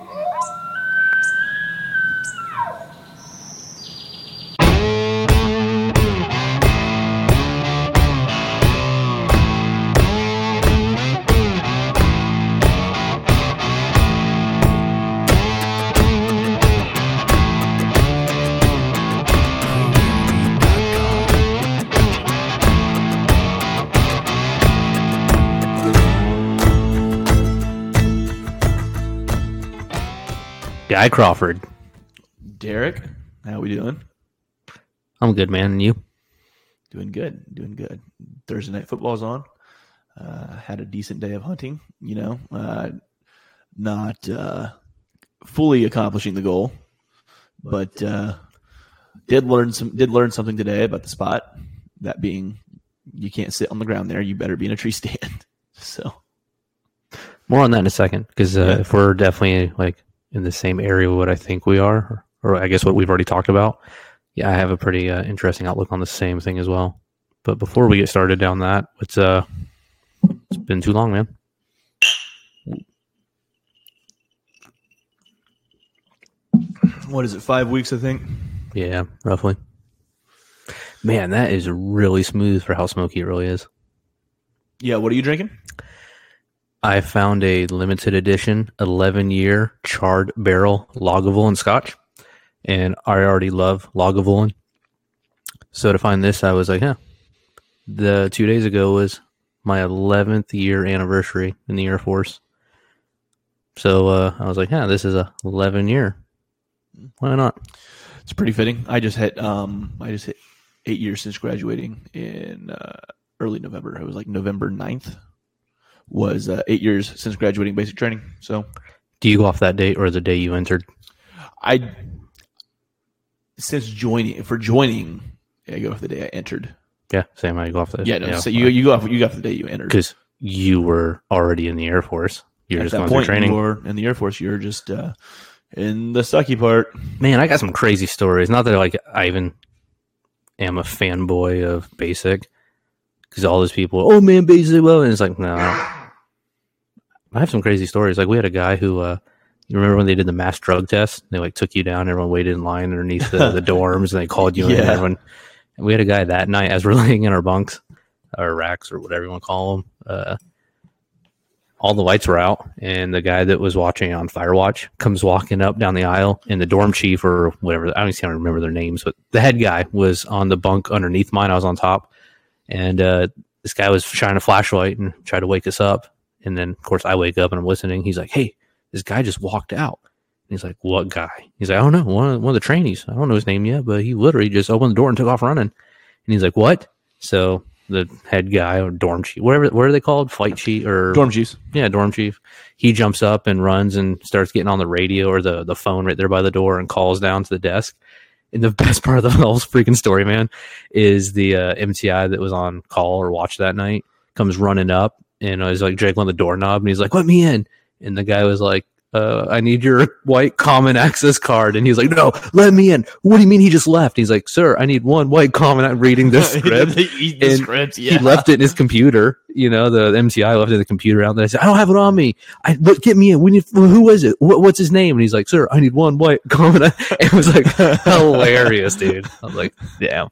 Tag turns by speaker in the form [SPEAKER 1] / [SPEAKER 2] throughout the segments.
[SPEAKER 1] Oh! Guy Crawford.
[SPEAKER 2] Derreck, how we doing?
[SPEAKER 1] I'm good, man. And you?
[SPEAKER 2] Doing good, doing good. Thursday night football's on. Uh, had a decent day of hunting. You know, uh, not uh, fully accomplishing the goal, but uh, did learn some. Did learn something today about the spot. That being, you can't sit on the ground there. You better be in a tree stand. So
[SPEAKER 1] More on that in a second, because uh,
[SPEAKER 2] Yeah.
[SPEAKER 1] if we're definitely like in the same area, what I think we are, or, I guess what we've already talked about, yeah, I have a pretty uh, interesting outlook on the same thing as well. But before we get started down that, it's uh, it's been too long, man.
[SPEAKER 2] what is it? Five weeks, I think.
[SPEAKER 1] Yeah, roughly. Man, that is really smooth for how smoky it really is.
[SPEAKER 2] Yeah. What are you drinking?
[SPEAKER 1] I found a limited edition 11 year charred barrel Lagavulin scotch, and I already love Lagavulin. So to find this, I was like, yeah. The two days ago was my 11th year anniversary in the Air Force. So uh, I was like, yeah, this is a 11 year. Why not?
[SPEAKER 2] It's pretty fitting. I just hit. Um, I just hit eight years since graduating in uh, early November. It was like November 9th was uh, eight years since graduating basic training. So
[SPEAKER 1] Do you go off that date or the day you entered?
[SPEAKER 2] I since joining for joining, yeah, I go off the day I entered.
[SPEAKER 1] Yeah, same. I go off that.
[SPEAKER 2] Yeah, no, so you you go off you go off the day you entered.
[SPEAKER 1] because you were already in the Air Force. You're
[SPEAKER 2] At
[SPEAKER 1] just going
[SPEAKER 2] point,
[SPEAKER 1] through training.
[SPEAKER 2] you were in the Air Force. You're just uh, in the sucky part.
[SPEAKER 1] Man, I got some crazy stories. Not that like I even am a fanboy of Basic, because all those people, oh man, Basic, well, and it's like no. I have some crazy stories. Like we had a guy who, uh, you remember when they did the mass drug test? They like took you down. Everyone waited in line underneath the, the dorms, and they called you in.
[SPEAKER 2] Yeah.
[SPEAKER 1] Everyone, and we had a guy that night as we're laying in our bunks, or racks, or whatever you want to call them. Uh, all the lights were out, and the guy that was watching on Firewatch comes walking up down the aisle, and the dorm chief or whatever I don't even remember their names, but the head guy was on the bunk underneath mine. I was on top, and uh, this guy was shining a flashlight and tried to wake us up. And then, of course, I wake up and I'm listening. He's like, "Hey, this guy just walked out." And he's like, "What guy?" He's like, "I don't know. One of, one of the trainees. I don't know his name yet, but he literally just opened the door and took off running." And he's like, "What?" So the head guy or dorm chief, whatever, what are they called? Flight chief or
[SPEAKER 2] Dorm chief?
[SPEAKER 1] yeah, dorm chief. He jumps up and runs and starts getting on the radio or the, the phone right there by the door and calls down to the desk. And the best part of the whole freaking story, man, is the uh, MTI that was on call or watch that night comes running up and I was like jiggling the doorknob and he's like, "Let me in." And the guy was like, uh, "I need your white common access card." And he's like, "No, let me in." What do you mean he just left? He's like, "Sir, I need one white common." I'm reading this script
[SPEAKER 2] the
[SPEAKER 1] And
[SPEAKER 2] script.
[SPEAKER 1] he left it in his computer. You know, the MTI left it in the computer out there. I said, I don't have it on me. I but get me in. We need. Who is it? What, what's his name? And he's like, Sir, I need one white comment. And it was like hilarious, dude. I was like, Damn.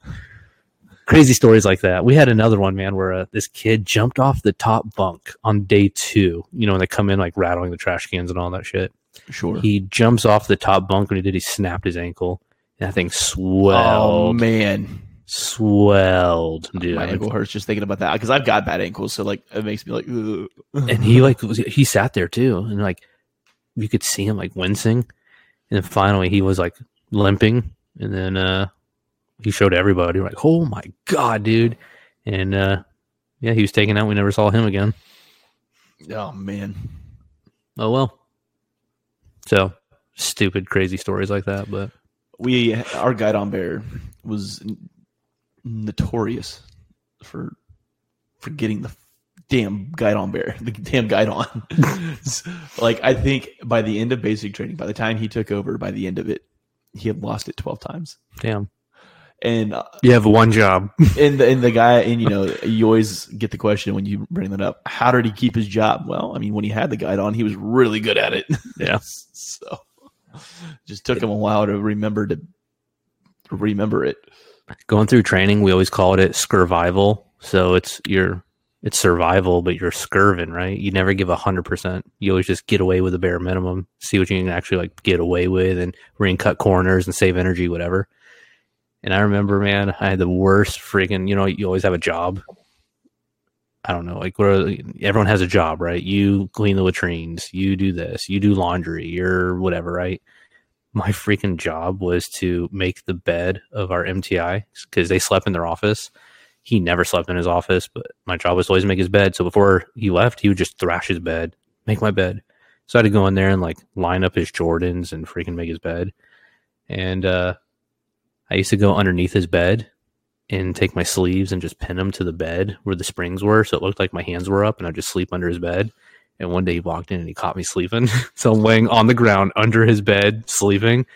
[SPEAKER 1] Crazy stories like that. We had another one, man, where uh, this kid jumped off the top bunk on day two. You know, when they come in like rattling the trash cans and all that shit.
[SPEAKER 2] Sure.
[SPEAKER 1] He jumps off the top bunk. When he did, he snapped his ankle. And that thing swelled.
[SPEAKER 2] oh man,
[SPEAKER 1] swelled, dude.
[SPEAKER 2] my ankle hurts just thinking about that because I've got bad ankles, so like it makes me like. Ugh.
[SPEAKER 1] and he like was, he sat there too and like you could see him like wincing and then finally he was like limping and then uh he showed everybody like oh my god dude. And uh yeah he was taken out. We never saw him again.
[SPEAKER 2] Oh man,
[SPEAKER 1] oh well. So stupid crazy stories like that but
[SPEAKER 2] we our guidon bear was notorious for for getting the damn guidon bear, the damn guidon. like I think by the end of basic training, by the time he took over, by the end of it, he had lost it twelve times.
[SPEAKER 1] damn
[SPEAKER 2] And uh,
[SPEAKER 1] You have one job.
[SPEAKER 2] and the, and the guy and you know you always get the question when you bring that up. How did he keep his job? Well, I mean, when he had the guidon, he was really good at it.
[SPEAKER 1] Yeah.
[SPEAKER 2] so just took him a while to remember to remember it.
[SPEAKER 1] Going through training, we always called it survival. So it's your it's survival, but you're scurving, right? You never give a hundred percent. You always just get away with the bare minimum, see what you can actually like get away with, and ring cut corners and save energy, whatever. And I remember, man, I had the worst freaking. You know, you always have a job. I don't know, like what are, everyone has a job, right? You clean the latrines, you do this, you do laundry, you're whatever, right? My freaking job was to make the bed of our MTI because they slept in their office. He never slept in his office, but my job was to always make his bed. So before he left, he would just thrash his bed, make my bed. So I had to go in there and like line up his Jordans and freaking make his bed. And uh, I used to go underneath his bed and take my sleeves and just pin them to the bed where the springs were. So it looked like my hands were up and I'd just sleep under his bed. And one day he walked in and he caught me sleeping. so I'm laying on the ground under his bed, sleeping.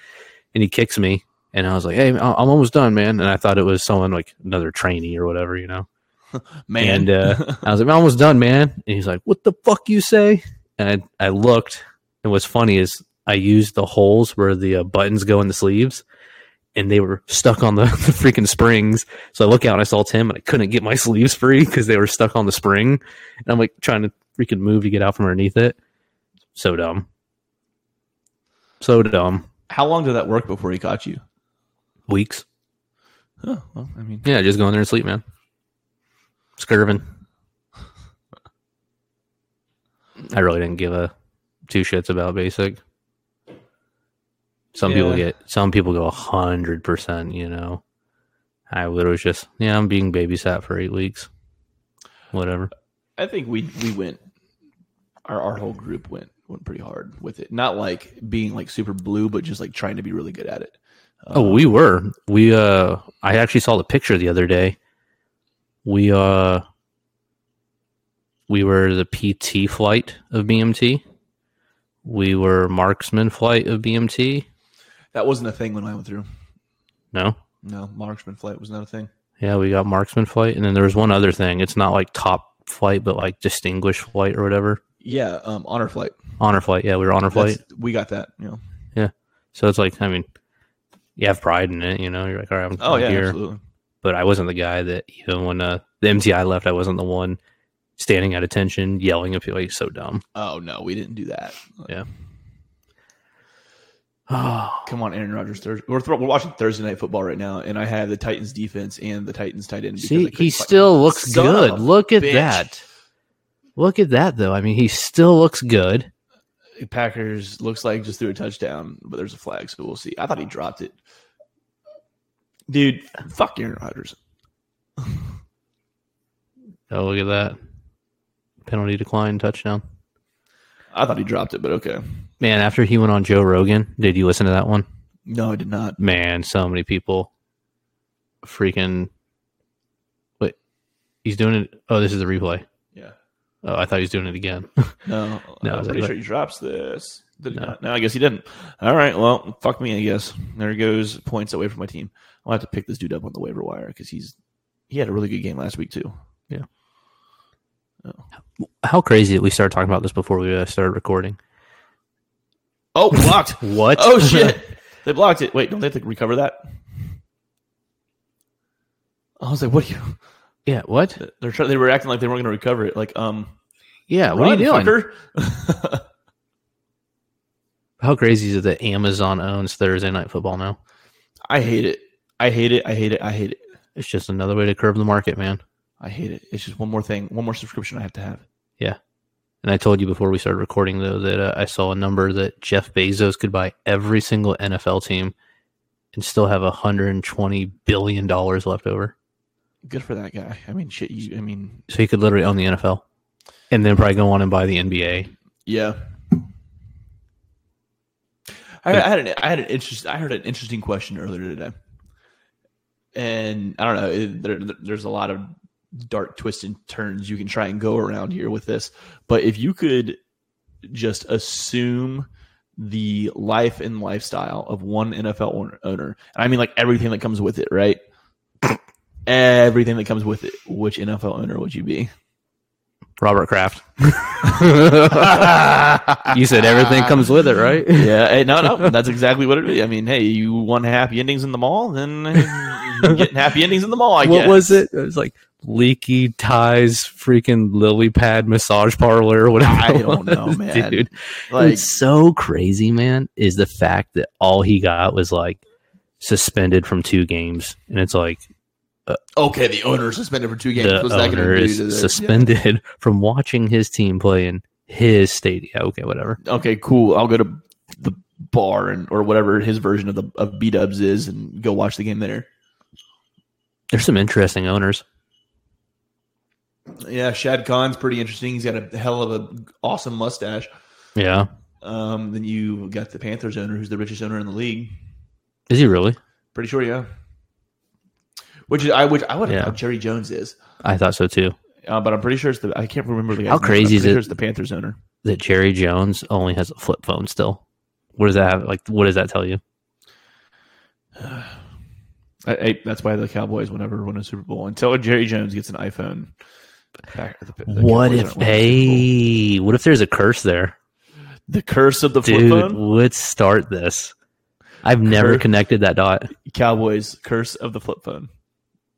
[SPEAKER 1] And he kicks me. And I was like, hey, I'm almost done, man. And I thought it was someone like another trainee or whatever, you know?
[SPEAKER 2] Man,
[SPEAKER 1] And uh, I was like, I'm almost done, man. And he's like, what the fuck you say? And I, I looked. And what's funny is I used the holes where the uh, buttons go in the sleeves and they were stuck on the, the freaking springs. So I look out and I saw Tim and I couldn't get my sleeves free because they were stuck on the spring. And I'm like trying to freaking move to get out from underneath it. So dumb. So dumb.
[SPEAKER 2] how long did that work before he caught you?
[SPEAKER 1] Weeks.
[SPEAKER 2] Oh, well, I mean,
[SPEAKER 1] Yeah, just go in there and sleep, man. Scurvin. I really didn't give a two shits about basic. Some people get some people go a hundred percent, you know. I literally was just yeah, I'm being babysat for eight weeks. Whatever.
[SPEAKER 2] I think we we went our our whole group went went pretty hard with it. Not like being like super blue, but just like trying to be really good at it.
[SPEAKER 1] Oh,
[SPEAKER 2] Um,
[SPEAKER 1] we were. We uh I actually saw the picture the other day. We uh we were the PT flight of BMT. We were marksman flight of BMT.
[SPEAKER 2] That wasn't a thing when I went through.
[SPEAKER 1] No.
[SPEAKER 2] No, marksman flight was not a thing.
[SPEAKER 1] Yeah, we got marksman flight and then there was one other thing. It's not like top flight but like distinguished flight or whatever.
[SPEAKER 2] Yeah, um, honor flight.
[SPEAKER 1] Honor flight. Yeah, we were honor flight.
[SPEAKER 2] That's- we got that. You know. Yeah.
[SPEAKER 1] So it's like I mean you have pride in it, you know. You're like, all right, I'm,
[SPEAKER 2] Oh yeah,
[SPEAKER 1] here.
[SPEAKER 2] absolutely.
[SPEAKER 1] but I wasn't the guy that even when uh, the MTI left, I wasn't the one standing at attention, yelling at people. Like, so dumb.
[SPEAKER 2] Oh no, we didn't do that.
[SPEAKER 1] Yeah. Oh,
[SPEAKER 2] Come on, Aaron Rodgers. Thursday. We're, thro- we're watching Thursday night football right now, and I have the Titans defense and the Titans tight end.
[SPEAKER 1] see, he still looks
[SPEAKER 2] Son
[SPEAKER 1] good. Look at
[SPEAKER 2] bitch.
[SPEAKER 1] that. Look at that, though. I mean, he still looks good.
[SPEAKER 2] Packers looks like just threw a touchdown, but there's a flag, so we'll see. I thought he dropped it. Dude, fuck Aaron Rodgers.
[SPEAKER 1] Oh, look at that. Penalty decline, touchdown.
[SPEAKER 2] I thought he dropped it, but okay.
[SPEAKER 1] Man, after he went on Joe Rogan, did you listen to that one?
[SPEAKER 2] No, I did not.
[SPEAKER 1] Man, so many people freaking. Wait, he's doing it. Oh, this is the replay.
[SPEAKER 2] Yeah.
[SPEAKER 1] Oh, I thought he was doing it again.
[SPEAKER 2] No,
[SPEAKER 1] No,
[SPEAKER 2] I'm pretty sure he drops this. Did
[SPEAKER 1] No.
[SPEAKER 2] not? No, I guess he didn't. All right, well, fuck me, I guess. There goes points away from my team. I'll have to pick this dude up on the waiver wire because he's he had a really good game last week too.
[SPEAKER 1] How crazy that we started talking about this before we uh, started recording.
[SPEAKER 2] Oh, blocked.
[SPEAKER 1] What?
[SPEAKER 2] oh shit, they blocked it. Wait, don't they have to recover that? I was like, what are you?
[SPEAKER 1] yeah. What?
[SPEAKER 2] They're trying, they were acting like they weren't going to recover it. Like, um,
[SPEAKER 1] Yeah. What are you doing? How crazy is it that Amazon owns Thursday Night Football now?
[SPEAKER 2] I hate it. I hate it. I hate it. I hate it.
[SPEAKER 1] It's just another way to curb the market, man.
[SPEAKER 2] I hate it. It's just one more thing, one more subscription I have to have. Yeah.
[SPEAKER 1] And I told you before we started recording, though, that uh, I saw a number that Jeff Bezos could buy every single NFL team and still have $120 billion left over.
[SPEAKER 2] Good for that guy. I mean, shit. You. I mean,
[SPEAKER 1] So he could literally own the NFL and then probably go on and buy the NBA.
[SPEAKER 2] Yeah. I, I had an I had an interest I heard an interesting question earlier today, and I don't know. It, there, there's a lot of dark twists and turns you can try and go around here with this, but if you could just assume the life and lifestyle of one NFL owner, and I mean like everything that comes with it, right? everything that comes with it, which NFL owner would you be?
[SPEAKER 1] Robert Kraft. you said everything comes with it, right?
[SPEAKER 2] Yeah, hey, no, no, that's exactly what it is. I mean, hey, you want happy endings in the mall, then you're getting happy endings in the mall. I
[SPEAKER 1] what
[SPEAKER 2] guess.
[SPEAKER 1] was it? It was like leaky ties, freaking lily pad massage parlor or whatever.
[SPEAKER 2] I don't know, man.
[SPEAKER 1] Dude,
[SPEAKER 2] Like,
[SPEAKER 1] it's so crazy, man. Is the fact that all he got was like suspended from two games, and it's like
[SPEAKER 2] okay, the owner suspended for two games.
[SPEAKER 1] the
[SPEAKER 2] What's that
[SPEAKER 1] owner is suspended from watching his team play in his stadium. Okay, whatever.
[SPEAKER 2] Okay, cool. I'll go to the bar and or whatever his version of the of B Dubs is, and go watch the game there.
[SPEAKER 1] There's some interesting owners.
[SPEAKER 2] Yeah, Shad Khan's pretty interesting. He's got a hell of a awesome mustache.
[SPEAKER 1] Yeah,
[SPEAKER 2] Um, then you got the Panthers owner, who's the richest owner in the league.
[SPEAKER 1] is he really?
[SPEAKER 2] Pretty sure, yeah. Which is, I which I would have
[SPEAKER 1] Yeah.
[SPEAKER 2] thought Jerry Jones is,
[SPEAKER 1] I thought so too.
[SPEAKER 2] uh, but I'm pretty sure it's the I can't remember the guy's
[SPEAKER 1] How
[SPEAKER 2] name, but
[SPEAKER 1] crazy is
[SPEAKER 2] pretty
[SPEAKER 1] it-
[SPEAKER 2] Sure it's the Panthers owner.
[SPEAKER 1] That Jerry Jones only has a flip phone still. What does that have? Like, what does that tell you?
[SPEAKER 2] I, I, that's why the Cowboys will never win a Super Bowl until Jerry Jones gets an iPhone. Back- the- the
[SPEAKER 1] what
[SPEAKER 2] Cowboys
[SPEAKER 1] if?
[SPEAKER 2] aren't winning a Super Bowl.
[SPEAKER 1] Hey, what if there's a curse there,
[SPEAKER 2] the curse of the flip
[SPEAKER 1] dude?
[SPEAKER 2] phone?
[SPEAKER 1] Let's start this. I've never
[SPEAKER 2] Curse.
[SPEAKER 1] connected that dot
[SPEAKER 2] Cowboys curse of the flip phone.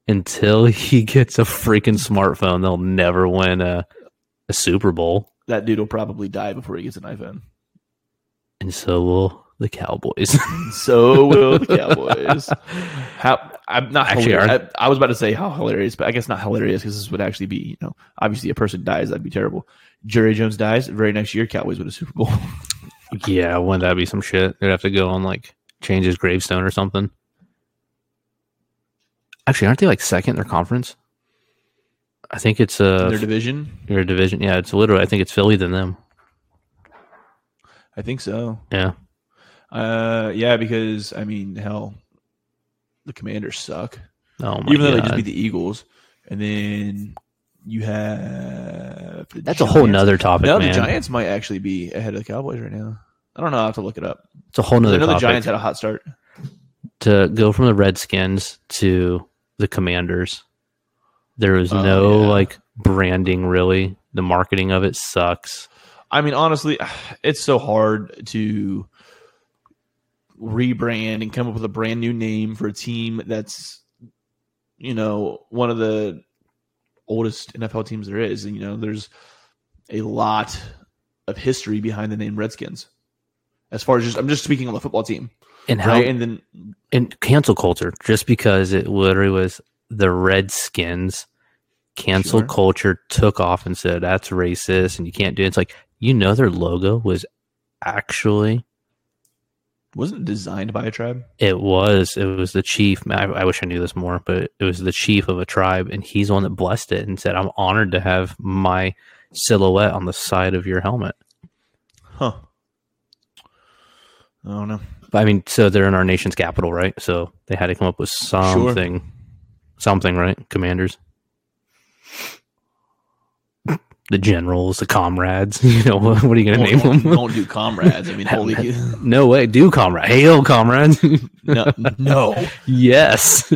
[SPEAKER 1] Until he gets a freaking smartphone. They'll never win a a Super Bowl,
[SPEAKER 2] That dude will probably die before he gets an iPhone.
[SPEAKER 1] and so will the Cowboys.
[SPEAKER 2] So will the Cowboys. How I'm not
[SPEAKER 1] Actually.
[SPEAKER 2] I, I was about to say how hilarious, but I guess not hilarious because this would actually be, you know, obviously a person dies, that'd be terrible. Jerry Jones dies. Very next year, Cowboys win a Super Bowl.
[SPEAKER 1] yeah, wouldn't that be some shit? They'd have to go on like change his gravestone or something. Actually, aren't they like second in their conference? I think it's
[SPEAKER 2] in
[SPEAKER 1] uh
[SPEAKER 2] their division.
[SPEAKER 1] your division. Yeah, it's literally. I think it's Philly than them.
[SPEAKER 2] I think so.
[SPEAKER 1] Yeah,
[SPEAKER 2] Uh, yeah, because I mean, hell, the Commanders suck.
[SPEAKER 1] Oh my
[SPEAKER 2] Even though they just beat the Eagles, and then you have
[SPEAKER 1] that's a whole
[SPEAKER 2] Giants.
[SPEAKER 1] nother topic,
[SPEAKER 2] No,
[SPEAKER 1] man.
[SPEAKER 2] the Giants might actually be ahead of the Cowboys right now. I don't know. I have to look it up.
[SPEAKER 1] It's a whole
[SPEAKER 2] I
[SPEAKER 1] nother
[SPEAKER 2] know the. Giants had a hot start.
[SPEAKER 1] to go from the Redskins to the Commanders. There was
[SPEAKER 2] Oh,
[SPEAKER 1] no
[SPEAKER 2] yeah.
[SPEAKER 1] like branding really. The marketing of it sucks.
[SPEAKER 2] I mean, honestly, it's so hard to rebrand and come up with a brand new name for a team that's, you know, one of the oldest NFL teams there is. And, you know, there's a lot of history behind the name Redskins. As far as just, I'm just speaking on the football team,
[SPEAKER 1] And how
[SPEAKER 2] right? And then,
[SPEAKER 1] and cancel culture just because it literally was the Redskins. Cancel
[SPEAKER 2] Sure.
[SPEAKER 1] culture took off and said that's racist and you can't do it. It's like you know their logo was actually
[SPEAKER 2] wasn't designed by a tribe?
[SPEAKER 1] it was it was the chief. I, I wish I knew this more, but it was the chief of a tribe, and he's the one that blessed it and said, "I'm honored to have my silhouette on the side of your helmet."
[SPEAKER 2] Huh. I don't know.
[SPEAKER 1] I mean, so they're in our nation's capital, right? So they had to come up with something, something, right? Commanders, the generals, the comrades. You know, what, are you going to name
[SPEAKER 2] don't,
[SPEAKER 1] them?
[SPEAKER 2] don't do comrades. I mean, holy
[SPEAKER 1] no way, do comrade, hail, comrades.
[SPEAKER 2] no, no.
[SPEAKER 1] yes,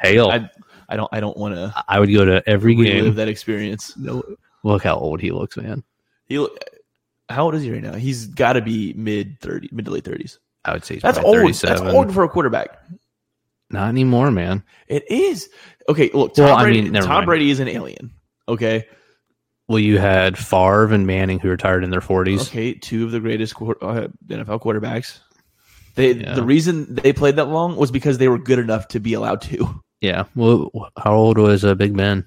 [SPEAKER 1] hail.
[SPEAKER 2] I, I don't. I don't want to
[SPEAKER 1] I would go to every game.
[SPEAKER 2] that experience.
[SPEAKER 1] No, Look how old he looks, man.
[SPEAKER 2] He, how old is he right now? He's got to be mid thirty, mid to late thirties.
[SPEAKER 1] I would say he's
[SPEAKER 2] That's old. That's old for a quarterback.
[SPEAKER 1] Not anymore, man.
[SPEAKER 2] It is. Okay, look. Tom
[SPEAKER 1] Well, I
[SPEAKER 2] Brady.
[SPEAKER 1] mean, never
[SPEAKER 2] Tom
[SPEAKER 1] mind.
[SPEAKER 2] Brady is an alien. Okay.
[SPEAKER 1] Well, you had Favre and Manning who retired in their 40s.
[SPEAKER 2] Okay. Two of the greatest uh, NFL quarterbacks. They
[SPEAKER 1] Yeah.
[SPEAKER 2] the reason they played that long was because they were good enough to be allowed to.
[SPEAKER 1] Yeah. Well, how old was uh, Big Ben?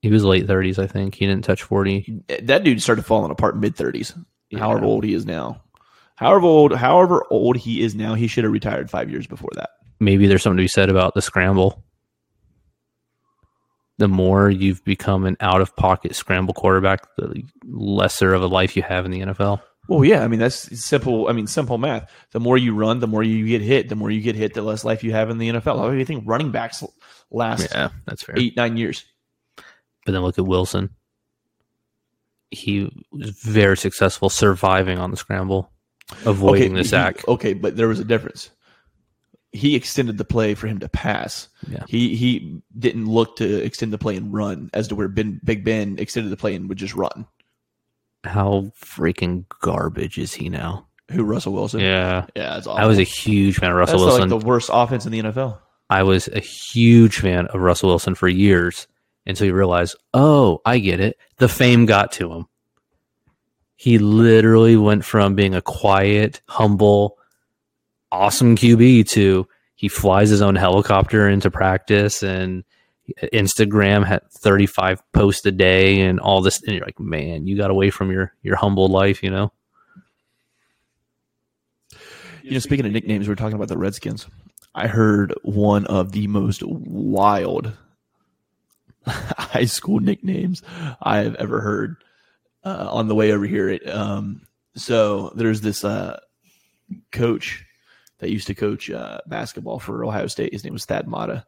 [SPEAKER 1] He was late 30s, I think. He didn't touch 40.
[SPEAKER 2] That dude started falling apart mid thirties.
[SPEAKER 1] Yeah.
[SPEAKER 2] However old he is now. However old, however old he is now, he should have retired five years before that.
[SPEAKER 1] Maybe there's something to be said about the scramble. The more you've become an out of pocket scramble quarterback, the lesser of a life you have in the NFL.
[SPEAKER 2] Well, yeah, I mean that's simple. I mean, simple math. The more you run, the more you get hit. The more you get hit, the less life you have in the NFL. How do you think running backs last
[SPEAKER 1] Yeah, that's fair.
[SPEAKER 2] eight, nine years?
[SPEAKER 1] But then look at Wilson. He was very successful surviving on the scramble, avoiding
[SPEAKER 2] okay,
[SPEAKER 1] the sack.
[SPEAKER 2] he- okay, but there was a difference. he extended the play for him to pass.
[SPEAKER 1] Yeah.
[SPEAKER 2] He he didn't look to extend the play and run as to where ben, Big Ben extended the play and would just run.
[SPEAKER 1] How freaking garbage is he now?
[SPEAKER 2] Who Russell Wilson?
[SPEAKER 1] Yeah.
[SPEAKER 2] yeah, it's awful.
[SPEAKER 1] I was a huge fan of Russell
[SPEAKER 2] That's
[SPEAKER 1] Wilson.
[SPEAKER 2] like the worst offense in the NFL.
[SPEAKER 1] I was a huge fan of Russell Wilson for years until you realize, oh, I get it. The fame got to him. He literally went from being a quiet, humble, awesome QB to he flies his own helicopter into practice and Instagram had 35 posts a day and all this. And you're like, man, you got away from your, your humble life, you know?
[SPEAKER 2] You know, speaking of nicknames, we are talking about the Redskins. I heard one of the most wild high school nicknames I have ever heard uh, on the way over here. Um, so there's this uh, coach that used to coach uh, basketball for Ohio State. His name was Thad Matta,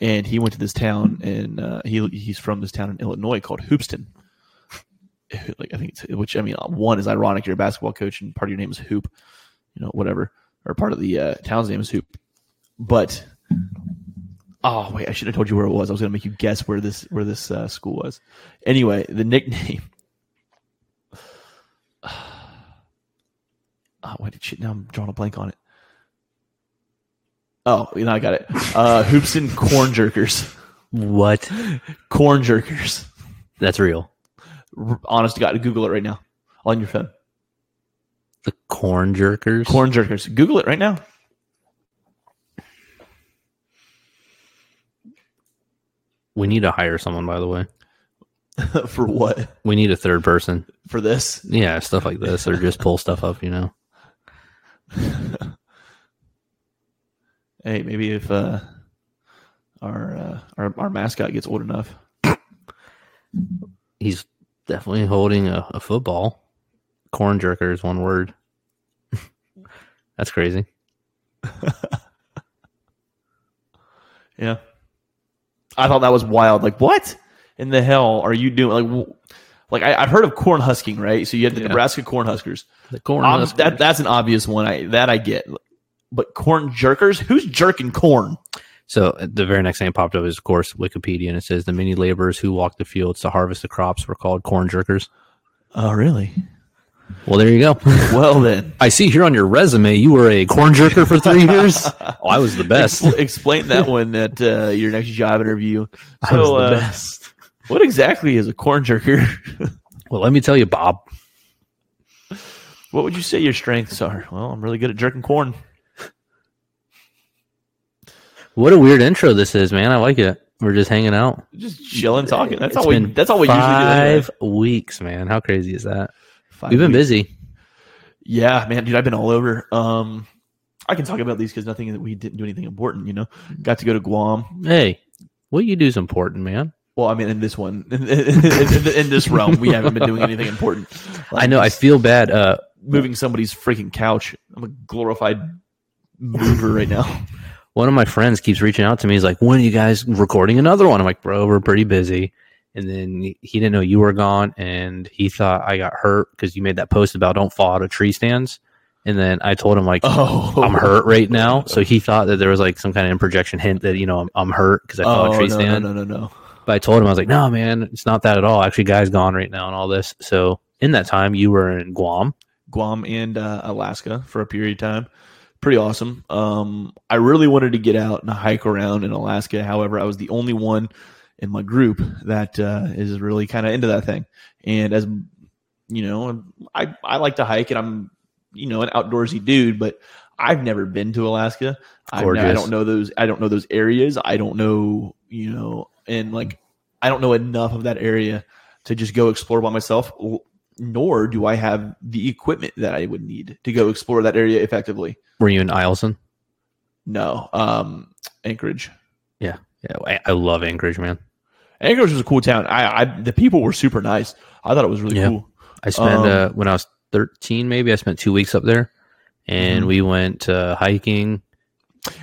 [SPEAKER 2] and he went to this town, and uh, he he's from this town in Illinois called Hoopeston. Like I think, which I mean, one is ironic. You're a basketball coach, and part of your name is Hoop, you know, whatever, or part of the uh, town's name is Hoop. But oh wait, I should have told you where it was. I was going to make you guess where this where this uh, school was. Anyway, the nickname. Oh, wait, shit, now I'm drawing a blank on it. Oh, you know, I got it. Uh, and Corn Jerkers.
[SPEAKER 1] What?
[SPEAKER 2] Corn Jerkers.
[SPEAKER 1] That's real.
[SPEAKER 2] R- Honest to God, Google it right now on your phone.
[SPEAKER 1] The corn jerkers.
[SPEAKER 2] Corn Jerkers. Google it right now.
[SPEAKER 1] We need to hire someone, by the way.
[SPEAKER 2] For what?
[SPEAKER 1] We need a third person.
[SPEAKER 2] For this?
[SPEAKER 1] Yeah, stuff like this, or just pull stuff up, you know.
[SPEAKER 2] Hey, maybe if uh, our, uh, our our mascot gets old enough.
[SPEAKER 1] He's definitely holding a, a football. Corn jerker is one word. That's crazy.
[SPEAKER 2] Yeah. I thought that was wild. Like, what in the hell are you doing? Like, like I, I've heard of corn husking, right? So you have the
[SPEAKER 1] Yeah.
[SPEAKER 2] Nebraska corn huskers.
[SPEAKER 1] The corn.
[SPEAKER 2] Um,
[SPEAKER 1] huskers.
[SPEAKER 2] that that's an obvious one. I that I get. But corn jerkers? Who's jerking corn?
[SPEAKER 1] so uh, the very next thing that popped up is, of course, Wikipedia, and it says the many laborers who walked the fields to harvest the crops were called corn jerkers.
[SPEAKER 2] Oh, really?
[SPEAKER 1] Well, there you go.
[SPEAKER 2] Well, then.
[SPEAKER 1] I see here on your resume you were a corn jerker for three years. Oh, I was the best.
[SPEAKER 2] Expl- explain that one at uh, your next job interview.
[SPEAKER 1] I was the
[SPEAKER 2] uh,
[SPEAKER 1] best.
[SPEAKER 2] what exactly is a corn jerker?
[SPEAKER 1] Well, let me tell you, Bob.
[SPEAKER 2] what would you say your strengths are? Well, I'm really good at jerking corn.
[SPEAKER 1] What a weird intro this is, man. I like it. We're just hanging out.
[SPEAKER 2] Just chilling, talking. That's
[SPEAKER 1] It's
[SPEAKER 2] all we. That's all we usually do.
[SPEAKER 1] Five weeks, man. How crazy is that?
[SPEAKER 2] Five
[SPEAKER 1] We've been
[SPEAKER 2] weeks.
[SPEAKER 1] busy.
[SPEAKER 2] Yeah, man, dude, I've been all over. Um, I can talk about these because nothing that we didn't do anything important. You know, got to go to Guam.
[SPEAKER 1] Hey, what you do is important, man.
[SPEAKER 2] Well, I mean, in this one, in, in, in, in this realm, we haven't been doing anything important.
[SPEAKER 1] I know. I feel bad. Uh,
[SPEAKER 2] moving somebody's freaking couch. I'm a glorified mover right now.
[SPEAKER 1] one of my friends keeps reaching out to me. He's like, "When are you guys recording another one?" I'm like, "Bro, we're pretty busy." And then he didn't know you were gone, and he thought I got hurt because you made that post about don't fall out of tree stands. And then I told him like,
[SPEAKER 2] Oh,
[SPEAKER 1] I'm hurt right now. So he thought that there was like some kind of improjection hint that you know I'm, I'm hurt because I fell out
[SPEAKER 2] Oh
[SPEAKER 1] of tree
[SPEAKER 2] no, no,
[SPEAKER 1] stand.
[SPEAKER 2] no, no, no.
[SPEAKER 1] But I told him I was like, no, man, it's not that at all. Actually, guy's gone right now and all this. So in that time, you were in Guam.
[SPEAKER 2] Guam and uh, Alaska for a period of time. Pretty awesome. Um, I really wanted to get out and hike around in Alaska. However, I was the only one in my group that uh, is really kind of into that thing. And as you know, I I like to hike, and I'm you know an outdoorsy dude, but I've never been to Alaska. I, I don't know those. I don't know those areas. I don't know you know, and like I don't know enough of that area to just go explore by myself. Nor do I have the equipment that I would need to go explore that area effectively.
[SPEAKER 1] Were you in Eielson?
[SPEAKER 2] No, um, Anchorage.
[SPEAKER 1] Yeah, I, I love Anchorage, man.
[SPEAKER 2] Anchorage was a cool town. I, I the people were super nice. I thought it was really
[SPEAKER 1] Yeah.
[SPEAKER 2] cool.
[SPEAKER 1] I spent
[SPEAKER 2] Um,
[SPEAKER 1] uh, when I was 13, maybe I spent two weeks up there, and
[SPEAKER 2] Mhm.
[SPEAKER 1] we went uh, hiking.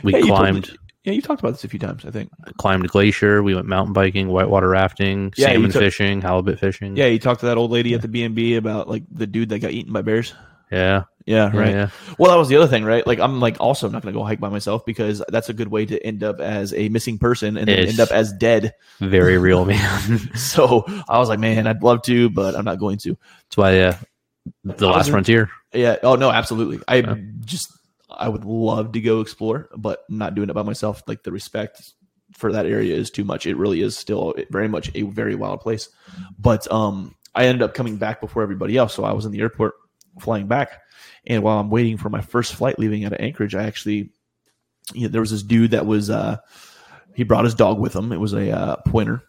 [SPEAKER 1] We
[SPEAKER 2] Yeah, you
[SPEAKER 1] climbed
[SPEAKER 2] yeah, you talked about this a few times. I think.
[SPEAKER 1] climbed a glacier. We went mountain biking, whitewater rafting,
[SPEAKER 2] Yeah,
[SPEAKER 1] salmon fishing, halibut fishing.
[SPEAKER 2] Yeah, you talked to that old lady at the B and B about like the dude that got eaten by bears.
[SPEAKER 1] yeah,
[SPEAKER 2] Yeah, right.
[SPEAKER 1] yeah.
[SPEAKER 2] Well, that was the other thing, right? Like, I'm like also not going to go hike by myself because that's a good way to end up as a missing person and then end up as dead.
[SPEAKER 1] Very real, man.
[SPEAKER 2] So I was like, man, I'd love to, but I'm not going to.
[SPEAKER 1] That's why uh, the
[SPEAKER 2] I
[SPEAKER 1] last frontier.
[SPEAKER 2] Yeah. Oh no, absolutely. I
[SPEAKER 1] Yeah.
[SPEAKER 2] just I would love to go explore, but I'm not doing it by myself. Like the respect for that area is too much. It really is still very much a very wild place. But um, I ended up coming back before everybody else, so I was in the airport flying back, and while I'm waiting for my first flight leaving out of Anchorage, I actually, you know, there was this dude that was uh, he brought his dog with him. It was a uh, pointer.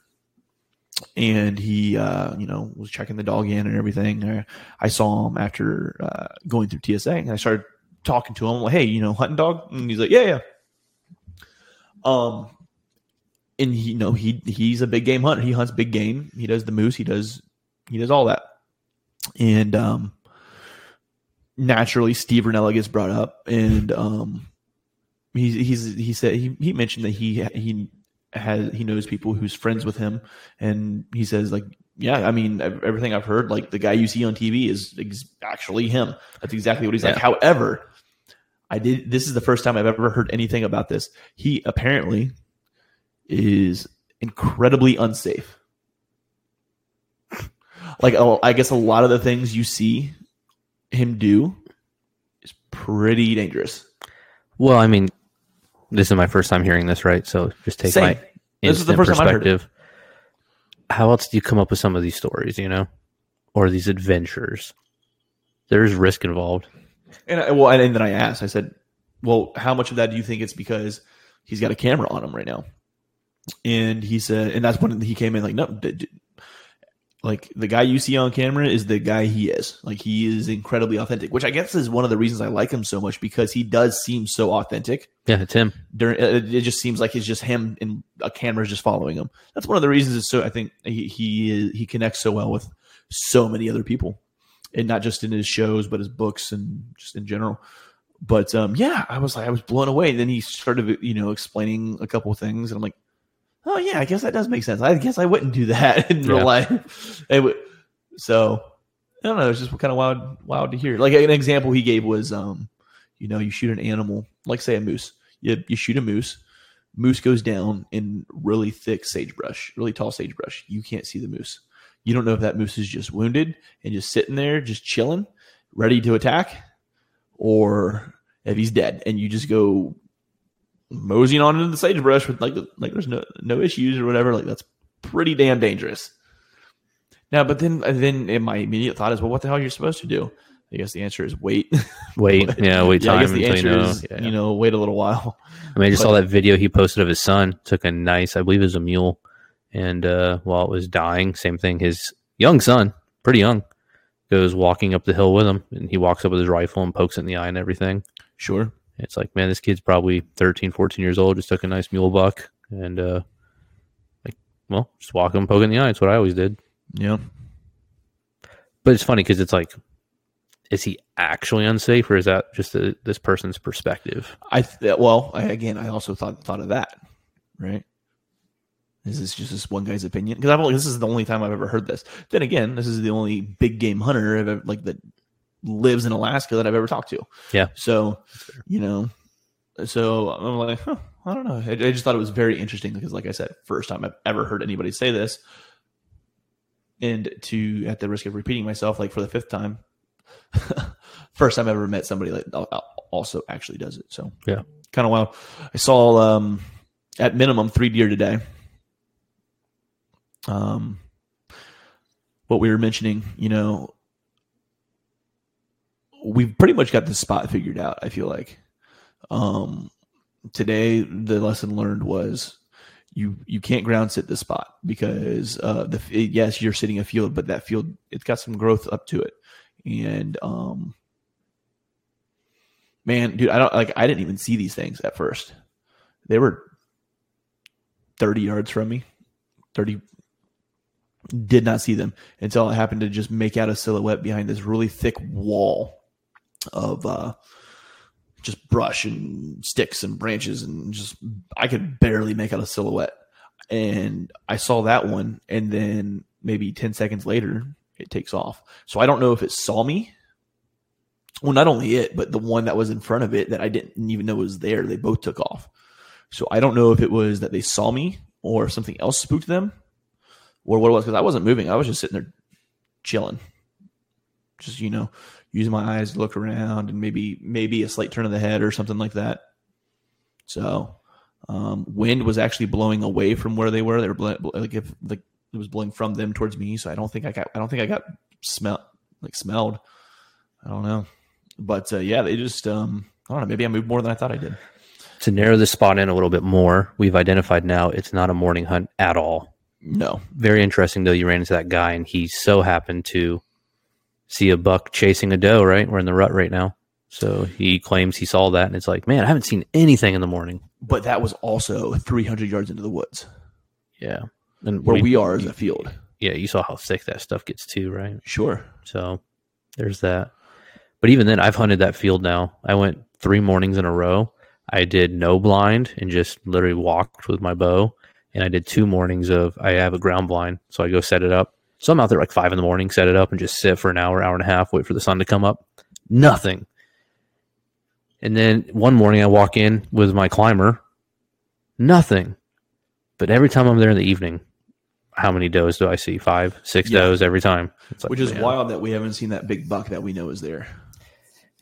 [SPEAKER 2] And he, uh, you know, was checking the dog in and everything. I, I saw him after uh, going through TSA, and I started talking to him like, "Hey, you know, hunting dog?" And he's like, "Yeah, yeah." Um, and he, you know, he he's a big game hunter. He hunts big game. He does the moose. He does he does all that. And um, naturally, Steve Rinella gets brought up, and um, he's he's he said he he mentioned that he he has he knows people who's friends with him, and he says like. Yeah, I mean everything I've heard. Like the guy you see on TV is ex- actually him. That's exactly what he's like. However, I did. This is the first time I've ever heard anything about this. He apparently is incredibly unsafe. Like I guess a lot of the things you see him do is pretty dangerous.
[SPEAKER 1] Well, I mean, this is my first time hearing this, right? So just take
[SPEAKER 2] Same.
[SPEAKER 1] my
[SPEAKER 2] This is the first time I've heard it.
[SPEAKER 1] perspective. How else do you come up with some of these stories, you know, or these adventures? There's risk involved.
[SPEAKER 2] And I, well, and then I asked. I said, "Well, how much of that do you think it's because he's got a camera on him right now?" And he said, and that's when he came in like, "No, d- d- like the guy you see on camera is the guy he is. Like he is incredibly authentic, which I guess is one of the reasons I like him so much because he does seem so authentic.
[SPEAKER 1] Yeah, it's him.
[SPEAKER 2] During it, it just seems like it's just him and a camera's just following him. That's one of the reasons. It's so I think he he he connects so well with so many other people, and not just in his shows, but his books and just in general. But um, yeah, I was like, I was blown away. Then he started, you know, explaining a couple of things, and I'm like, oh yeah, I guess that does make sense. I guess I wouldn't do that in real life. Would, so I don't know. It's just kind of wild, wild to hear. Like an example he gave was, um, you know, you shoot an animal, like say a moose. You you shoot a moose. Moose goes down in really thick sagebrush, really tall sagebrush. You can't see the moose. You don't know if that moose is just wounded and just sitting there, just chilling, ready to attack, or if he's dead. And you just go moseying on into the sagebrush with like like there's no no issues or whatever. Like that's pretty damn dangerous. Now, but then then in my immediate thought is, well, what the hell are you're supposed to do? I guess the answer is wait.
[SPEAKER 1] Wait, yeah, wait
[SPEAKER 2] yeah, I guess the
[SPEAKER 1] until you
[SPEAKER 2] answer
[SPEAKER 1] know.
[SPEAKER 2] is
[SPEAKER 1] Yeah.
[SPEAKER 2] you know wait a little while.
[SPEAKER 1] I mean, I just
[SPEAKER 2] but-
[SPEAKER 1] saw that video he posted of his son. Took a nice, I believe it was a mule, and uh, while it was dying, same thing. His young son, pretty young, goes walking up the hill with him, and he walks up with his rifle and pokes it in the eye and everything.
[SPEAKER 2] Sure.
[SPEAKER 1] It's like, man, this kid's probably 13, 14 years old. Just took a nice mule buck, and uh, like, well, just walk him, poke in the eye. It's what I always did.
[SPEAKER 2] Yeah.
[SPEAKER 1] But it's funny because it's like, is he actually unsafe, or is that just a, this person's perspective?
[SPEAKER 2] I th- well, I, again, I also thought thought of that. Right. Is this just this one guy's opinion? Because I've only this is the only time I've ever heard this. Then again, this is the only big game hunter I've ever, like that lives in Alaska that I've ever talked to.
[SPEAKER 1] Yeah.
[SPEAKER 2] So, you know, so I'm like, huh, I don't know. I, I just thought it was very interesting because, like I said, first time I've ever heard anybody say this. And to, at the risk of repeating myself, like for the fifth time, first time I've ever met somebody al- also actually does it. So
[SPEAKER 1] Yeah.
[SPEAKER 2] kind of wild. I saw um, at minimum three deer today. Um, what we were mentioning, you know, we've pretty much got the spot figured out. I feel like um, today the lesson learned was you you can't ground sit the spot because uh, the yes you're sitting a field, but that field it's got some growth up to it, and um, man, dude, I don't like I didn't even see these things at first. They were thirty yards from me, thirty. Did not see them until I happened to just make out a silhouette behind this really thick wall of uh, just brush and sticks and branches and just I could barely make out a silhouette. And I saw that one, and then maybe ten seconds later, it takes off. So I don't know if it saw me Well, not only it, but the one that was in front of it that I didn't even know was there, they both took off. So I don't know if it was that they saw me or something else spooked them or what it was because I wasn't moving. I was just sitting there chilling, just you know, using my eyes to look around and maybe maybe a slight turn of the head or something like that. So, um, wind was actually blowing away from where they were. They were bl- like if like it was blowing from them towards me. So I don't think I got I don't think I got smell like smelled. I don't know, but uh, yeah, they just um, I don't know. Maybe I moved more than I thought I did.
[SPEAKER 1] To narrow the spot in a little bit more, we've identified now it's not a morning hunt at all.
[SPEAKER 2] No,
[SPEAKER 1] Very interesting though. You ran into that guy, and he so happened to see a buck chasing a doe. Right, we're in the rut right now. So he claims he saw that, and it's like, man, I haven't seen anything in the morning.
[SPEAKER 2] but that was also 300 yards into the woods
[SPEAKER 1] Yeah, and
[SPEAKER 2] where
[SPEAKER 1] mean,
[SPEAKER 2] we are as a field.
[SPEAKER 1] yeah, you saw how thick that stuff gets too, right?
[SPEAKER 2] Sure.
[SPEAKER 1] So there's that. But even then, I've hunted that field now. I went three mornings in a row. I did no blind and just literally walked with my bow. And I did two mornings of I have a ground blind, so I go set it up. So I'm out there like five in the morning, set it up, and just sit for an hour, hour and a half, wait for the sun to come up. Nothing. And then one morning I walk in with my climber. Nothing. But every time I'm there in the evening, how many does do I see? Five, six
[SPEAKER 2] Yeah.
[SPEAKER 1] does every time. Like,
[SPEAKER 2] Which is
[SPEAKER 1] man.
[SPEAKER 2] wild that we haven't seen that big buck that we know is there.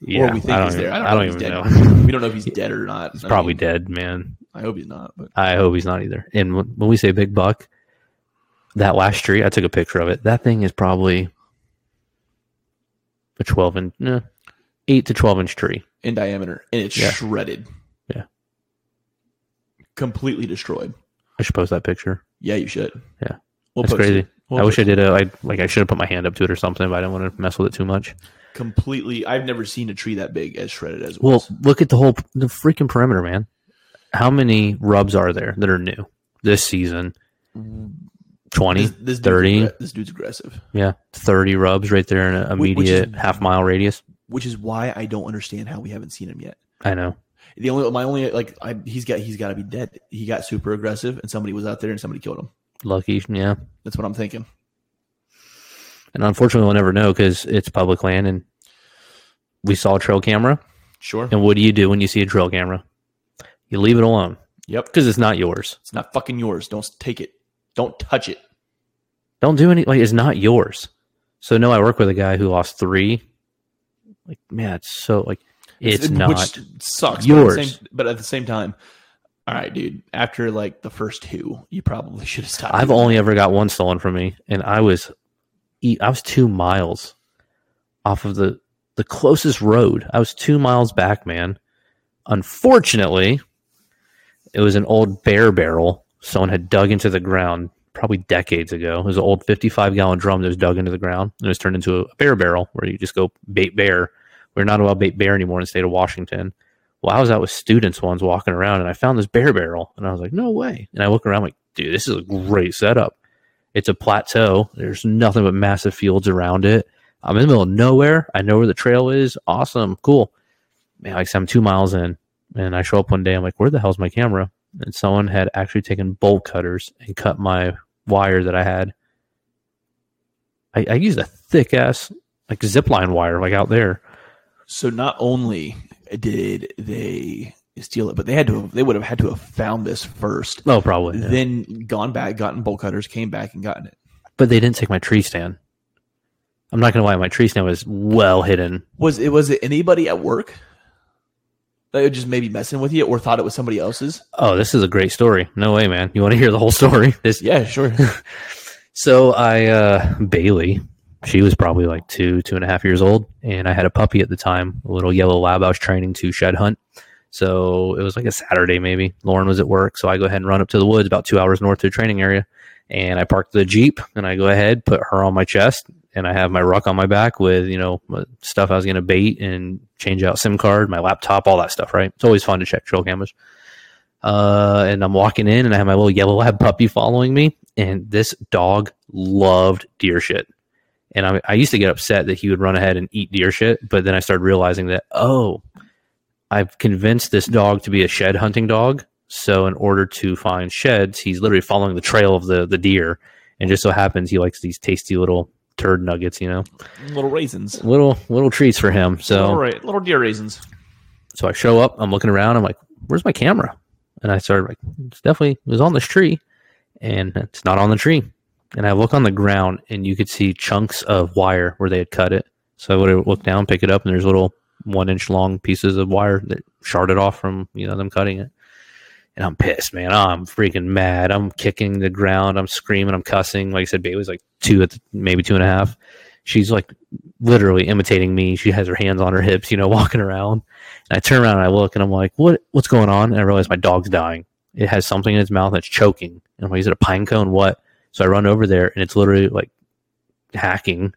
[SPEAKER 1] Yeah,
[SPEAKER 2] or we think
[SPEAKER 1] I don't
[SPEAKER 2] he's
[SPEAKER 1] even,
[SPEAKER 2] there. I don't,
[SPEAKER 1] I
[SPEAKER 2] know
[SPEAKER 1] don't
[SPEAKER 2] if he's
[SPEAKER 1] even
[SPEAKER 2] dead.
[SPEAKER 1] know.
[SPEAKER 2] we don't know if he's dead or not.
[SPEAKER 1] He's
[SPEAKER 2] I
[SPEAKER 1] probably
[SPEAKER 2] mean,
[SPEAKER 1] dead, man.
[SPEAKER 2] I hope he's not. But
[SPEAKER 1] I hope he's not either. And when we say big buck, that last tree, I took a picture of it. That thing is probably a 12 inch, nah, 8 to 12 inch tree.
[SPEAKER 2] in diameter, and it's
[SPEAKER 1] Yeah.
[SPEAKER 2] shredded.
[SPEAKER 1] Yeah.
[SPEAKER 2] Completely destroyed.
[SPEAKER 1] I should post that picture.
[SPEAKER 2] Yeah, you should.
[SPEAKER 1] Yeah.
[SPEAKER 2] We'll
[SPEAKER 1] That's crazy.
[SPEAKER 2] We'll
[SPEAKER 1] I wish I did a, I, like, I should have put my hand up to it or something, but I didn't want to mess with it too much.
[SPEAKER 2] completely. I've never seen a tree that big as shredded as
[SPEAKER 1] Well,
[SPEAKER 2] was.
[SPEAKER 1] look at the whole, the freaking perimeter, man. How many rubs are there that are new this season? Mm, 20,
[SPEAKER 2] This, this dude's
[SPEAKER 1] 30?
[SPEAKER 2] aggre- this dude's aggressive,
[SPEAKER 1] Yeah. 30 rubs right there in an
[SPEAKER 2] which is-
[SPEAKER 1] immediate half mile radius.
[SPEAKER 2] which is why I don't understand how we haven't seen him yet.
[SPEAKER 1] I know.
[SPEAKER 2] The only my only like I, he's got he's got to be dead. He got super aggressive, and somebody was out there and somebody killed him.
[SPEAKER 1] Lucky. Yeah.
[SPEAKER 2] That's what I'm thinking.
[SPEAKER 1] And unfortunately, we'll never know because it's public land and we saw a trail camera.
[SPEAKER 2] Sure.
[SPEAKER 1] And what do you do when you see a trail camera? You leave it alone
[SPEAKER 2] Yep.
[SPEAKER 1] because it's not yours.
[SPEAKER 2] It's not fucking yours. Don't take it. Don't touch it.
[SPEAKER 1] Don't do any, like, it's not yours. So, no, I work with a guy who lost three. Like, man, it's so, like, it's
[SPEAKER 2] It-
[SPEAKER 1] not.
[SPEAKER 2] which sucks.
[SPEAKER 1] yours.
[SPEAKER 2] But at, the same, but at the same time, all right, dude. After like the first two, you probably should have stopped.
[SPEAKER 1] I've
[SPEAKER 2] doing
[SPEAKER 1] only ever got one stolen from me, and I was, I was two miles off of the the closest road. I was two miles back, man. Unfortunately, it was an old bear barrel someone had dug into the ground probably decades ago. It was an old 55 gallon drum that was dug into the ground and it was turned into a bear barrel where you just go bait bear. We're not allowed bait bear anymore in the state of Washington. Well, I was out with students once walking around and I found this bear barrel and I was like, no way. And I look around like, dude, this is a great setup. It's a plateau. There's nothing but massive fields around it. I'm in the middle of nowhere. I know where the trail is. Awesome. Cool. Man, like I'm two miles in and I show up one day. I'm like, where the hell's my camera? And someone had actually taken bolt cutters and cut my wire that I had. I, I used a thick ass like zip line wire like out there.
[SPEAKER 2] So not only did they steal it, but they had to have, they would have had to have found this first,
[SPEAKER 1] Oh, probably. yeah.
[SPEAKER 2] then gone back, gotten bolt cutters, came back and gotten it.
[SPEAKER 1] but they didn't take my tree stand. I'm not gonna lie, my tree stand was well hidden.
[SPEAKER 2] Was it was it anybody at work that was just maybe messing with you or thought it was somebody else's?
[SPEAKER 1] Oh, this is a great story. No way, man. You want to hear the whole story? This
[SPEAKER 2] Yeah, sure.
[SPEAKER 1] So I uh Bailey, she was probably like two, two and a half years old, and I had a puppy at the time, a little yellow lab I was training to shed hunt. So it was like a Saturday maybe. Lauren was at work, so I go ahead and run up to the woods about two hours north to the training area. And I park the Jeep and I go ahead, put her on my chest, and I have my ruck on my back with, you know, stuff I was gonna bait and change out SIM card, my laptop, all that stuff, right? It's always fun to check trail cameras. Uh, and I'm walking in and I have my little yellow lab puppy following me. And this dog loved deer shit. And I, I used to get upset that he would run ahead and eat deer shit. But then I started realizing that, oh, I've convinced this dog to be a shed hunting dog. So in order to find sheds, he's literally following the trail of the, the deer. And just so happens he likes these tasty little turd nuggets, you know,
[SPEAKER 2] Little raisins.
[SPEAKER 1] little little treats for him. So
[SPEAKER 2] little, ra- little deer raisins.
[SPEAKER 1] so I show up, I'm looking around, I'm like, where's my camera? And I started like, it's definitely it was on this tree, and it's not on the tree. And I look on the ground, and you could see chunks of wire where they had cut it. So I would look down, pick it up, and there's little one inch long pieces of wire that sharded off from you know them cutting it. And I'm pissed, man. Oh, I'm freaking mad. I'm kicking the ground. I'm screaming. I'm cussing. Like I said, Bailey's like two, at maybe two and a half. She's like literally imitating me. She has her hands on her hips, you know, walking around. And I turn around and I look and I'm like, what, what's going on? And I realize my dog's dying. It has something in its mouth that's choking. And I'm like, is it a pine cone? What? So I run over there and it's literally like hacking.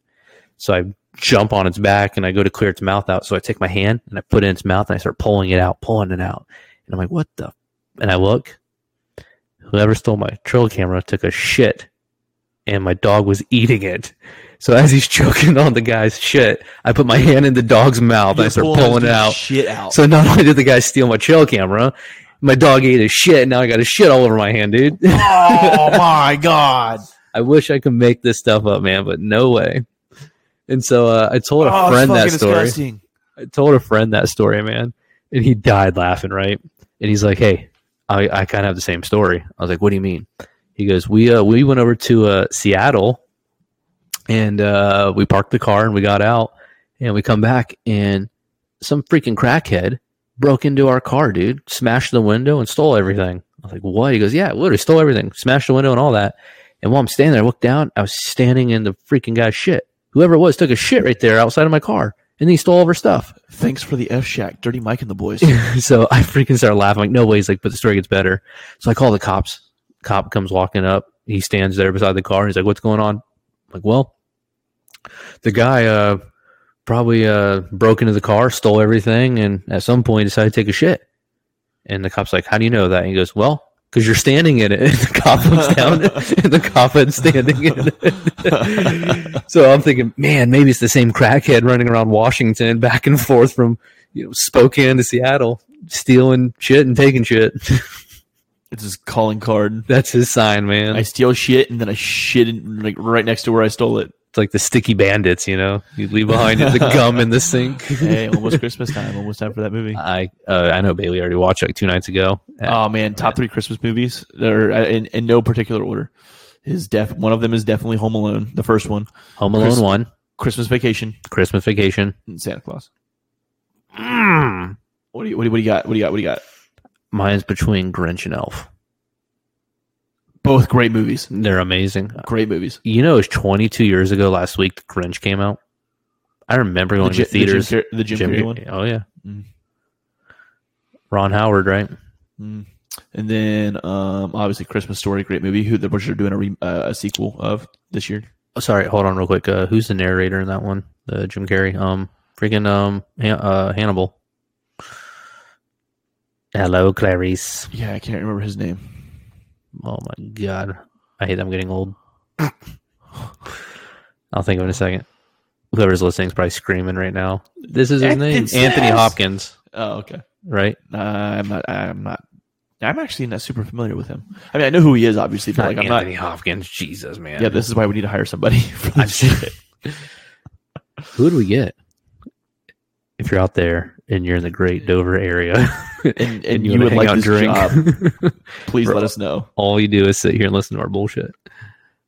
[SPEAKER 1] So I jump on its back and I go to clear its mouth out. So I take my hand and I put it in its mouth and I start pulling it out, pulling it out. And I'm like, what the? And I look. Whoever stole my trail camera took a shit and my dog was eating it. So as he's choking on the guy's shit, I put my hand in the dog's mouth and I start pulling it out.
[SPEAKER 2] Shit out.
[SPEAKER 1] So not only did the guy steal my trail camera, my dog ate his shit. And now I got his shit all over my hand, dude.
[SPEAKER 2] oh my god.
[SPEAKER 1] I wish I could make this stuff up, man, but no way. And so uh, I told a
[SPEAKER 2] Oh,
[SPEAKER 1] friend that story.
[SPEAKER 2] disgusting.
[SPEAKER 1] I told a friend that story, man, and he died laughing, right? And he's like, "Hey, I, I kind of have the same story." I was like, "What do you mean?" He goes, "We uh, we went over to uh, Seattle, and uh, we parked the car and we got out, and we come back, and some freaking crackhead broke into our car, dude, smashed the window and stole everything." I was like, "What?" He goes, "Yeah, literally stole everything, smashed the window and all that." And while I'm standing there, I looked down. I was standing in the freaking guy's shit. Whoever it was took a shit right there outside of my car, and he stole all of our stuff.
[SPEAKER 2] Thanks for the F Shack, Dirty Mike and the boys.
[SPEAKER 1] so I freaking started laughing. Like, no way. He's like, but the story gets better. So I call the cops. Cop comes walking up. He stands there beside the car. He's like, what's going on? I'm like, well, the guy uh, probably uh, broke into the car, stole everything, and at some point decided to take a shit. And the cop's like, how do you know that? And he goes, well, because you're standing in it. And the cop looks down, and the had standing in it. so I'm thinking, man, maybe it's the same crackhead running around Washington back and forth from you know Spokane to Seattle, stealing shit and taking shit.
[SPEAKER 2] It's his calling card.
[SPEAKER 1] That's his sign, man.
[SPEAKER 2] I steal shit and then I shit in, like right next to where I stole it.
[SPEAKER 1] It's like the sticky bandits, you know. You leave behind the gum in the sink.
[SPEAKER 2] Hey, almost Christmas time. Almost time for that movie.
[SPEAKER 1] I uh, I know Bailey already watched it like two nights ago.
[SPEAKER 2] Oh man, top three Christmas movies are uh, in, in no particular order. Is def one of them is definitely Home Alone, the first one,
[SPEAKER 1] Home Alone one,
[SPEAKER 2] Christmas Vacation,
[SPEAKER 1] Christmas Vacation.
[SPEAKER 2] and Santa Claus.
[SPEAKER 1] Mm.
[SPEAKER 2] What do you what do you, what do you got? What do you got? What do you got?
[SPEAKER 1] Mine's between Grinch and Elf.
[SPEAKER 2] Both great movies.
[SPEAKER 1] They're amazing.
[SPEAKER 2] Great movies.
[SPEAKER 1] You know, it was 22 years ago last week. The Grinch came out. I remember going to theaters.
[SPEAKER 2] The Jim, Car- the Jim, Carrey one.
[SPEAKER 1] Oh yeah,
[SPEAKER 2] Mm.
[SPEAKER 1] Ron Howard, right?
[SPEAKER 2] Mm. And then um, obviously Christmas Story, great movie. Who which they're doing a, re, uh, a sequel of this year.
[SPEAKER 1] Oh, sorry, hold on real quick. Uh, who's the narrator in that one? The Jim Carrey. Um, freaking um, Han- uh, Hannibal. Hello, Clarice.
[SPEAKER 2] Yeah, I can't remember his name.
[SPEAKER 1] Oh my god, I hate. I'm getting old. I'll think of it in a second. Whoever's listening is probably screaming right now. This is his name,
[SPEAKER 2] It
[SPEAKER 1] Anthony Hopkins,
[SPEAKER 2] Oh, okay.
[SPEAKER 1] right?
[SPEAKER 2] Uh, I'm not. I'm not. I'm actually not super familiar with him. I mean, I know who he is, obviously, but
[SPEAKER 1] Not
[SPEAKER 2] like, I'm
[SPEAKER 1] Anthony
[SPEAKER 2] not.
[SPEAKER 1] Hopkins. Jesus, man.
[SPEAKER 2] Yeah, this is why we need to hire somebody for this shit.
[SPEAKER 1] Who do we get? If you're out there and you're in the Great Dover area,
[SPEAKER 2] And, and,
[SPEAKER 1] you,
[SPEAKER 2] you, would like
[SPEAKER 1] out drink,
[SPEAKER 2] this job, please
[SPEAKER 1] Bro.
[SPEAKER 2] let us know.
[SPEAKER 1] all you do is sit here and listen to our bullshit.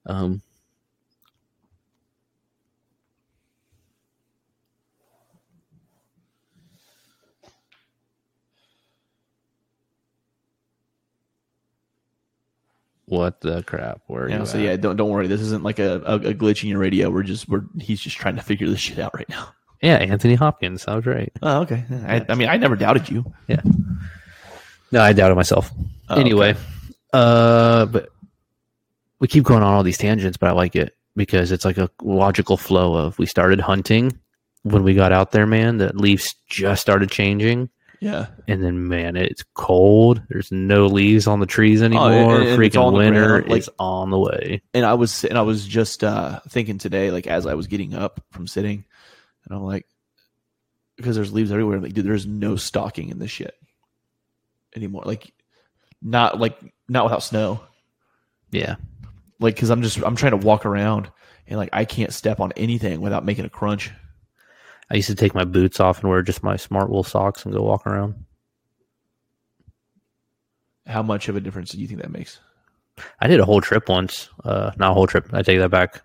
[SPEAKER 1] Um, what the crap? Where
[SPEAKER 2] Yeah,
[SPEAKER 1] you
[SPEAKER 2] so
[SPEAKER 1] at?
[SPEAKER 2] yeah, don't don't worry. This isn't like a, a, a glitch in your radio. We're just we're he's just trying to figure this shit out right now.
[SPEAKER 1] Yeah, Anthony Hopkins. I was right.
[SPEAKER 2] Oh, okay. I, I mean, I never doubted you. Yeah.
[SPEAKER 1] No, I doubted myself.
[SPEAKER 2] Oh,
[SPEAKER 1] anyway,
[SPEAKER 2] okay.
[SPEAKER 1] uh, but we keep going on all these tangents, but I like it because it's like a logical flow of we started hunting when we got out there, man. The leaves just started changing,
[SPEAKER 2] yeah,
[SPEAKER 1] and then man, it's cold. There's no leaves on the trees anymore.
[SPEAKER 2] Oh, and- and
[SPEAKER 1] Freaking winter
[SPEAKER 2] like-
[SPEAKER 1] is on the way.
[SPEAKER 2] and I was and I was just uh, thinking today, like as I was getting up from sitting, and I'm like, because there's leaves everywhere. I'm like, dude, there's no stalking in this shit anymore. Like, not like not without snow.
[SPEAKER 1] Yeah,
[SPEAKER 2] Like, because I'm just I'm trying to walk around, and like I can't step on anything without making a crunch.
[SPEAKER 1] I used to take my boots off and wear just my Smartwool socks and go walk around.
[SPEAKER 2] How much of a difference do you think that makes?
[SPEAKER 1] I did a whole trip once. Uh, not a whole trip. I take that back.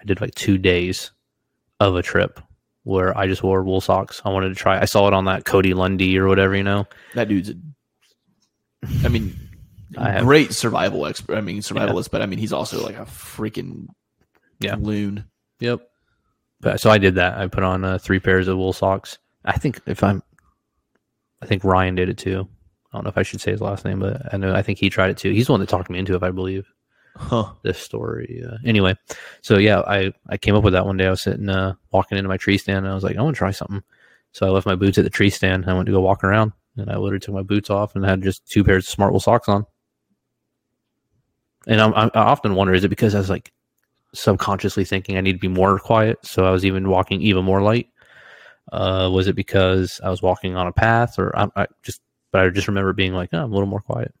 [SPEAKER 1] I did like two days of a trip where I just wore wool socks. I wanted to try. I saw it on that Cody Lundin or whatever, you know.
[SPEAKER 2] That dude's, a, I mean,
[SPEAKER 1] I have-
[SPEAKER 2] great survival expert. I mean, survivalist, but I mean, he's also like a freaking
[SPEAKER 1] Yeah.
[SPEAKER 2] loon.
[SPEAKER 1] Yep. But, so I did that. I put on uh, three pairs of wool socks. I think if I'm, I think Ryan did it too. I don't know if I should say his last name, but I know I think he tried it too. He's the one that talked me into it, I believe.
[SPEAKER 2] Huh.
[SPEAKER 1] this story. Uh, anyway, so yeah, I, I came up with that one day. I was sitting, uh, walking into my tree stand and I was like, I want to try something. So I left my boots at the tree stand. I went to go walk around and I literally took my boots off and had just two pairs of Smartwool socks on. And I'm, I'm, I often wonder, is it because I was like subconsciously thinking I need to be more quiet? So I was even walking even more light. Uh, was it because I was walking on a path or I, I just, but I just remember being like, oh, I'm a little more quiet.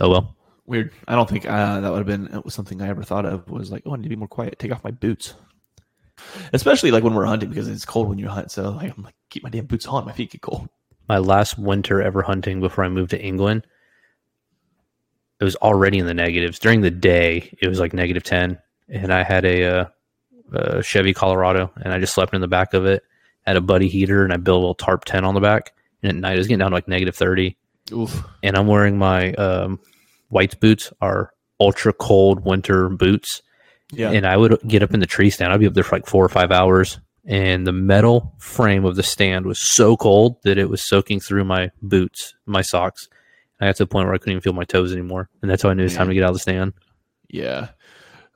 [SPEAKER 1] Oh, well.
[SPEAKER 2] Weird. I don't think uh, that would have been something I ever thought of. Was like, oh, I need to be more quiet. Take off my boots. Especially like when we're hunting because it's cold when you hunt. So like, I'm like, keep my damn boots on. My feet get cold.
[SPEAKER 1] my last winter ever hunting before I moved to England, it was already in the negatives. During the day, it was like negative 10. And I had a, uh, a Chevy Colorado and I just slept in the back of it. Had a buddy heater and I built a little tarp tent on the back. And at night, it was getting down to like negative 30.
[SPEAKER 2] Oof.
[SPEAKER 1] And I'm wearing my um, White's boots, are ultra cold winter boots.
[SPEAKER 2] Yeah.
[SPEAKER 1] And I would get up in the tree stand. I'd be up there for like four or five hours. And the metal frame of the stand was so cold that it was soaking through my boots, my socks. I got to the point where I couldn't even feel my toes anymore. And that's how I knew it was time to get out of the stand.
[SPEAKER 2] Yeah.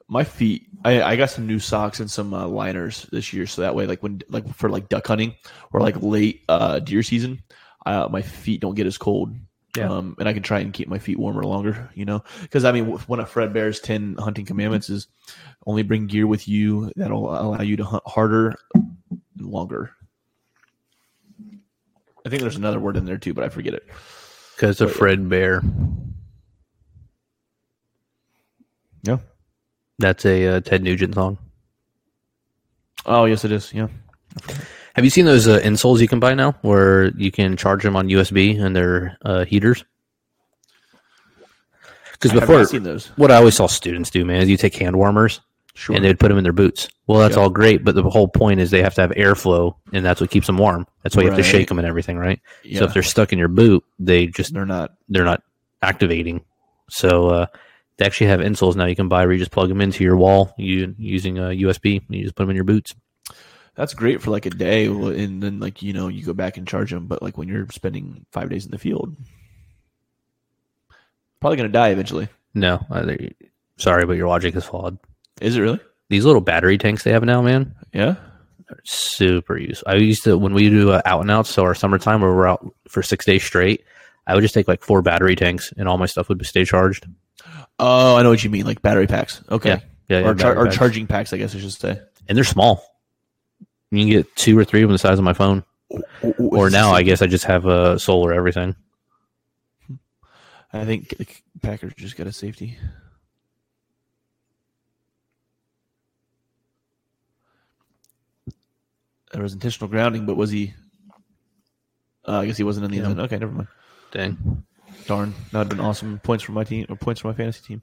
[SPEAKER 2] My feet. I, I got some new socks and some uh, liners this year, so that way, like when like for like duck hunting or like late uh, deer season, uh, my feet don't get as cold.
[SPEAKER 1] Yeah.
[SPEAKER 2] Um, and I can try and keep my feet warmer longer, you know, because I mean, one of Fred Bear's 10 hunting commandments is only bring gear with you that'll allow you to hunt harder and longer. I think there's another word in there too, but I forget it.
[SPEAKER 1] Because of Fred Bear.
[SPEAKER 2] Yeah.
[SPEAKER 1] That's a uh, Ted Nugent song.
[SPEAKER 2] Oh, yes, it is. Yeah.
[SPEAKER 1] Have you seen those uh, insoles you can buy now where you can charge them on USB and they're uh, heaters? Because before,
[SPEAKER 2] seen those.
[SPEAKER 1] what I always saw students do, man, is you take hand warmers
[SPEAKER 2] Sure.
[SPEAKER 1] and they'd put them in their boots. Well, that's
[SPEAKER 2] Yeah.
[SPEAKER 1] all great, but the whole point is they have to have airflow, and that's what keeps them warm. That's why you have to shake them and everything, right?
[SPEAKER 2] yeah.
[SPEAKER 1] So if they're stuck in your boot, they just
[SPEAKER 2] they're not.
[SPEAKER 1] they're not activating. So uh, they actually have insoles now you can buy where you just plug them into your wall you using a USB. And you just put them in your boots.
[SPEAKER 2] That's great for like a day, and then like you know you go back and charge them. But like when you're spending five days in the field, probably gonna die eventually.
[SPEAKER 1] No, sorry, but your logic is flawed.
[SPEAKER 2] Is it really?
[SPEAKER 1] These little battery tanks they have now, man,
[SPEAKER 2] Yeah.
[SPEAKER 1] super useful. I used to when we do uh, out and outs, so our summertime where we're out for six days straight. I would just take like four battery tanks, and all my stuff would stay charged.
[SPEAKER 2] Oh, I know what you mean, like battery packs. Okay.
[SPEAKER 1] Yeah, yeah, yeah
[SPEAKER 2] or, char- or
[SPEAKER 1] packs.
[SPEAKER 2] charging packs, I guess I should say.
[SPEAKER 1] and they're small. You can get two or three of them the size of my phone. Or now, I guess I just have uh, solar everything.
[SPEAKER 2] I think the Packers just got a safety. There was intentional grounding, but was he? Uh, I guess he wasn't in the
[SPEAKER 1] Yeah.
[SPEAKER 2] end. Okay, never mind.
[SPEAKER 1] Dang.
[SPEAKER 2] Darn, that would have been awesome points for my team or points for my fantasy team.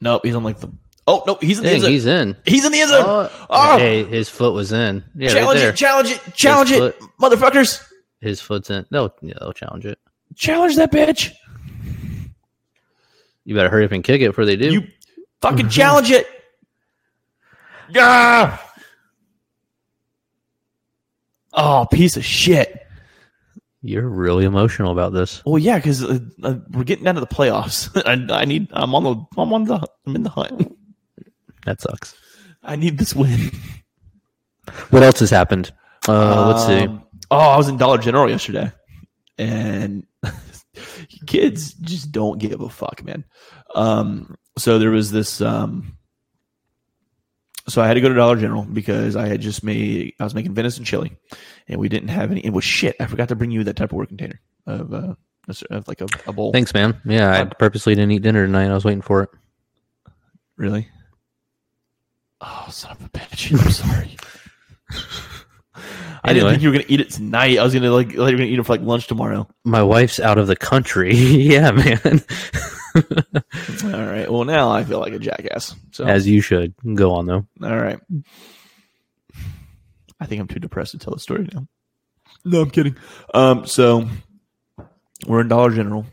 [SPEAKER 2] Nope, he's on like the. Oh no, he's in the
[SPEAKER 1] Dang,
[SPEAKER 2] end zone.
[SPEAKER 1] he's in.
[SPEAKER 2] He's in the end zone.
[SPEAKER 1] Oh,
[SPEAKER 2] Oh!
[SPEAKER 1] Hey, his foot was in. Yeah,
[SPEAKER 2] challenge
[SPEAKER 1] there.
[SPEAKER 2] it! Challenge it! Challenge
[SPEAKER 1] His
[SPEAKER 2] it, motherfuckers!
[SPEAKER 1] His foot's in. They'll, yeah, they'll challenge it.
[SPEAKER 2] Challenge that bitch!
[SPEAKER 1] You better hurry up and kick it before they do.
[SPEAKER 2] You fucking challenge it! Yeah! Oh, piece of shit.
[SPEAKER 1] You're really emotional about this.
[SPEAKER 2] Well, yeah, because uh, uh, we're getting down to the playoffs. I, I need. I'm on the. I'm on the. I'm in the hunt.
[SPEAKER 1] That sucks.
[SPEAKER 2] I need this win.
[SPEAKER 1] What else has happened? Uh, let's see.
[SPEAKER 2] Um, Oh, I was in Dollar General yesterday, and kids just don't give a fuck, man. Um, so there was this. Um, so I had to go to Dollar General because I had just made. I was making venison chili, and we didn't have any. It was shit. I forgot to bring you that type Tupperware container of uh, That's- uh, like a, a bowl.
[SPEAKER 1] Thanks, man. Yeah, I purposely didn't eat dinner tonight. I was waiting for it.
[SPEAKER 2] Really? Oh, son of a bitch! I'm sorry. I didn't
[SPEAKER 1] Anyway.
[SPEAKER 2] think you were gonna eat it tonight. I was gonna like, like you're gonna eat it for like lunch tomorrow.
[SPEAKER 1] My wife's out of the country. yeah, man.
[SPEAKER 2] All right. Well, now I feel like a jackass. So,
[SPEAKER 1] As you should. Go on though.
[SPEAKER 2] all right. I think I'm too depressed to tell the story now. No, I'm kidding. Um, so we're in Dollar General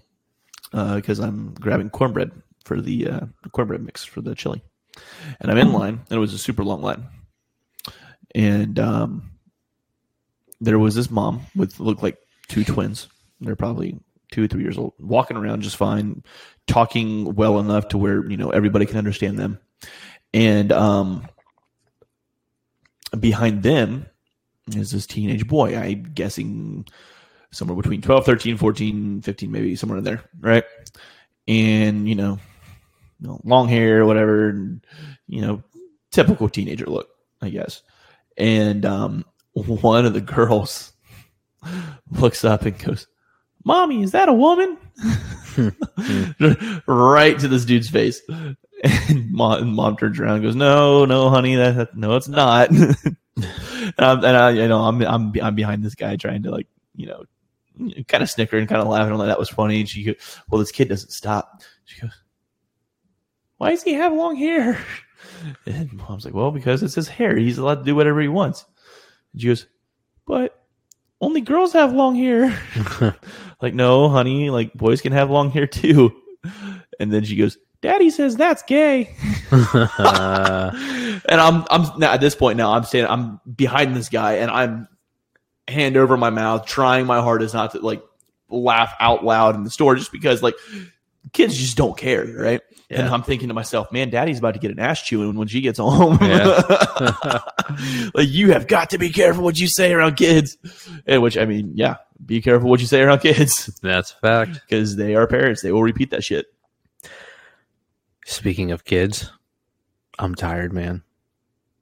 [SPEAKER 2] because I'm grabbing cornbread for the uh, cornbread mix for the chili, and I'm in line, and it was a super long line, and um, there was this mom with looked like two twins. They're probably two or three years old, walking around just fine, talking well enough to where you know everybody can understand them, and um, behind them is this teenage boy. I'm guessing somewhere between 12, 13, 14, 15, maybe somewhere in there, right? And, you know, you know, long hair, whatever, and, you know, typical teenager look, I guess. And um, one of the girls looks up and goes, Mommy, is that a woman? right to this dude's face. And mom, and mom turns around and goes, No, no, honey, that, that- no, it's not. and, I'm, and I, you know, I'm, I'm, I'm behind this guy trying to like, you know, kind of snicker and kind of laughing. I'm like, that was funny. And she goes, Well, this kid doesn't stop. She goes, Why does he have long hair? And mom's like, Well, because it's his hair. He's allowed to do whatever he wants. And she goes, But only girls have long hair. like, no, honey, like boys can have long hair too. And then she goes, Daddy says that's gay. And I'm I'm now at this point now I'm standing I'm behind this guy and I'm hand over my mouth trying my hardest not to like laugh out loud in the store just because like kids just don't care right and I'm thinking to myself man daddy's about to get an ass chewing when she gets home
[SPEAKER 1] Yeah.
[SPEAKER 2] like you have got to be careful what you say around kids and which I mean yeah be careful what you say around kids
[SPEAKER 1] that's a fact.
[SPEAKER 2] because they are parents they will repeat that shit
[SPEAKER 1] Speaking of kids, I'm tired, man.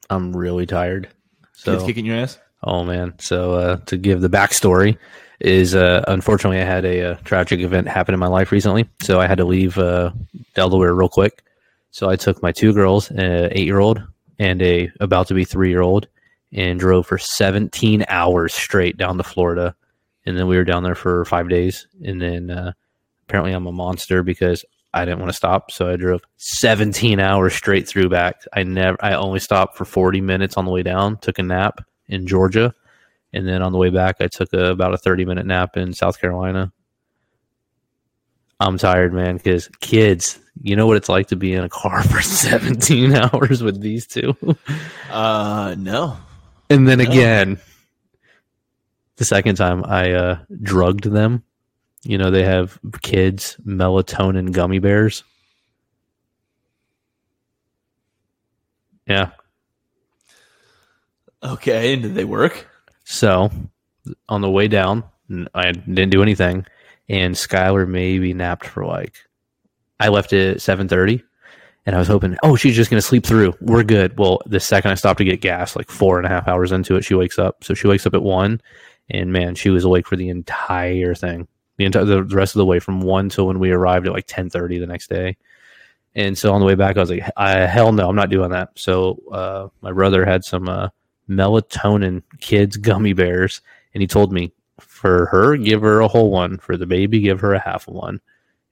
[SPEAKER 1] I'm really tired. So,
[SPEAKER 2] kids kicking your ass
[SPEAKER 1] oh man. So, uh, to give the backstory, is uh, unfortunately I had a, uh tragic event happen in my life recently, so I had to leave uh, Delaware real quick. So I took my two girls, an eight year old and a about to be three year old, and drove for 17 hours straight down to Florida, and then we were down there for five days, and then uh, apparently I'm a monster because I didn't want to stop, so I drove 17 hours straight through back. I never, I only stopped for 40 minutes on the way down, took a nap in Georgia, and then on the way back, I took a, about a 30 minute nap in South Carolina. I'm tired, man, because kids, you know what it's like to be in a car for 17 hours with these two.
[SPEAKER 2] uh no
[SPEAKER 1] And then
[SPEAKER 2] No.
[SPEAKER 1] again, the second time I uh, drugged them. You know, they have kids melatonin gummy bears. Yeah.
[SPEAKER 2] okay and did they work
[SPEAKER 1] So on the way down, I didn't do anything, and Skylar maybe napped for like. I left it at seven thirty, and I was hoping, oh, she's just gonna sleep through. We're good. Well, the second I stopped to get gas, like four and a half hours into it, she wakes up. So she wakes up at one, and man, she was awake for the entire thing, the entire the rest of the way from one till when we arrived at like ten thirty the next day. And so on the way back, I was like, I, hell no, I'm not doing that. So uh, my brother had some uh, melatonin kids gummy bears, and he told me for her, give her a whole one. For the baby, give her a half one.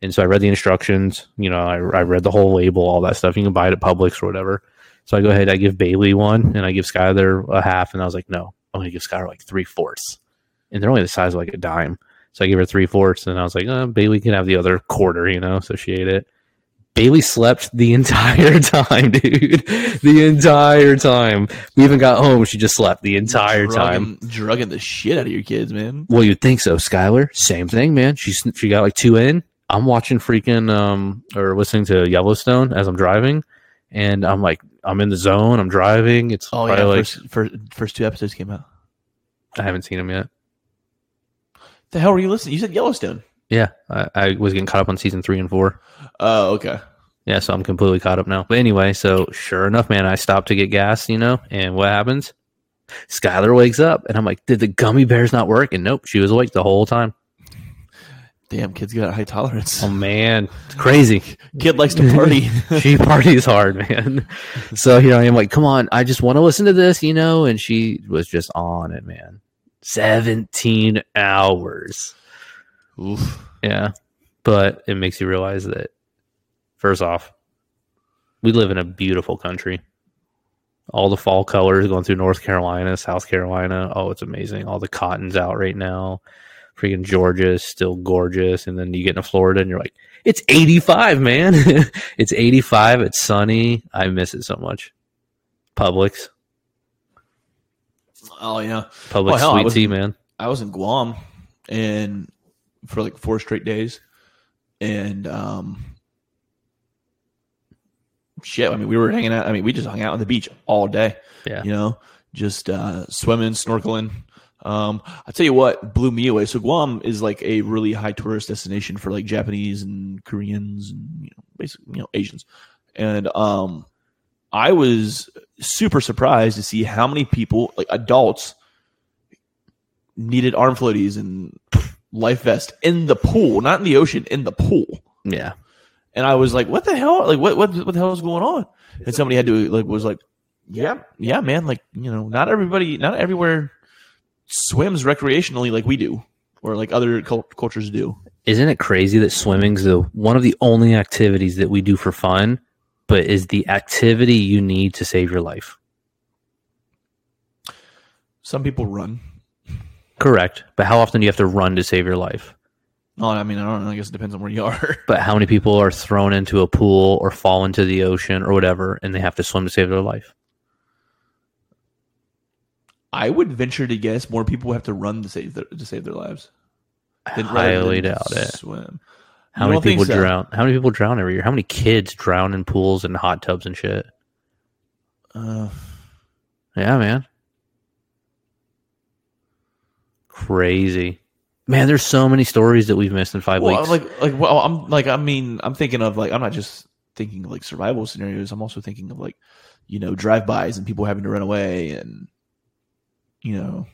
[SPEAKER 1] And so I read the instructions. You know, I, I read the whole label, all that stuff. You can buy it at Publix or whatever. So I go ahead, I give Bailey one, and I give Skylar a half. And I was like, no, I'm gonna give Skylar like three fourths, and they're only the size of like a dime. So I gave her three fourths, and I was like, uh, Bailey can have the other quarter, you know. So she ate it. Bailey slept the entire time, dude. The entire time. We even got home. She just slept the entire time.
[SPEAKER 2] drugging, drugging the shit out of your kids man
[SPEAKER 1] Well, you'd think so, Skylar. Same thing, man. She's she got like two in. I'm watching freaking um or listening to Yellowstone as I'm driving, and I'm like I'm in the zone. I'm driving. It's
[SPEAKER 2] oh yeah
[SPEAKER 1] like
[SPEAKER 2] first, first first two episodes came out
[SPEAKER 1] I haven't seen them yet.
[SPEAKER 2] the hell were you listening you said Yellowstone
[SPEAKER 1] Yeah, I, I was getting caught up on season three and four.
[SPEAKER 2] Oh okay
[SPEAKER 1] Yeah, so I'm completely caught up now. But anyway, so sure enough, man, I stopped to get gas, you know, and what happens? Skylar wakes up, and I'm like, did the gummy bears not work? And nope, she was awake the whole time.
[SPEAKER 2] Damn, kids got high tolerance.
[SPEAKER 1] Oh man, it's crazy.
[SPEAKER 2] Kid likes to party.
[SPEAKER 1] she parties hard, man. So here I am, like, come on, I just want to listen to this, you know. And she was just on it, man. Seventeen hours.
[SPEAKER 2] Oof.
[SPEAKER 1] Yeah, but it makes you realize that first off, we live in a beautiful country. All the fall colors going through North Carolina, South Carolina. Oh, it's amazing. All the cotton's out right now. Freaking Georgia is still gorgeous. And then you get into Florida and you're like, it's 85, man. it's 85. It's sunny. I miss it so much. Publix.
[SPEAKER 2] Oh yeah.
[SPEAKER 1] Publix
[SPEAKER 2] Well, hell,
[SPEAKER 1] sweet
[SPEAKER 2] was-
[SPEAKER 1] tea, man.
[SPEAKER 2] I was in Guam and for like four straight days. And um shit, I mean we were hanging out I mean we just hung out on the beach all day.
[SPEAKER 1] Yeah.
[SPEAKER 2] You know, just uh swimming, snorkeling. Um I tell you what blew me away. So Guam is like a really high tourist destination for like Japanese and Koreans and you know basically you know Asians. And um I was super surprised to see how many people like adults needed arm floaties and life vest in the pool, not in the ocean, in the pool.
[SPEAKER 1] Yeah.
[SPEAKER 2] And I was like, "What the hell? Like, what what what the hell is going on?" And somebody had to like was like, "Yeah, yeah, man. Like, you know, not everybody, not everywhere swims recreationally like we do, or like other cul- cultures do."
[SPEAKER 1] Isn't it crazy that swimming's the one of the only activities that we do for fun, but is the activity you need to save your life?
[SPEAKER 2] Some people run.
[SPEAKER 1] Correct. But how often do you have to run to save your life?
[SPEAKER 2] Oh, I mean, I don't know. I guess it depends on where you are.
[SPEAKER 1] But how many people are thrown into a pool or fall into the ocean or whatever and they have to swim to save their life?
[SPEAKER 2] I would venture to guess more people have to run to save their to save their lives.
[SPEAKER 1] I
[SPEAKER 2] than-
[SPEAKER 1] highly
[SPEAKER 2] than
[SPEAKER 1] doubt it.
[SPEAKER 2] Swim.
[SPEAKER 1] How
[SPEAKER 2] You
[SPEAKER 1] many people
[SPEAKER 2] so?
[SPEAKER 1] drown? How many people drown every year? How many kids drown in pools and hot tubs and shit?
[SPEAKER 2] Uh,
[SPEAKER 1] Yeah, man. Crazy. Man, there's so many stories that we've missed in five
[SPEAKER 2] well,
[SPEAKER 1] weeks.
[SPEAKER 2] like like well, I'm like I mean I'm thinking of like I'm not just thinking of like survival scenarios. I'm also thinking of like you know drive bys and people having to run away and you know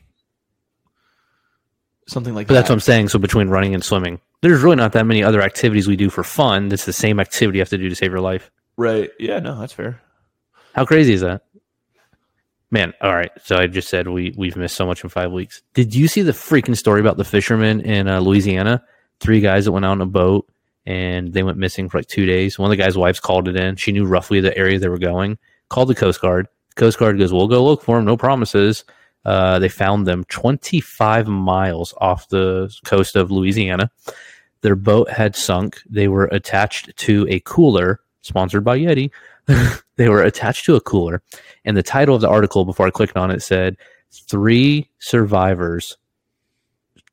[SPEAKER 2] something like
[SPEAKER 1] But
[SPEAKER 2] that.
[SPEAKER 1] that's what I'm saying. So between running and swimming, there's really not that many other activities we do for fun. That's the same activity you have to do to save your life.
[SPEAKER 2] right. Yeah. No, that's fair.
[SPEAKER 1] How crazy is that? Man, all right. So I just said we we've missed so much in five weeks. Did you see the freaking story about the fishermen in uh, Louisiana? Three guys that went out on a boat and they went missing for like two days. One of the guy's wives called it in. She knew roughly the area they were going. Called the Coast Guard. Coast Guard goes, "We'll go look for them. No promises." Uh, they found them 25 miles off the coast of Louisiana. Their boat had sunk. They were attached to a cooler sponsored by Yeti. they were attached to a cooler. And the title of the article, before I clicked on it, said three survivors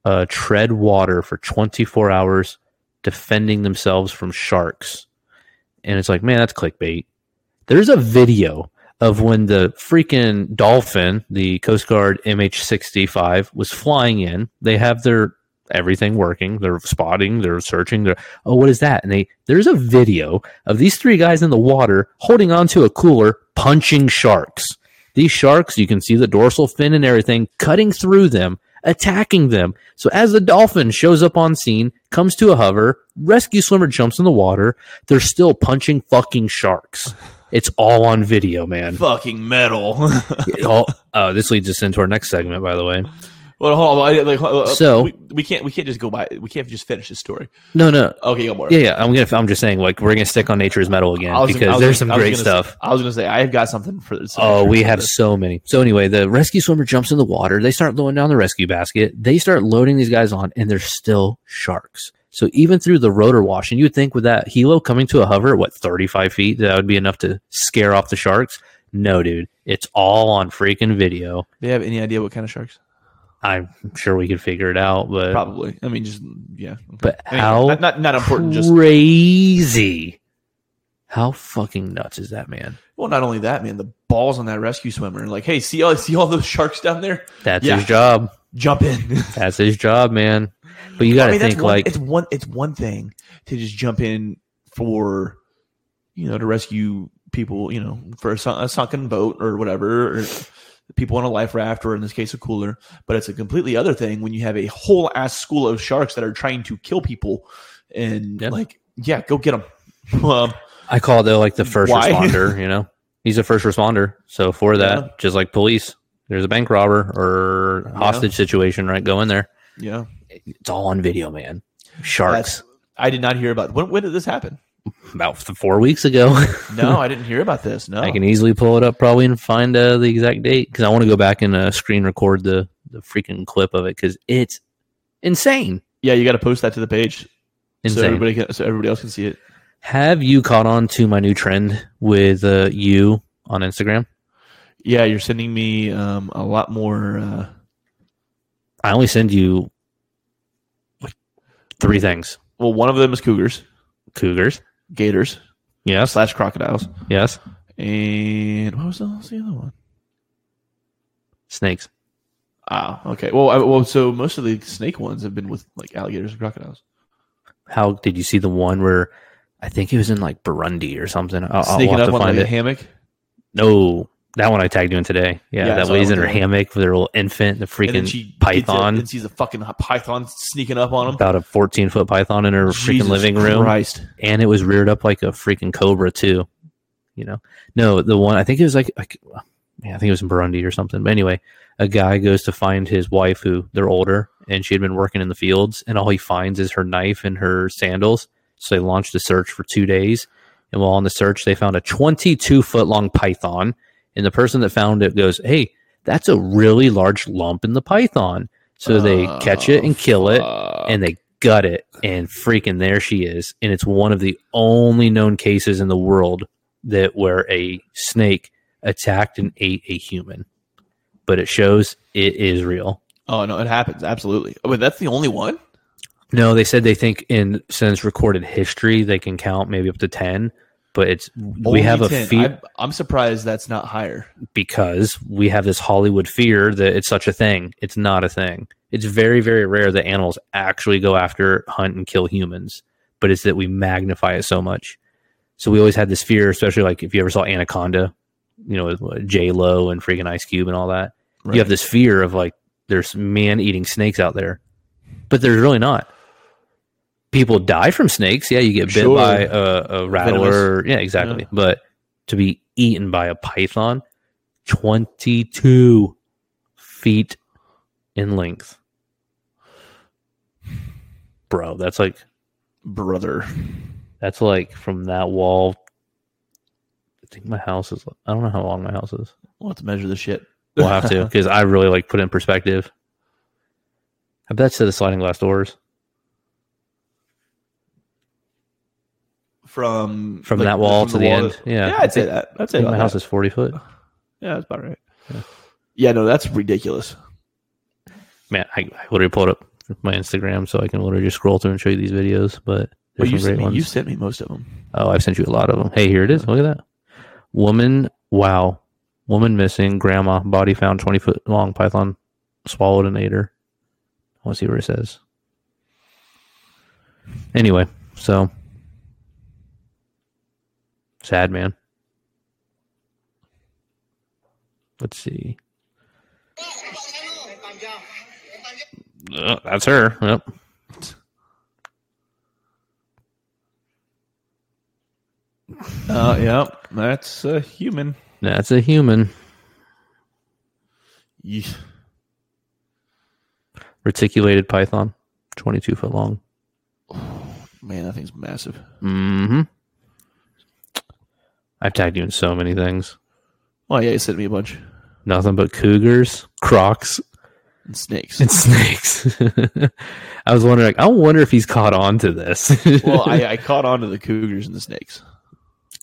[SPEAKER 1] uh, tread water for 24 hours defending themselves from sharks. And it's like, man, that's clickbait. There's a video of when the freaking dolphin, the Coast Guard MH65, was flying in. They have their everything working. They're spotting, they're searching. They're oh, what is that? And they there's a video of these three guys in the water holding onto a cooler, punching sharks. These sharks, you can see the dorsal fin and everything cutting through them, attacking them. So as the dolphin shows up on scene, comes to a hover, rescue swimmer jumps in the water, they're still punching fucking sharks. It's all on video, man.
[SPEAKER 2] Fucking metal.
[SPEAKER 1] oh, uh, this leads us into our next segment, by the way.
[SPEAKER 2] Well, hold on. I- Like, uh,
[SPEAKER 1] So-
[SPEAKER 2] we, we can't we can't just go by. We can't just finish this story.
[SPEAKER 1] No, no,
[SPEAKER 2] Okay, go more.
[SPEAKER 1] yeah, yeah. I'm gonna. I'm just saying, like, we're gonna stick on nature's metal again
[SPEAKER 2] I was- I
[SPEAKER 1] because there's
[SPEAKER 2] gonna-
[SPEAKER 1] some great
[SPEAKER 2] gonna
[SPEAKER 1] stuff.
[SPEAKER 2] Say, I was going to say I've got something for this.
[SPEAKER 1] Oh, we have so many. So anyway, the rescue swimmer jumps in the water. They start loading down the rescue basket. They start loading these guys on, and they're still sharks. So even through the rotor wash, and you'd think with that helo coming to a hover at what 35 feet, that would be enough to scare off the sharks. No, dude, it's all on freaking video.
[SPEAKER 2] Do you have any idea what kind of sharks?
[SPEAKER 1] I'm sure we could figure it out, but
[SPEAKER 2] Probably. I mean, just yeah. Okay.
[SPEAKER 1] but
[SPEAKER 2] Anyway,
[SPEAKER 1] how
[SPEAKER 2] not, not not important. Just
[SPEAKER 1] crazy? How fucking nuts is that, man?
[SPEAKER 2] well, not only that, man. The balls on that rescue swimmer. Like, hey, see all see all those sharks down there?
[SPEAKER 1] That's
[SPEAKER 2] Yeah.
[SPEAKER 1] his job.
[SPEAKER 2] Jump in.
[SPEAKER 1] That's his job, man. But you got to
[SPEAKER 2] I mean,
[SPEAKER 1] think
[SPEAKER 2] one,
[SPEAKER 1] like
[SPEAKER 2] it's one it's one thing to just jump in for you know to rescue people you know for a, sun- a sunken boat or whatever or people on a life raft or in this case a cooler. But it's a completely other thing when you have a whole ass school of sharks that are trying to kill people and
[SPEAKER 1] Yep.
[SPEAKER 2] like yeah, go get them. Um,
[SPEAKER 1] I call it though like the first
[SPEAKER 2] Why?
[SPEAKER 1] responder. You know, he's a first responder. So for that,
[SPEAKER 2] Yeah.
[SPEAKER 1] just like police, there's a bank robber or
[SPEAKER 2] Yeah.
[SPEAKER 1] hostage situation, right? Go in there.
[SPEAKER 2] yeah,
[SPEAKER 1] It's all on video, man. Sharks.
[SPEAKER 2] That's- I did not hear about when. When did this happen?
[SPEAKER 1] About four weeks ago.
[SPEAKER 2] No, I didn't hear about this. No,
[SPEAKER 1] I can easily pull it up probably and find uh, the exact date because I want to go back and uh, screen record the the freaking clip of it because it's insane.
[SPEAKER 2] yeah, you got to post that to the page so everybody can, so everybody else can see it.
[SPEAKER 1] Have you caught on to my new trend with uh, you on Instagram?
[SPEAKER 2] Yeah, you're sending me um, a lot more. Uh,
[SPEAKER 1] I only send you like three things:
[SPEAKER 2] well, one of them is cougars,
[SPEAKER 1] cougars,
[SPEAKER 2] gators
[SPEAKER 1] yes,
[SPEAKER 2] slash crocodiles,
[SPEAKER 1] yes,
[SPEAKER 2] and what was the, what was the other one?
[SPEAKER 1] snakes.
[SPEAKER 2] Ah, okay. Well, I, well, so most of the snake ones have been with like alligators and crocodiles.
[SPEAKER 1] How did you see the one where I think it was in like Burundi or something? I'll, I'll
[SPEAKER 2] Sneaking
[SPEAKER 1] have
[SPEAKER 2] up
[SPEAKER 1] to
[SPEAKER 2] on like a hammock.
[SPEAKER 1] No, that one I tagged you in today. Yeah,
[SPEAKER 2] Yeah,
[SPEAKER 1] that lays in her hammock with her little infant, the freaking
[SPEAKER 2] she
[SPEAKER 1] python.
[SPEAKER 2] and sees a fucking python sneaking up on him.
[SPEAKER 1] about a 14 foot python in her freaking living room
[SPEAKER 2] Christ.
[SPEAKER 1] and it was reared up like a freaking cobra too you know no the one i think it was like, like yeah, i think it was in burundi or something but anyway a guy goes to find his wife who they're older and she had been working in the fields and all he finds is her knife and her sandals so they launched a search for two days and while on the search they found a 22 foot long python and the person that found it goes hey that's a really large lump in the python. So they catch it oh, and kill it and they gut it and freaking there she is. And it's one of the only known cases in the world that where a snake attacked and ate a human. But it shows it is real.
[SPEAKER 2] Oh no, it happens. Absolutely. Oh, but that's the only one.
[SPEAKER 1] no they said they think in since recorded history they can count maybe up to 10 but it's we have a fear
[SPEAKER 2] I'm, surprised that's not higher.
[SPEAKER 1] because we have this hollywood fear that it's such a thing. It's not a thing. It's very very rare that animals actually go after hunt and kill humans but it's that we magnify it so much. So we always had this fear especially like if you ever saw anaconda you know with j lo and freaking ice cube and all that you have this fear of like there's man eating snakes out there but there's really not people die from snakes yeah you get bit
[SPEAKER 2] Sure.
[SPEAKER 1] by a, a rattler yeah exactly
[SPEAKER 2] Yeah.
[SPEAKER 1] but to be eaten by a python 22 feet in length bro that's like
[SPEAKER 2] brother.
[SPEAKER 1] that's like from that wall i think my house is i don't know how long my house is
[SPEAKER 2] We'll have to measure the shit.
[SPEAKER 1] We'll have to because I really like put it in perspective. I bet to the sliding glass doors
[SPEAKER 2] from
[SPEAKER 1] from
[SPEAKER 2] like,
[SPEAKER 1] that wall
[SPEAKER 2] from
[SPEAKER 1] to the,
[SPEAKER 2] wall
[SPEAKER 1] end. Yeah,
[SPEAKER 2] yeah,
[SPEAKER 1] I
[SPEAKER 2] I'd say that. I'd
[SPEAKER 1] I
[SPEAKER 2] say
[SPEAKER 1] think
[SPEAKER 2] about
[SPEAKER 1] my house
[SPEAKER 2] that.
[SPEAKER 1] is forty foot.
[SPEAKER 2] Yeah, that's about right.
[SPEAKER 1] Yeah.
[SPEAKER 2] Yeah. no, that's ridiculous.
[SPEAKER 1] Man, I, I literally pulled up my Instagram so I can literally just scroll through and show you these videos. But
[SPEAKER 2] Well, you sent, me,
[SPEAKER 1] ones.
[SPEAKER 2] you sent me most of them.
[SPEAKER 1] Oh, I've sent you a lot of them. Hey, here it is. Look at that. Woman, wow. Woman missing. Grandma. Body found 20 foot long. Python swallowed and ate her. I want to see what it says. Anyway, so. Sad, man. Let's see. Uh, that's her. Yep.
[SPEAKER 2] Uh, yeah, that's a human.
[SPEAKER 1] That's a human.
[SPEAKER 2] Ye-
[SPEAKER 1] Reticulated python. 22 foot long.
[SPEAKER 2] Man, that thing's massive.
[SPEAKER 1] hmm I've tagged you in so many things.
[SPEAKER 2] Oh yeah, you sent me a bunch.
[SPEAKER 1] Nothing but cougars, crocs,
[SPEAKER 2] And snakes.
[SPEAKER 1] and snakes. I was wondering, like, I wonder if he's caught on to this.
[SPEAKER 2] well, I, I caught on to the cougars and the snakes.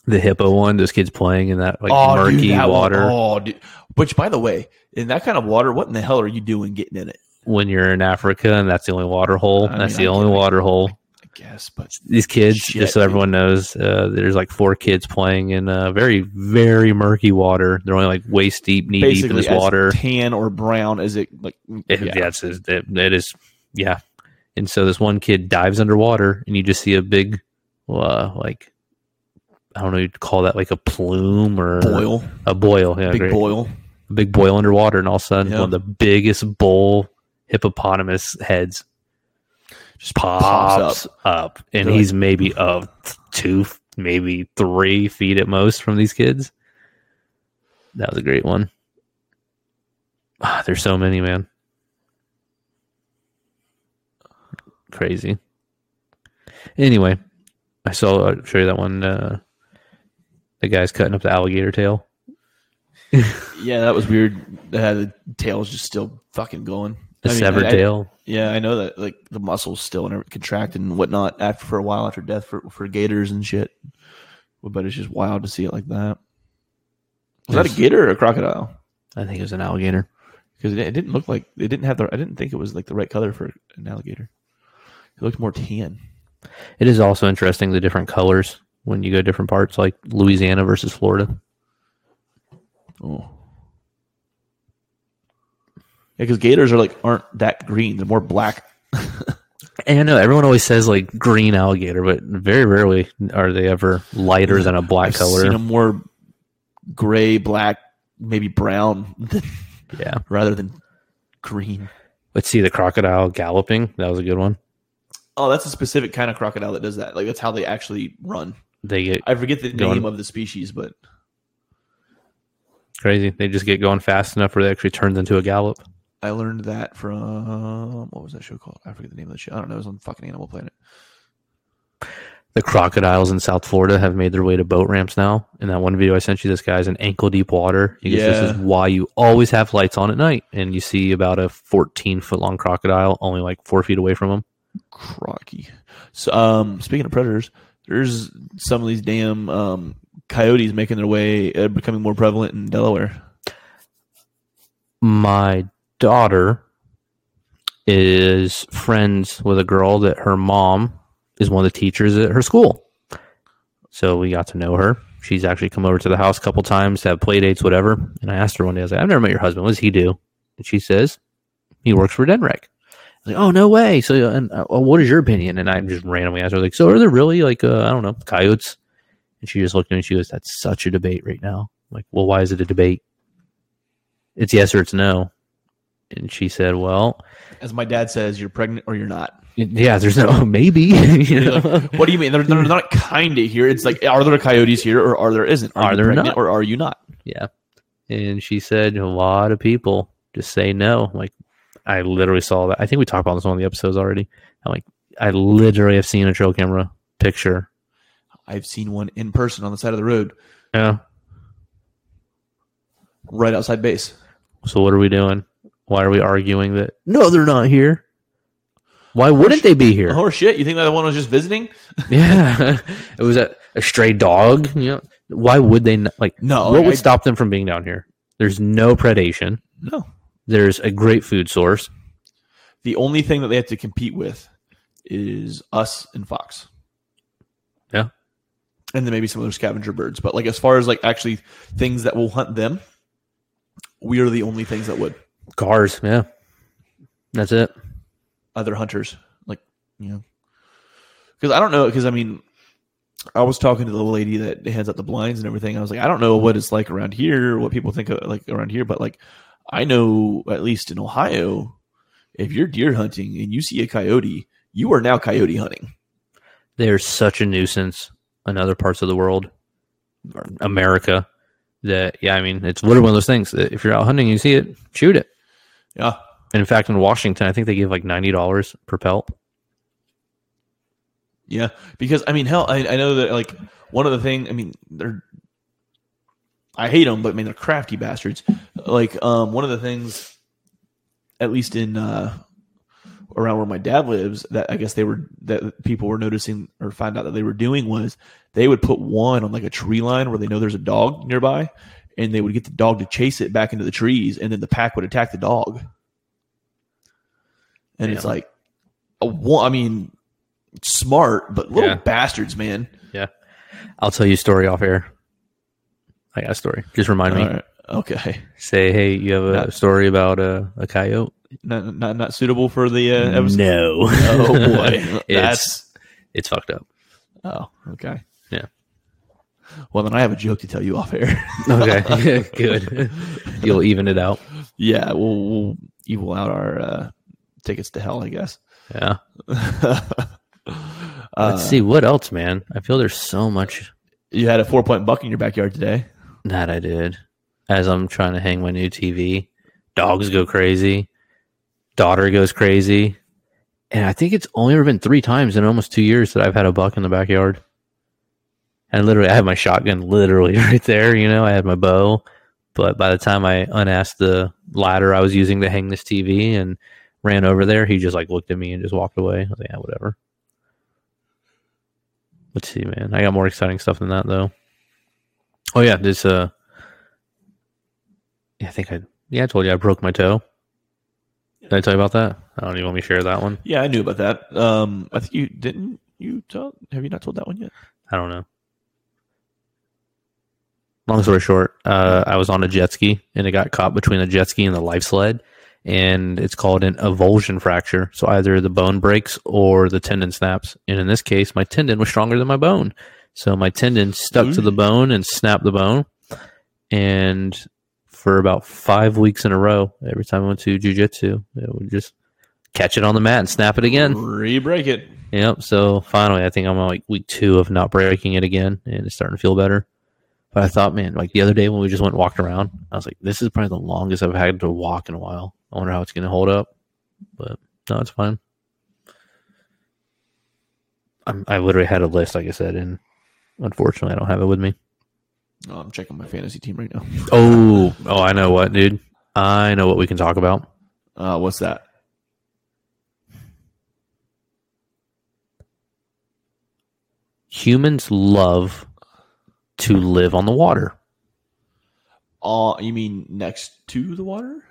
[SPEAKER 1] the hippo one, those kids playing in that like
[SPEAKER 2] oh,
[SPEAKER 1] murky
[SPEAKER 2] dude, that
[SPEAKER 1] water
[SPEAKER 2] oh, dude. Which, by the way, in that kind of water, what in the hell are you doing getting in it?
[SPEAKER 1] when you're in Africa and that's the only water hole.
[SPEAKER 2] I
[SPEAKER 1] that's
[SPEAKER 2] mean,
[SPEAKER 1] the
[SPEAKER 2] I
[SPEAKER 1] only water hole.
[SPEAKER 2] Guess, but
[SPEAKER 1] These kids,
[SPEAKER 2] Shit,
[SPEAKER 1] just so
[SPEAKER 2] dude.
[SPEAKER 1] everyone knows, uh, there's like four kids playing in uh, very, very murky water. They're only like waist deep, knee deep in this water.
[SPEAKER 2] tan or brown as it like.
[SPEAKER 1] It,
[SPEAKER 2] yeah.
[SPEAKER 1] yeah, it's, it, it is. Yeah, and so this one kid dives underwater, and you just see a big, uh, like, I don't know, you'd call that like a plume or
[SPEAKER 2] boil,
[SPEAKER 1] a boil. Yeah,
[SPEAKER 2] big
[SPEAKER 1] great.
[SPEAKER 2] boil.
[SPEAKER 1] a big boil underwater, and all of a sudden,
[SPEAKER 2] Yeah.
[SPEAKER 1] one of the biggest bull hippopotamus heads
[SPEAKER 2] Just
[SPEAKER 1] pops, up. and
[SPEAKER 2] They're
[SPEAKER 1] he's maybe of two, maybe three feet at most from these kids. That was a great one. Ah, there's so many, man. Crazy. Anyway, I saw. I'll show you that one. Uh, the guy's cutting up the alligator tail.
[SPEAKER 2] Yeah, that was weird. Uh, the tail's just still fucking going.
[SPEAKER 1] The
[SPEAKER 2] I mean,
[SPEAKER 1] severed
[SPEAKER 2] I- I-
[SPEAKER 1] tail.
[SPEAKER 2] Yeah, I know that like the muscles still and contracted and whatnot after for a while after death for for gators and shit. But it's just wild to see it like that. Was that a gator or a crocodile?
[SPEAKER 1] I think it was an alligator.
[SPEAKER 2] Because it, it didn't look like it didn't have the. I didn't think it was like the right color for an alligator. It looked more tan.
[SPEAKER 1] It is also interesting the different colors when you go to different parts, like Louisiana versus Florida.
[SPEAKER 2] Oh. Because gators are like aren't that green. They're more black.
[SPEAKER 1] And I know everyone always says like green alligator, but very rarely are they ever lighter than a black
[SPEAKER 2] I've
[SPEAKER 1] color.
[SPEAKER 2] seen a more gray, black, maybe brown,
[SPEAKER 1] Yeah.
[SPEAKER 2] rather than green.
[SPEAKER 1] Let's see the crocodile galloping. That was a good one.
[SPEAKER 2] Oh, that's a specific kind of crocodile that does that. Like that's how they actually run.
[SPEAKER 1] They get
[SPEAKER 2] I forget the
[SPEAKER 1] Going-
[SPEAKER 2] name of the species, but
[SPEAKER 1] crazy. They just get going fast enough where they actually turns into a gallop.
[SPEAKER 2] I learned that from what was that show called? I forget the name of the show. I don't know. It was on fucking Animal Planet.
[SPEAKER 1] The crocodiles in South Florida have made their way to boat ramps now. In that one video I sent you, this guy's in ankle deep water. Because This is why you always have lights on at night. And you see about a 14 foot long crocodile only like four feet away from him.
[SPEAKER 2] Crocky. So, um, speaking of predators, there's some of these damn um, coyotes making their way, uh, becoming more prevalent in Delaware.
[SPEAKER 1] my daughter is friends with a girl that her mom is one of the teachers at her school. So we got to know her. She's actually come over to the house a couple times to have play dates, whatever. And I asked her one day, I was like, I've never met your husband. What does he do? And she says, he works for DNREC. I was like, oh, no way. So, uh, and, uh, what is your opinion? And I just randomly asked her, like, so are there really, like, uh, I don't know, coyotes? And she just looked at me and she goes, that's such a debate right now. I'm like, well, why is it a debate? It's yes or it's no. And she said, "Well,
[SPEAKER 2] As my dad says, you're pregnant or you're not.
[SPEAKER 1] yeah, there's no maybe." you know?
[SPEAKER 2] Like, what do you mean? They're, they're not kind of here. It's like, are there coyotes here or are there isn't?
[SPEAKER 1] Are
[SPEAKER 2] you
[SPEAKER 1] there not?
[SPEAKER 2] or are you not?
[SPEAKER 1] yeah. And she said, "A lot of people just say no." Like, I literally saw that. I think we talked about this on one of the episodes already. I'm like, I literally have seen a trail camera picture.
[SPEAKER 2] I've seen one in person on the side of the road,
[SPEAKER 1] Yeah.
[SPEAKER 2] right outside base.
[SPEAKER 1] So what are we doing? Why are we arguing that? No, they're not here. Why wouldn't they be here?
[SPEAKER 2] Oh shit! You think that one was just visiting?
[SPEAKER 1] Yeah, it was a, a stray dog. You know, why would they not, like?
[SPEAKER 2] No,
[SPEAKER 1] what would
[SPEAKER 2] I-
[SPEAKER 1] stop them from being down here? There's no predation.
[SPEAKER 2] No.
[SPEAKER 1] There's a great food source.
[SPEAKER 2] The only thing that they have to compete with is us and Fox.
[SPEAKER 1] Yeah.
[SPEAKER 2] And then maybe some other scavenger birds. But like as far as like actually things that will hunt them, we are the only things that would.
[SPEAKER 1] Cars, yeah. That's it.
[SPEAKER 2] Other hunters. Like, you know. Because I don't know, because I mean, I was talking to the lady that hands out the blinds and everything. I was like, I don't know what it's like around here, what people think of like around here, but like I know at least in Ohio, if you're deer hunting and you see a coyote, you are now coyote hunting.
[SPEAKER 1] They're such a nuisance in other parts of the world, America, that yeah, I mean, it's literally one of those things that if you're out hunting and you see it, shoot it.
[SPEAKER 2] Yeah.
[SPEAKER 1] And in fact, in Washington, I think they give like ninety dollars per pelt.
[SPEAKER 2] Yeah, because I mean, hell, I, I know that like one of the thing. I mean, they're I hate them, but I mean they're crafty bastards. Like um, one of the things, at least in uh, around where my dad lives, that I guess they were that people were noticing or find out that they were doing was they would put one on like a tree line where they know there's a dog nearby, and they would get the dog to chase it back into the trees, and then the pack would attack the dog. And it's like, a one, I mean, smart, but little
[SPEAKER 1] Yeah.
[SPEAKER 2] bastards, man. Yeah.
[SPEAKER 1] I'll tell you a story off air. I got a story. Just remind me.
[SPEAKER 2] All right. Okay,
[SPEAKER 1] Say, hey, you have a
[SPEAKER 2] Not-
[SPEAKER 1] story about a, a coyote?
[SPEAKER 2] Not not, not suitable for the uh, episode.
[SPEAKER 1] No.
[SPEAKER 2] Oh boy, that's
[SPEAKER 1] it's fucked up.
[SPEAKER 2] oh okay.
[SPEAKER 1] Yeah.
[SPEAKER 2] Well, then I have a joke to tell you off air.
[SPEAKER 1] Okay, good. You'll even it out.
[SPEAKER 2] yeah, we'll, we'll equal out our uh, tickets to hell, I guess.
[SPEAKER 1] Yeah.
[SPEAKER 2] Uh,
[SPEAKER 1] Let's see what else, man. I feel there's so much
[SPEAKER 2] You had a four point buck in your backyard today.
[SPEAKER 1] that I did as I'm trying to hang my new TV. Dogs go crazy. Daughter goes crazy. And I think it's only ever been three times in almost two years that I've had a buck in the backyard. And literally, I had my shotgun literally right there. You know, I had my bow. But by the time I unasked the ladder I was using to hang this TV and ran over there, he just like looked at me and just walked away. I was like, yeah, whatever. Let's see, man. I got more exciting stuff than that, though. Oh yeah, this uh, I think I yeah I told you I broke my toe. Did I tell you about that? I don't even want me to share that one.
[SPEAKER 2] Yeah, I knew about that. Um, I think you didn't. You tell? Have you not told that one yet?
[SPEAKER 1] I don't know. Long story short, uh, I was on a jet ski and it got caught between the jet ski and the life sled, and it's called an avulsion fracture. So either the bone breaks or the tendon snaps. And in this case, my tendon was stronger than my bone, so my tendon stuck to the bone and snapped the bone. And for about five weeks in a row, every time I went to jujitsu, it would just catch it on the mat and snap it again.
[SPEAKER 2] Re-break it.
[SPEAKER 1] Yep. So finally, I think I'm on like week two of not breaking it again, and it's starting to feel better. But I thought, man, like the other day when we just went and walked around, I was like, this is probably the longest I've had to walk in a while. I wonder how it's going to hold up. But no, it's fine. I'm, I literally had a list, like I said, and unfortunately, I don't have it with me.
[SPEAKER 2] Oh, I'm checking my fantasy team right now.
[SPEAKER 1] Oh, oh, I know what, dude. I know what we can talk about.
[SPEAKER 2] Uh, what's that?
[SPEAKER 1] Humans love to live on the water.
[SPEAKER 2] Uh, you mean next to the water?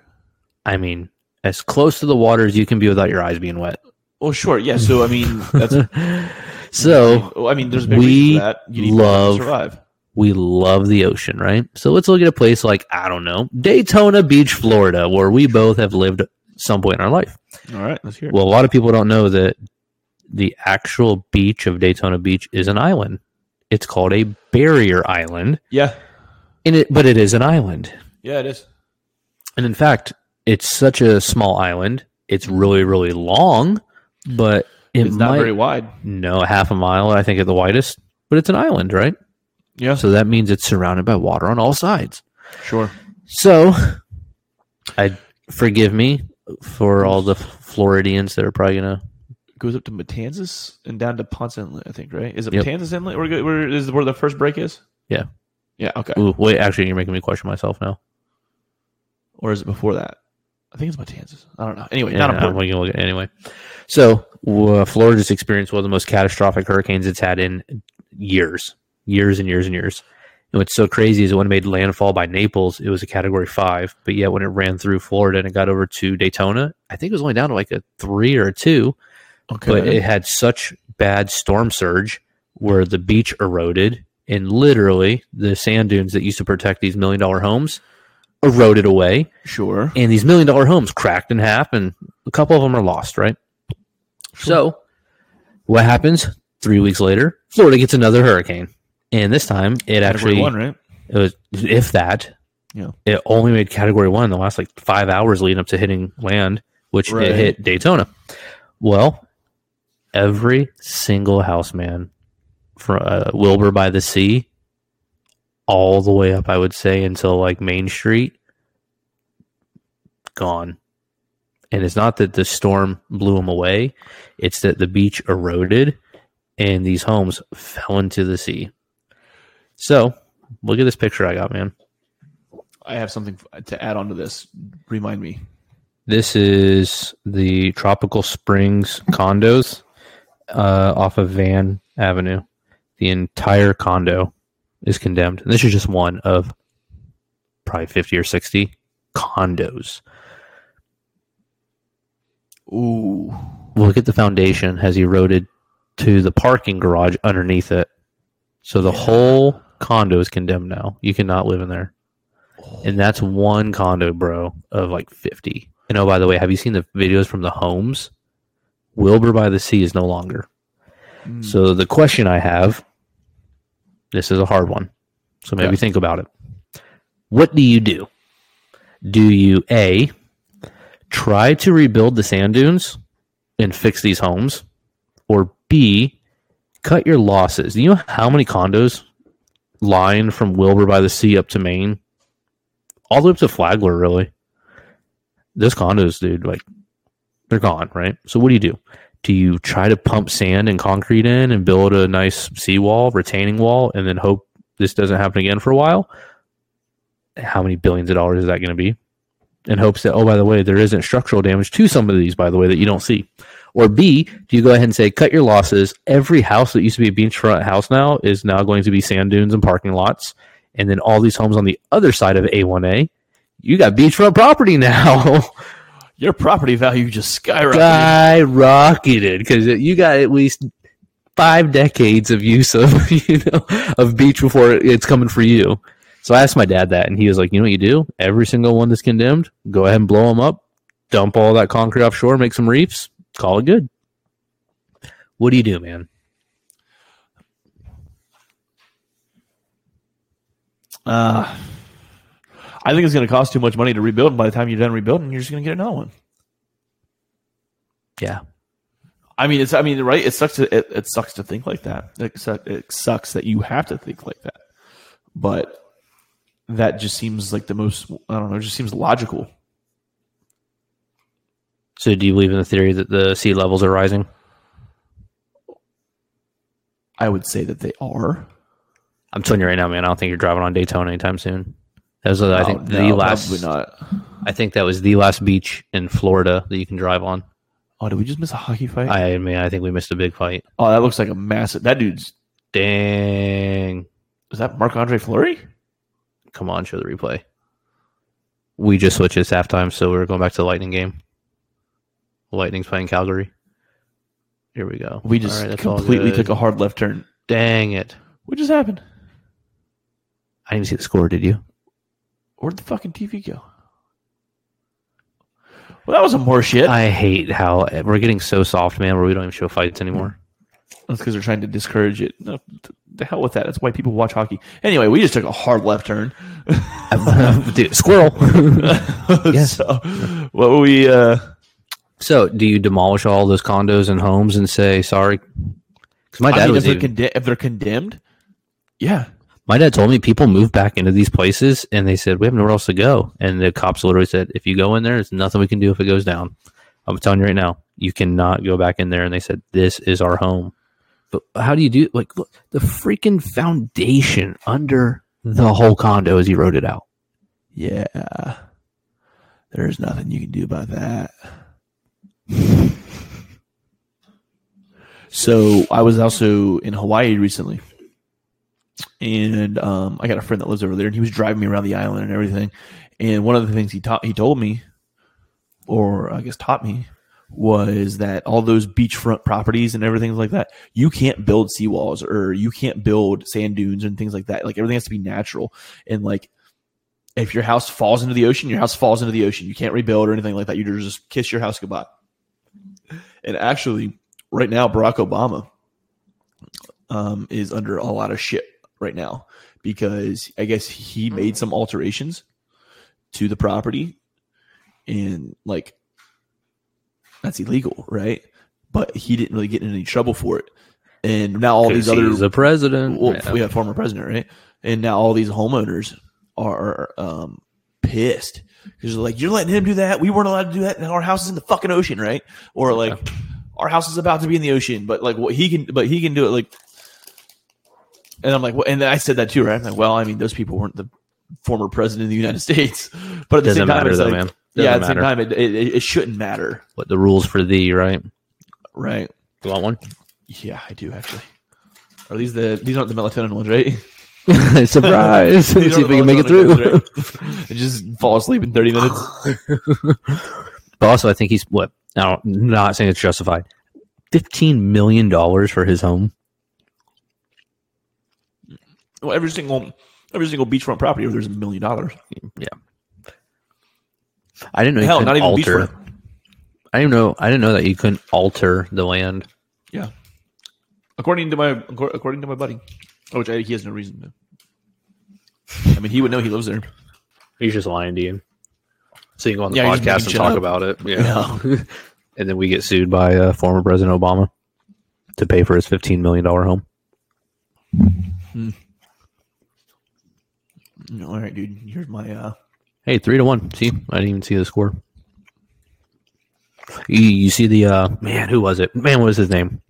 [SPEAKER 1] I mean, as close to the water as you can be without your eyes being wet.
[SPEAKER 2] Well, sure. Yeah. So I mean, that's
[SPEAKER 1] so
[SPEAKER 2] I mean, there's a big
[SPEAKER 1] we
[SPEAKER 2] that. You need water to
[SPEAKER 1] love-
[SPEAKER 2] survive.
[SPEAKER 1] We love the ocean, right? So let's look at a place like, I don't know, Daytona Beach, Florida, where we both have lived at some point in our life.
[SPEAKER 2] All right, let's hear it.
[SPEAKER 1] Well, a lot of people don't know that the actual beach of Daytona Beach is an island. It's called a barrier island,
[SPEAKER 2] yeah,
[SPEAKER 1] and it, but it is an island.
[SPEAKER 2] yeah, it is.
[SPEAKER 1] And in fact, it's such a small island. It's really, really long, but it
[SPEAKER 2] It's
[SPEAKER 1] might
[SPEAKER 2] not very wide.
[SPEAKER 1] no half a mile, I think, at the widest. But it's an island, right?
[SPEAKER 2] Yeah,
[SPEAKER 1] So that means it's surrounded by water on all sides.
[SPEAKER 2] sure.
[SPEAKER 1] So, I forgive me for all the Floridians that are probably gonna.
[SPEAKER 2] Goes up to Matanzas and down to Ponce Inlet. I think right. Is it
[SPEAKER 1] Yep.
[SPEAKER 2] Matanzas Inlet? Where, where is where the first break is?
[SPEAKER 1] Yeah.
[SPEAKER 2] Yeah. Okay.
[SPEAKER 1] Ooh, wait, actually, you're making me question myself now.
[SPEAKER 2] Or is it before that? I think it's Matanzas. I don't know. Anyway,
[SPEAKER 1] Yeah,
[SPEAKER 2] not
[SPEAKER 1] I'm
[SPEAKER 2] important.
[SPEAKER 1] looking- looking- anyway. So, uh, Florida's experienced one of the most catastrophic hurricanes it's had in years, years and years and years. And what's so crazy is when it made landfall by Naples, it was a Category Five, but yet when it ran through Florida and it got over to Daytona, I think it was only down to like a three or a two.
[SPEAKER 2] Okay.
[SPEAKER 1] but it had such bad storm surge where the beach eroded and literally the sand dunes that used to protect these million dollar homes eroded away
[SPEAKER 2] sure.
[SPEAKER 1] and these million dollar homes cracked in half and a couple of them are lost right so what happens three weeks later florida gets another hurricane and this time it
[SPEAKER 2] Category
[SPEAKER 1] actually
[SPEAKER 2] one, right?
[SPEAKER 1] it was if that
[SPEAKER 2] Yeah.
[SPEAKER 1] it only made category one in the last like five hours leading up to hitting land which
[SPEAKER 2] Right.
[SPEAKER 1] it hit daytona well every single house man from uh, wilbur by the sea all the way up i would say until like main street gone and it's not that the storm blew them away it's that the beach eroded and these homes fell into the sea so look at this picture i got man
[SPEAKER 2] I have something to add on to this. Remind me.
[SPEAKER 1] This is the Tropical Springs condos uh, off of Van Avenue. The entire condo is condemned. And this is just one of probably 50 or 60 condos.
[SPEAKER 2] Ooh.
[SPEAKER 1] Look at the foundation has eroded to the parking garage underneath it. So the whole condo is condemned now. You cannot live in there. And that's one condo, bro, of like 50. And oh, by the way, have you seen the videos from the homes? Wilbur by the Sea is no longer.
[SPEAKER 2] Mm.
[SPEAKER 1] So the question I have This is a hard one. So maybe think about it. What do you do? Do you A, try to rebuild the sand dunes and fix these homes? Or B, cut your losses? Do you know how many condos line from Wilbur by the Sea up to Maine? All the way up to Flagler, really. Those condos, dude, like, they're gone, right? So what do you do? Do you try to pump sand and concrete in and build a nice seawall, retaining wall, and then hope this doesn't happen again for a while? How many billions of dollars is that going to be? In hopes that, oh, by the way, there isn't structural damage to some of these, by the way, that you don't see. Or B, do you go ahead and say, cut your losses? Every house that used to be a beachfront house now is now going to be sand dunes and parking lots. And then all these homes on the other side of A1A, you got beachfront property now.
[SPEAKER 2] Your property value just skyrocketed.
[SPEAKER 1] skyrocketed because you got at least five decades of use of you know of beach before it's coming for you. So I asked my dad that, and he was like, "You know what you do? Every single one that's condemned, go ahead and blow them up, dump all that concrete offshore, make some reefs, call it good." What do you do, man?
[SPEAKER 2] Uh, I think it's going to cost too much money to rebuild. And by the time you're done rebuilding, you're just going to get another one.
[SPEAKER 1] Yeah,
[SPEAKER 2] I mean, it's. I mean, right? It sucks. To, it, it sucks to think like that. It, it sucks that you have to think like that. But that just seems like the most. I don't know. It just seems logical.
[SPEAKER 1] So do you believe in the theory that the sea levels are rising?
[SPEAKER 2] I would say that they are.
[SPEAKER 1] I'm telling you right now, man. I don't think you're driving on Daytona anytime soon. That was, I
[SPEAKER 2] Oh,
[SPEAKER 1] think,
[SPEAKER 2] no,
[SPEAKER 1] the last.
[SPEAKER 2] Probably not.
[SPEAKER 1] I think that was the last beach in Florida that you can drive on.
[SPEAKER 2] Oh, did we just miss a hockey fight?
[SPEAKER 1] I mean, I think we missed a big fight.
[SPEAKER 2] oh, that looks like a massive. That dude's.
[SPEAKER 1] Dang.
[SPEAKER 2] Is that Marc Andre Fleury?
[SPEAKER 1] Come on, show the replay. We just switched this halftime, so we're going back to the Lightning game. Lightning's playing Calgary. Here we go.
[SPEAKER 2] We just
[SPEAKER 1] right,
[SPEAKER 2] completely took a hard left turn.
[SPEAKER 1] Dang it.
[SPEAKER 2] What just happened?
[SPEAKER 1] I didn't even see the score, did you?
[SPEAKER 2] Where'd the fucking TV go? Well, that was some more shit.
[SPEAKER 1] I hate how we're getting so soft, man, where we don't even show fights anymore.
[SPEAKER 2] That's because they're trying to discourage it. No, the hell with that. That's why people watch hockey. Anyway, we just took a hard left turn.
[SPEAKER 1] Dude, squirrel. Yes.
[SPEAKER 2] so, what were we? Uh,
[SPEAKER 1] so, do you demolish all those condos and homes and say sorry? Because my
[SPEAKER 2] I
[SPEAKER 1] dad
[SPEAKER 2] mean, if
[SPEAKER 1] was
[SPEAKER 2] they're,
[SPEAKER 1] even,
[SPEAKER 2] conde- if they're condemned, yeah.
[SPEAKER 1] My dad told me people move back into these places and they said, we have nowhere else to go. And the cops literally said, if you go in there, there's nothing we can do if it goes down. I'm telling you right now, you cannot go back in there. And they said, this is our home. But how do you do like look, the freaking foundation under the whole condo as he wrote it out?
[SPEAKER 2] Yeah. There's nothing you can do about that. So I was also in Hawaii recently. And um, I got a friend that lives over there and he was driving me around the island and everything. And one of the things he taught he told me, or I guess taught me, was that all those beachfront properties and everything like that, you can't build seawalls or you can't build sand dunes and things like that. Like everything has to be natural. And like if your house falls into the ocean, your house falls into the ocean. You can't rebuild or anything like that. You just kiss your house goodbye. And actually, right now, Barack Obama um, is under a lot of shit right now because I guess he made some alterations to the property and like that's illegal, right? But he didn't really get in any trouble for it. And now all these other
[SPEAKER 1] he's the president.
[SPEAKER 2] well,
[SPEAKER 1] Yeah.
[SPEAKER 2] we have former president, right? And now all these homeowners are um, pissed because like, "You're letting him do that. We weren't allowed to do that. Now our house is in the fucking ocean, right? Or like, our house is about to be in the ocean, but like, what he can, but he can do it. Like, and I'm like, well, and I said that too, right? I'm like, well, I mean, those people weren't the former president of the United States, but at the
[SPEAKER 1] Doesn't
[SPEAKER 2] same time,
[SPEAKER 1] matter
[SPEAKER 2] it's
[SPEAKER 1] though,
[SPEAKER 2] like,
[SPEAKER 1] man.
[SPEAKER 2] yeah,
[SPEAKER 1] Doesn't
[SPEAKER 2] at the same time, it, it, it shouldn't matter,
[SPEAKER 1] What the rules for thee, right?
[SPEAKER 2] right?
[SPEAKER 1] You want one?
[SPEAKER 2] Yeah, I do actually. Are these the these aren't the melatonin ones, right?
[SPEAKER 1] Surprise! See if we can make it through.
[SPEAKER 2] just fall asleep in 30 minutes.
[SPEAKER 1] But also, I think he's what? Now, not saying it's justified. Fifteen million dollars for his home.
[SPEAKER 2] Well, every single every single beachfront property, there's a million dollars. Yeah.
[SPEAKER 1] I didn't know.
[SPEAKER 2] Hell, not even
[SPEAKER 1] alter.
[SPEAKER 2] beachfront.
[SPEAKER 1] I didn't know. I didn't know that you couldn't alter the land.
[SPEAKER 2] Yeah, according to my according to my buddy. Which I, he has no reason to. I mean, he would know he lives there.
[SPEAKER 1] He's just lying to you. So you can go on the
[SPEAKER 2] Yeah,
[SPEAKER 1] podcast and talk
[SPEAKER 2] up.
[SPEAKER 1] about it. Yeah. and then we get sued by uh, former President Obama to pay for his $15 million home.
[SPEAKER 2] All right, dude. Here's my. uh
[SPEAKER 1] Hey, three to one. See, I didn't even see the score. You, you see the uh man? Who was it? Man, what was his name?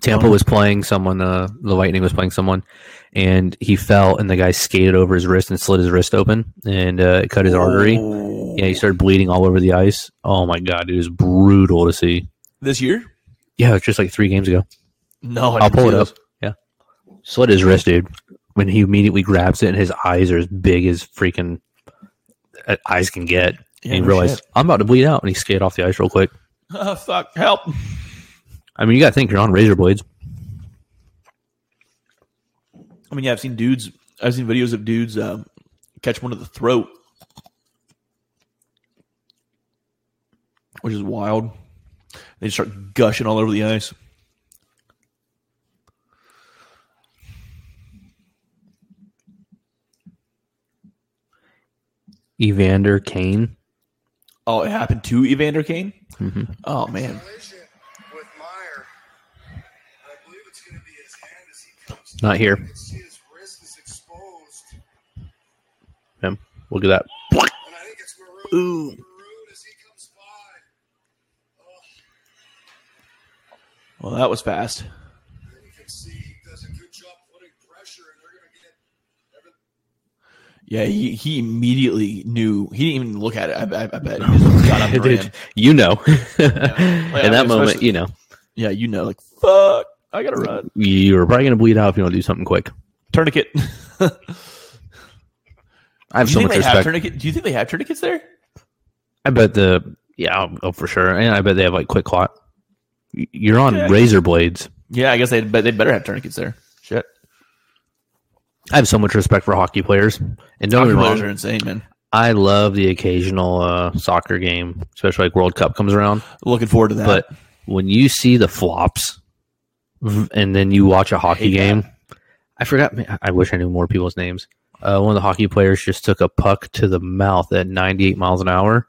[SPEAKER 1] Tampa was playing someone. Uh, the Lightning was playing someone, and he fell, and the guy skated over his wrist and slit his wrist open, and uh, it cut his artery.
[SPEAKER 2] Oh.
[SPEAKER 1] Yeah, he started bleeding all over the ice. Oh my god, it was brutal to see.
[SPEAKER 2] This year?
[SPEAKER 1] Yeah, it was just like three games ago.
[SPEAKER 2] No, I
[SPEAKER 1] I'll pull it up. Yeah, slit his wrist, dude. When he immediately grabs it, and his eyes are as big as freaking uh, eyes can get.
[SPEAKER 2] Yeah,
[SPEAKER 1] and he
[SPEAKER 2] no
[SPEAKER 1] realized
[SPEAKER 2] shit.
[SPEAKER 1] I'm about to bleed out, and he skated off the ice real quick.
[SPEAKER 2] Oh, fuck! Help!
[SPEAKER 1] I mean, you got to think you're on razor blades.
[SPEAKER 2] I mean, yeah, I've seen dudes. I've seen videos of dudes um, catch one to the throat, which is wild. They just start gushing all over the ice.
[SPEAKER 1] Evander Kane.
[SPEAKER 2] Oh, it happened to Evander Kane.
[SPEAKER 1] Mhm.
[SPEAKER 2] Oh man,
[SPEAKER 3] a good job putting pressure, and they're going to get. Every,
[SPEAKER 2] Yeah, he, he immediately knew. He didn't even look at it. I, I, I bet he just got up.
[SPEAKER 1] Dude, you know.
[SPEAKER 2] Like,
[SPEAKER 1] In that moment, you know,
[SPEAKER 2] Yeah, you know, like fuck, I gotta run.
[SPEAKER 1] you're probably going to bleed out if you don't do something quick.
[SPEAKER 2] Tourniquet.
[SPEAKER 1] I have
[SPEAKER 2] Do
[SPEAKER 1] so
[SPEAKER 2] you think
[SPEAKER 1] much
[SPEAKER 2] they have
[SPEAKER 1] respect.
[SPEAKER 2] tourniquet? Do you think they have tourniquets there?
[SPEAKER 1] I bet the yeah, oh, for sure, and I bet they have like quick clot. You're on
[SPEAKER 2] Yeah.
[SPEAKER 1] razor blades.
[SPEAKER 2] Yeah, I guess they but they better have tourniquets there. Shit,
[SPEAKER 1] I have so much respect for hockey players, and don't
[SPEAKER 2] hockey
[SPEAKER 1] get
[SPEAKER 2] players are insane, man.
[SPEAKER 1] I love the occasional uh, soccer game, especially like World Cup comes around.
[SPEAKER 2] Looking forward to that.
[SPEAKER 1] But when you see the flops, v- and then you watch a hockey
[SPEAKER 2] hate
[SPEAKER 1] game, I forgot. I wish I knew more people's names. Uh, one of the hockey players just took a puck to the mouth at 98 miles an hour.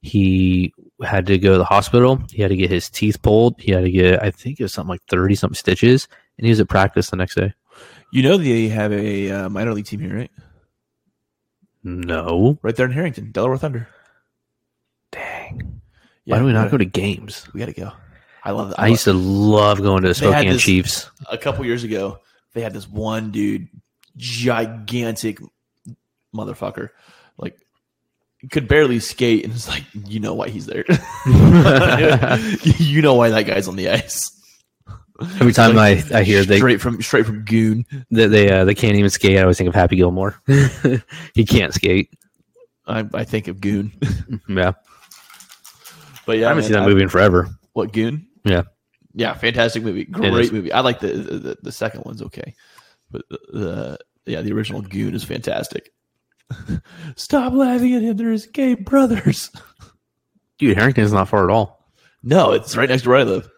[SPEAKER 1] He had to go to the hospital. He had to get his teeth pulled. He had to get, I think it was something like 30 something stitches, and he was at practice the next day.
[SPEAKER 2] you know they have a uh, minor league team here, right?
[SPEAKER 1] No,
[SPEAKER 2] Right there in Harrington, Delaware Thunder.
[SPEAKER 1] dang.
[SPEAKER 2] Yeah,
[SPEAKER 1] Why do we not
[SPEAKER 2] gotta-
[SPEAKER 1] go to games?
[SPEAKER 2] We gotta go. I love that.
[SPEAKER 1] I used to love going to the Spokane
[SPEAKER 2] this-
[SPEAKER 1] Chiefs.
[SPEAKER 2] a couple years ago, they had this one dude, gigantic motherfucker, like could barely skate, and it's like you know why he's there. you know why that guy's on the ice.
[SPEAKER 1] Every time I, I hear they
[SPEAKER 2] straight from straight from Goon.
[SPEAKER 1] that they uh, they can't even skate, I always think of Happy Gilmore. he can't skate.
[SPEAKER 2] I, I think of Goon,
[SPEAKER 1] Yeah,
[SPEAKER 2] but yeah,
[SPEAKER 1] I haven't
[SPEAKER 2] man,
[SPEAKER 1] seen that
[SPEAKER 2] I-
[SPEAKER 1] movie in forever.
[SPEAKER 2] What Goon?
[SPEAKER 1] Yeah.
[SPEAKER 2] yeah, fantastic movie, great movie. I like the, the the second one's okay, but the, the yeah the original Goon is fantastic. Stop laughing at him. They're his gay brothers.
[SPEAKER 1] Dude, Harrington's not far at all.
[SPEAKER 2] No, it's right next to where I live.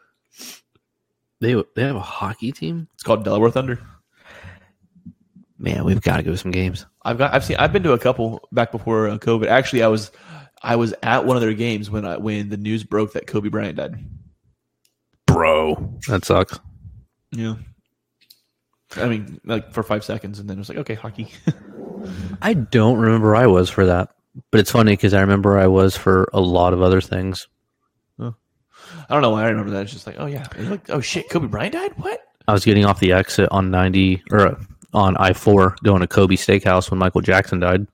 [SPEAKER 1] They they have a hockey team.
[SPEAKER 2] It's called Delaware Thunder.
[SPEAKER 1] Man, we've got to go to some games.
[SPEAKER 2] I've got I've seen I've been to a couple back before uh, COVID. Actually, I was I was at one of their games when I when the news broke that Kobe Bryant died.
[SPEAKER 1] Bro, that sucks.
[SPEAKER 2] Yeah. I mean, like for five seconds, and then it was like, okay, hockey.
[SPEAKER 1] I don't remember I was for that, but it's funny because I remember I was for a lot of other things.
[SPEAKER 2] I don't know why I remember that. It's just like, oh yeah, like, oh shit, Kobe Bryant died. What?
[SPEAKER 1] I was getting off the exit on ninety or uh, on I four going to Kobe Steakhouse when Michael Jackson died.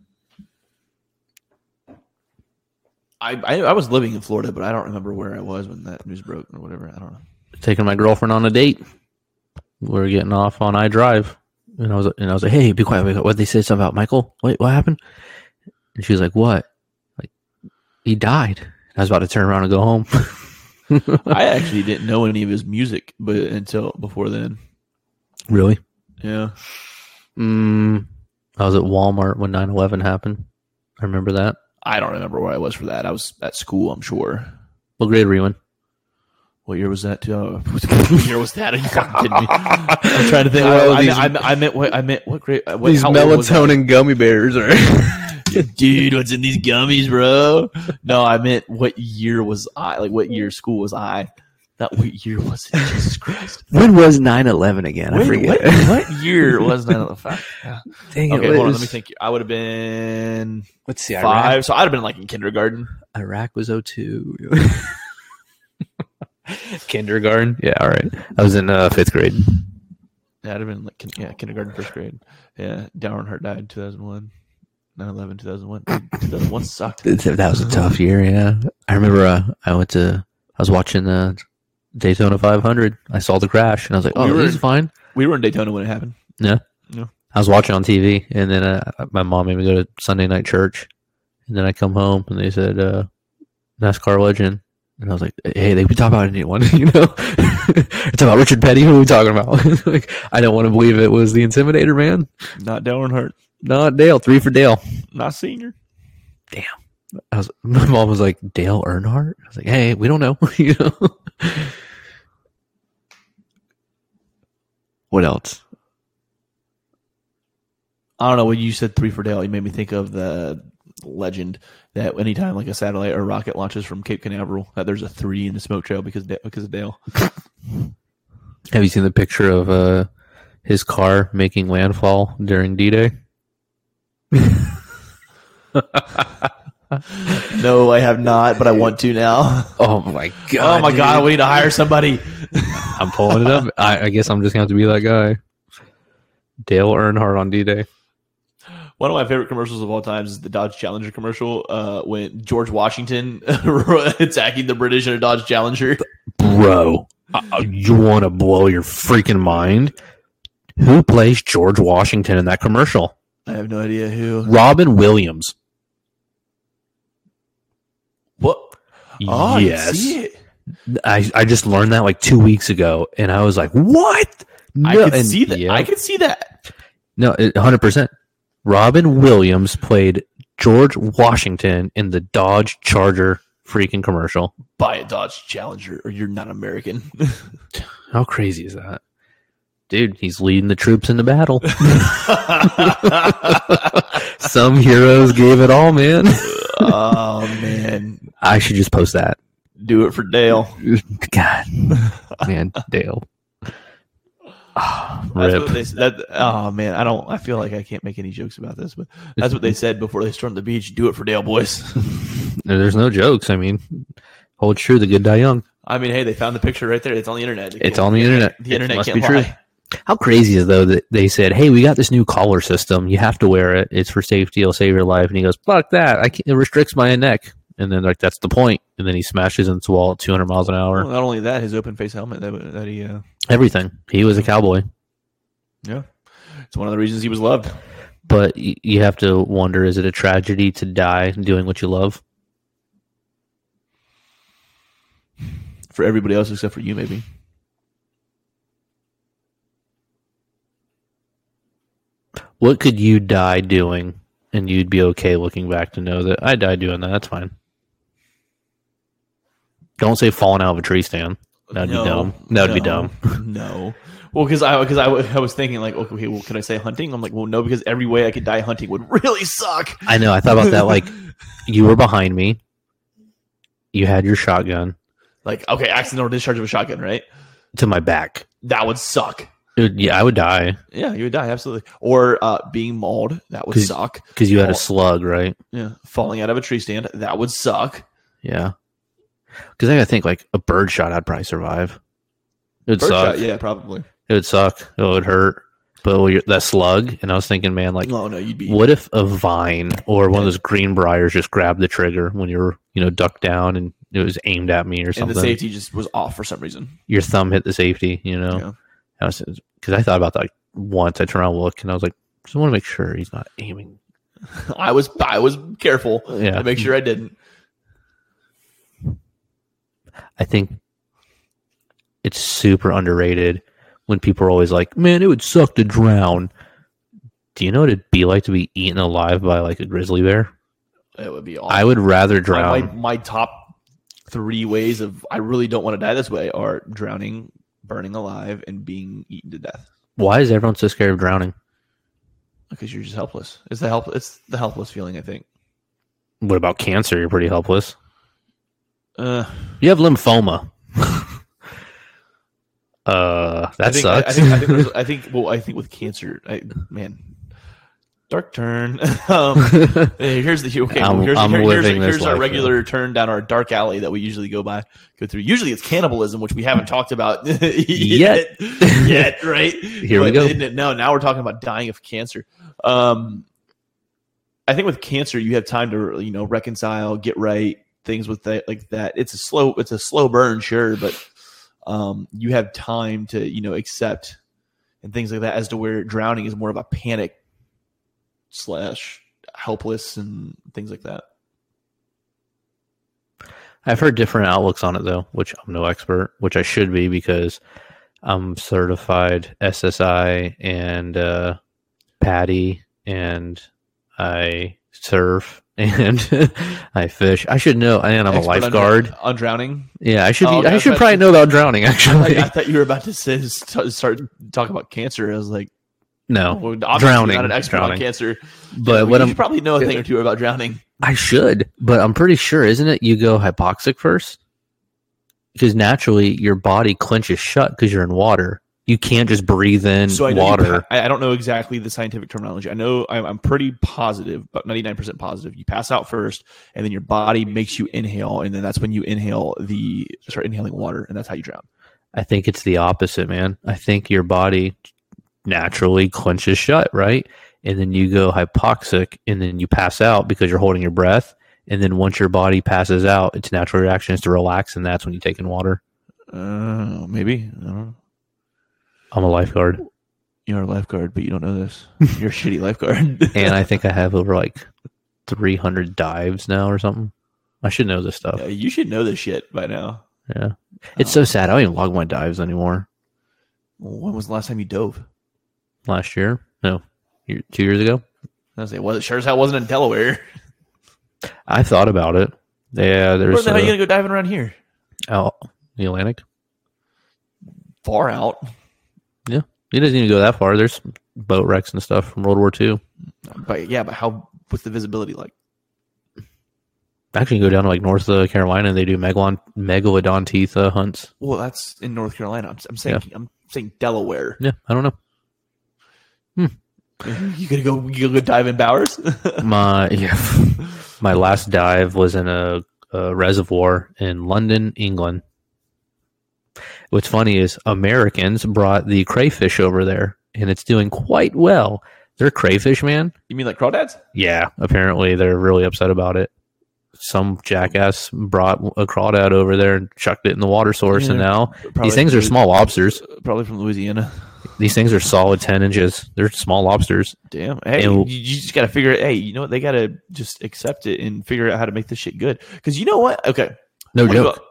[SPEAKER 2] I, I I was living in Florida, but I don't remember where I was when that news broke or whatever. I don't know.
[SPEAKER 1] Taking my girlfriend on a date. We were getting off on I drive, and I was and I was like, "Hey, be quiet! Quiet. What they say something about Michael? Wait, what happened?" And she was like, "What? Like he died." I was about to turn around and go home.
[SPEAKER 2] I actually didn't know any of his music, but until before then.
[SPEAKER 1] really?
[SPEAKER 2] Yeah.
[SPEAKER 1] Mm, I was at Walmart when 9-11 happened. I remember that.
[SPEAKER 2] I don't remember where I was for that. I was at school, I'm sure.
[SPEAKER 1] What grade were you in?
[SPEAKER 2] What year was that? Uh, what year was that? Are you fucking kidding me? I'm trying to think. I, I,
[SPEAKER 1] these-
[SPEAKER 2] I, meant- I meant what? I meant what grade? What,
[SPEAKER 1] These
[SPEAKER 2] how old was I?
[SPEAKER 1] melatonin gummy bears are.
[SPEAKER 2] dude, what's in these gummies, bro? No, I meant what year was I? Like, what year school was I? Not what year was it? Jesus Christ.
[SPEAKER 1] when was 9-11 again? I forget.
[SPEAKER 2] what, what year was that? Fuck. Yeah.
[SPEAKER 1] Dang it,
[SPEAKER 2] Okay,
[SPEAKER 1] what
[SPEAKER 2] hold on. Let me think. I would have been
[SPEAKER 1] Let's see.
[SPEAKER 2] five. So I'd have been like in kindergarten.
[SPEAKER 1] Iraq was 02. Kindergarten? Yeah, all right. I was in uh, fifth grade.
[SPEAKER 2] Yeah, I'd have been like yeah, kindergarten, first grade. Yeah, Dale Earnhardt died in 2001. 9-11, 2001. Dude, 2001 sucked.
[SPEAKER 1] That was a tough year, yeah. I remember uh, I went to, I was watching uh, Daytona 500. I saw the crash and I was like, oh,
[SPEAKER 2] We were
[SPEAKER 1] this is fine.
[SPEAKER 2] We were in Daytona when it happened. Yeah, yeah.
[SPEAKER 1] I was watching on TV, and then uh, my mom made me go to Sunday night church, and then I come home, and they said uh, NASCAR legend, and I was like, "Hey, they could talk about anyone, you know? it's about Richard Petty. Who are we talking about? like, I don't want to believe it was the Intimidator, man.
[SPEAKER 2] Not Dale Earnhardt.
[SPEAKER 1] Not Dale. Three for Dale.
[SPEAKER 2] Not senior. Damn."
[SPEAKER 1] I was. My mom was like, Dale Earnhardt. I was like, Hey, we don't know, you know. What else?
[SPEAKER 2] I don't know when you said three for Dale, you made me think of the legend that anytime like a satellite or rocket launches from Cape Canaveral, that there's a three in the smoke trail because Da- because of Dale.
[SPEAKER 1] Have you seen the picture of uh, his car making landfall during D-Day?
[SPEAKER 2] No, I have not, but I want to now.
[SPEAKER 1] Oh my god!
[SPEAKER 2] oh my god, we need to hire somebody.
[SPEAKER 1] I'm pulling it up. I, I guess I'm just gonna have to be that guy. Dale Earnhardt on D-Day.
[SPEAKER 2] One of my favorite commercials of all times is the Dodge Challenger commercial uh, when George Washington attacking the British in a Dodge Challenger.
[SPEAKER 1] Bro, uh, you want to blow your freaking mind? Who plays George Washington in that commercial?
[SPEAKER 2] I have no idea who.
[SPEAKER 1] Robin Williams.
[SPEAKER 2] What? Oh, I
[SPEAKER 1] yes. I, I just learned that like two weeks ago, and I was like, "What?"
[SPEAKER 2] I
[SPEAKER 1] No,
[SPEAKER 2] could
[SPEAKER 1] and
[SPEAKER 2] see that.
[SPEAKER 1] yeah.
[SPEAKER 2] I could see that.
[SPEAKER 1] No, hundred percent. Robin Williams played George Washington in the Dodge Charger freaking commercial.
[SPEAKER 2] Buy a Dodge Challenger, or you're not American.
[SPEAKER 1] How crazy is that? Dude, he's leading the troops into battle. Some heroes gave it all, man.
[SPEAKER 2] oh man,
[SPEAKER 1] I should just post that.
[SPEAKER 2] do it for Dale.
[SPEAKER 1] God, man, Dale. Ah,
[SPEAKER 2] That's
[SPEAKER 1] rip.
[SPEAKER 2] what they said. That, oh man, I don't. I feel like I can't make any jokes about this, but that's what they said before they stormed the beach. Do it for Dale, boys.
[SPEAKER 1] There's no jokes. I mean, hold true. The good die young.
[SPEAKER 2] I mean, hey, they found the picture right there. It's on the internet. They
[SPEAKER 1] It's on the internet.
[SPEAKER 2] The
[SPEAKER 1] It
[SPEAKER 2] internet
[SPEAKER 1] must
[SPEAKER 2] can't
[SPEAKER 1] be true.
[SPEAKER 2] lie.
[SPEAKER 1] How crazy is though that they said, "Hey, we got this new collar system. You have to wear it. It's for safety. It'll save your life." And he goes, "Fuck that! I can't, it restricts my neck." And then like that's the point. And then he smashes into the wall at 200 miles an hour.
[SPEAKER 2] Well, not only that, his open face helmet that, that he. Uh,
[SPEAKER 1] Everything. He was a cowboy.
[SPEAKER 2] yeah, it's one of the reasons he was loved.
[SPEAKER 1] But you have to wonder: is it a tragedy to die doing what you love?
[SPEAKER 2] For everybody else except for you, maybe.
[SPEAKER 1] What could you die doing, and you'd be okay looking back to know that I died doing that? That's fine. Don't say falling out of a tree stand. That'd be dumb. That'd be dumb.
[SPEAKER 2] No. Well, because I because I, I was thinking like, okay, well, can I say hunting? I'm like, well, no, because every way I could die hunting would really suck.
[SPEAKER 1] I know. I thought about that. Like, you were behind me. You had your shotgun
[SPEAKER 2] Like, okay, accidental discharge of a shotgun, right?
[SPEAKER 1] to my back.
[SPEAKER 2] That would suck.
[SPEAKER 1] Dude, yeah, I would die
[SPEAKER 2] Yeah, you would die absolutely. Or uh, being mauled, that would
[SPEAKER 1] 'Cause-
[SPEAKER 2] suck.
[SPEAKER 1] because you had a slug, right?
[SPEAKER 2] Yeah, falling out of a tree stand, that would suck.
[SPEAKER 1] Yeah. Because I gotta think like a bird shot, I'd probably survive. It would
[SPEAKER 2] Bird
[SPEAKER 1] suck.
[SPEAKER 2] shot, yeah, probably.
[SPEAKER 1] It would suck. Oh, it would hurt. But that slug, and I was thinking, man, like,
[SPEAKER 2] no, no, you'd be.
[SPEAKER 1] what if a vine or one of those green briars just grabbed the trigger when you were, you know, ducked down and it was aimed at me or
[SPEAKER 2] and
[SPEAKER 1] something?
[SPEAKER 2] the safety just was off for some reason.
[SPEAKER 1] Your thumb hit the safety, you know.
[SPEAKER 2] Yeah.
[SPEAKER 1] I was because I thought about that once. I turned around, and looked, and I was like, just want to make sure he's not aiming.
[SPEAKER 2] I was I was careful
[SPEAKER 1] Yeah.
[SPEAKER 2] to make sure I didn't.
[SPEAKER 1] I think it's super underrated when people are always like, "Man, it would suck to drown." Do you know what it'd be like to be eaten alive by like a grizzly bear?
[SPEAKER 2] It would be awful.
[SPEAKER 1] I would rather
[SPEAKER 2] my,
[SPEAKER 1] drown.
[SPEAKER 2] my, my top three ways of I really don't want to die this way are drowning, burning alive, and being eaten to death.
[SPEAKER 1] Why is everyone so scared of drowning?
[SPEAKER 2] Because you're just helpless. It's the help. It's the helpless feeling. I think.
[SPEAKER 1] What about cancer? You're pretty helpless.
[SPEAKER 2] Uh,
[SPEAKER 1] You have lymphoma. uh, that
[SPEAKER 2] I think,
[SPEAKER 1] sucks.
[SPEAKER 2] I, think. I think. I think. Well, I think with cancer, I, man, dark turn. um, here's the okay.
[SPEAKER 1] I'm-
[SPEAKER 2] here's,
[SPEAKER 1] I'm
[SPEAKER 2] here- here's, here's our
[SPEAKER 1] life,
[SPEAKER 2] regular turn down our dark alley that we usually go by go through. Usually it's cannibalism, which we haven't talked about yet. yet, right?
[SPEAKER 1] Here we
[SPEAKER 2] But
[SPEAKER 1] go.
[SPEAKER 2] No, now we're talking about dying of cancer. Um, I think with cancer, you have time to you know reconcile, get right, things with that like that. It's a slow, it's a slow burn, sure, but um, you have time to you know accept and things like that. As to where drowning is more of a panic slash helpless and things like that.
[SPEAKER 1] I've heard different outlooks on it though, which I'm no expert, which I should be because I'm certified SSI and uh, PADI, and I surf and I fish. I should know, and I'm a
[SPEAKER 2] Expert on-
[SPEAKER 1] lifeguard.
[SPEAKER 2] on, drowning.
[SPEAKER 1] Yeah, I should.
[SPEAKER 2] Oh,
[SPEAKER 1] Be, I
[SPEAKER 2] that's
[SPEAKER 1] should probably know about drowning. Actually,
[SPEAKER 2] I thought you were about to say, start talking about cancer. I was like,
[SPEAKER 1] no,
[SPEAKER 2] well,
[SPEAKER 1] drowning,
[SPEAKER 2] not an expert on cancer,
[SPEAKER 1] But
[SPEAKER 2] you
[SPEAKER 1] what
[SPEAKER 2] should
[SPEAKER 1] I'm,
[SPEAKER 2] probably know a thing or two about drowning.
[SPEAKER 1] I should, but I'm pretty sure, isn't it? You go hypoxic first because naturally your body clenches shut because you're in water. You can't just breathe in
[SPEAKER 2] So I
[SPEAKER 1] water.
[SPEAKER 2] pa- I don't know exactly the scientific terminology. I know I'm, I'm pretty positive, about 99% positive. You pass out first, and then your body makes you inhale, and then that's when you inhale the start inhaling water, and that's how you drown.
[SPEAKER 1] I think it's the opposite, man. I think your body naturally clenches shut, right? And then you go hypoxic and then you pass out because you're holding your breath. And then once your body passes out, its natural reaction is to relax, and that's when you take in water.
[SPEAKER 2] Uh, maybe I don't know.
[SPEAKER 1] I'm a lifeguard,
[SPEAKER 2] You're a lifeguard, but you don't know this. You're a shitty lifeguard.
[SPEAKER 1] and I think I have over like 300 dives now or something. I should know this stuff.
[SPEAKER 2] Yeah, you should know this shit by now.
[SPEAKER 1] Yeah. It's so sad. I don't even log my dives anymore.
[SPEAKER 2] When was the last time you dove?
[SPEAKER 1] Last year? No. Year- Two years ago?
[SPEAKER 2] I was like, well, it sure as hell wasn't in Delaware.
[SPEAKER 1] I thought about it. Yeah,
[SPEAKER 2] Where
[SPEAKER 1] there's
[SPEAKER 2] the hell are you gonna go diving around here?
[SPEAKER 1] out the Atlantic.
[SPEAKER 2] Far out.
[SPEAKER 1] It doesn't even go that far. There's boat wrecks and stuff from World War II.
[SPEAKER 2] But yeah, but how? What's the visibility like?
[SPEAKER 1] Actually, go down to like North uh, Carolina. And they do megalon megalodon teeth uh, hunts.
[SPEAKER 2] Well, that's in North Carolina. I'm, I'm saying, I'm saying Delaware.
[SPEAKER 1] Yeah, I don't know.
[SPEAKER 2] You gonna go? You gonna go dive in Bowers?
[SPEAKER 1] My yeah, my last dive was in a, a reservoir in London, England. What's funny is Americans brought the crayfish over there, and it's doing quite well. They're crayfish, man.
[SPEAKER 2] you mean like crawdads?
[SPEAKER 1] Yeah, apparently they're really upset about it. Some jackass brought a crawdad over there and chucked it in the water source, and now these things are small lobsters.
[SPEAKER 2] Probably from Louisiana.
[SPEAKER 1] These things are solid ten inches. They're small lobsters.
[SPEAKER 2] Damn. Hey,
[SPEAKER 1] And-
[SPEAKER 2] you, just gotta figure it. Hey, you know what? They gotta just accept it and figure out how to make this shit good. Because you know what? Okay.
[SPEAKER 1] No joke.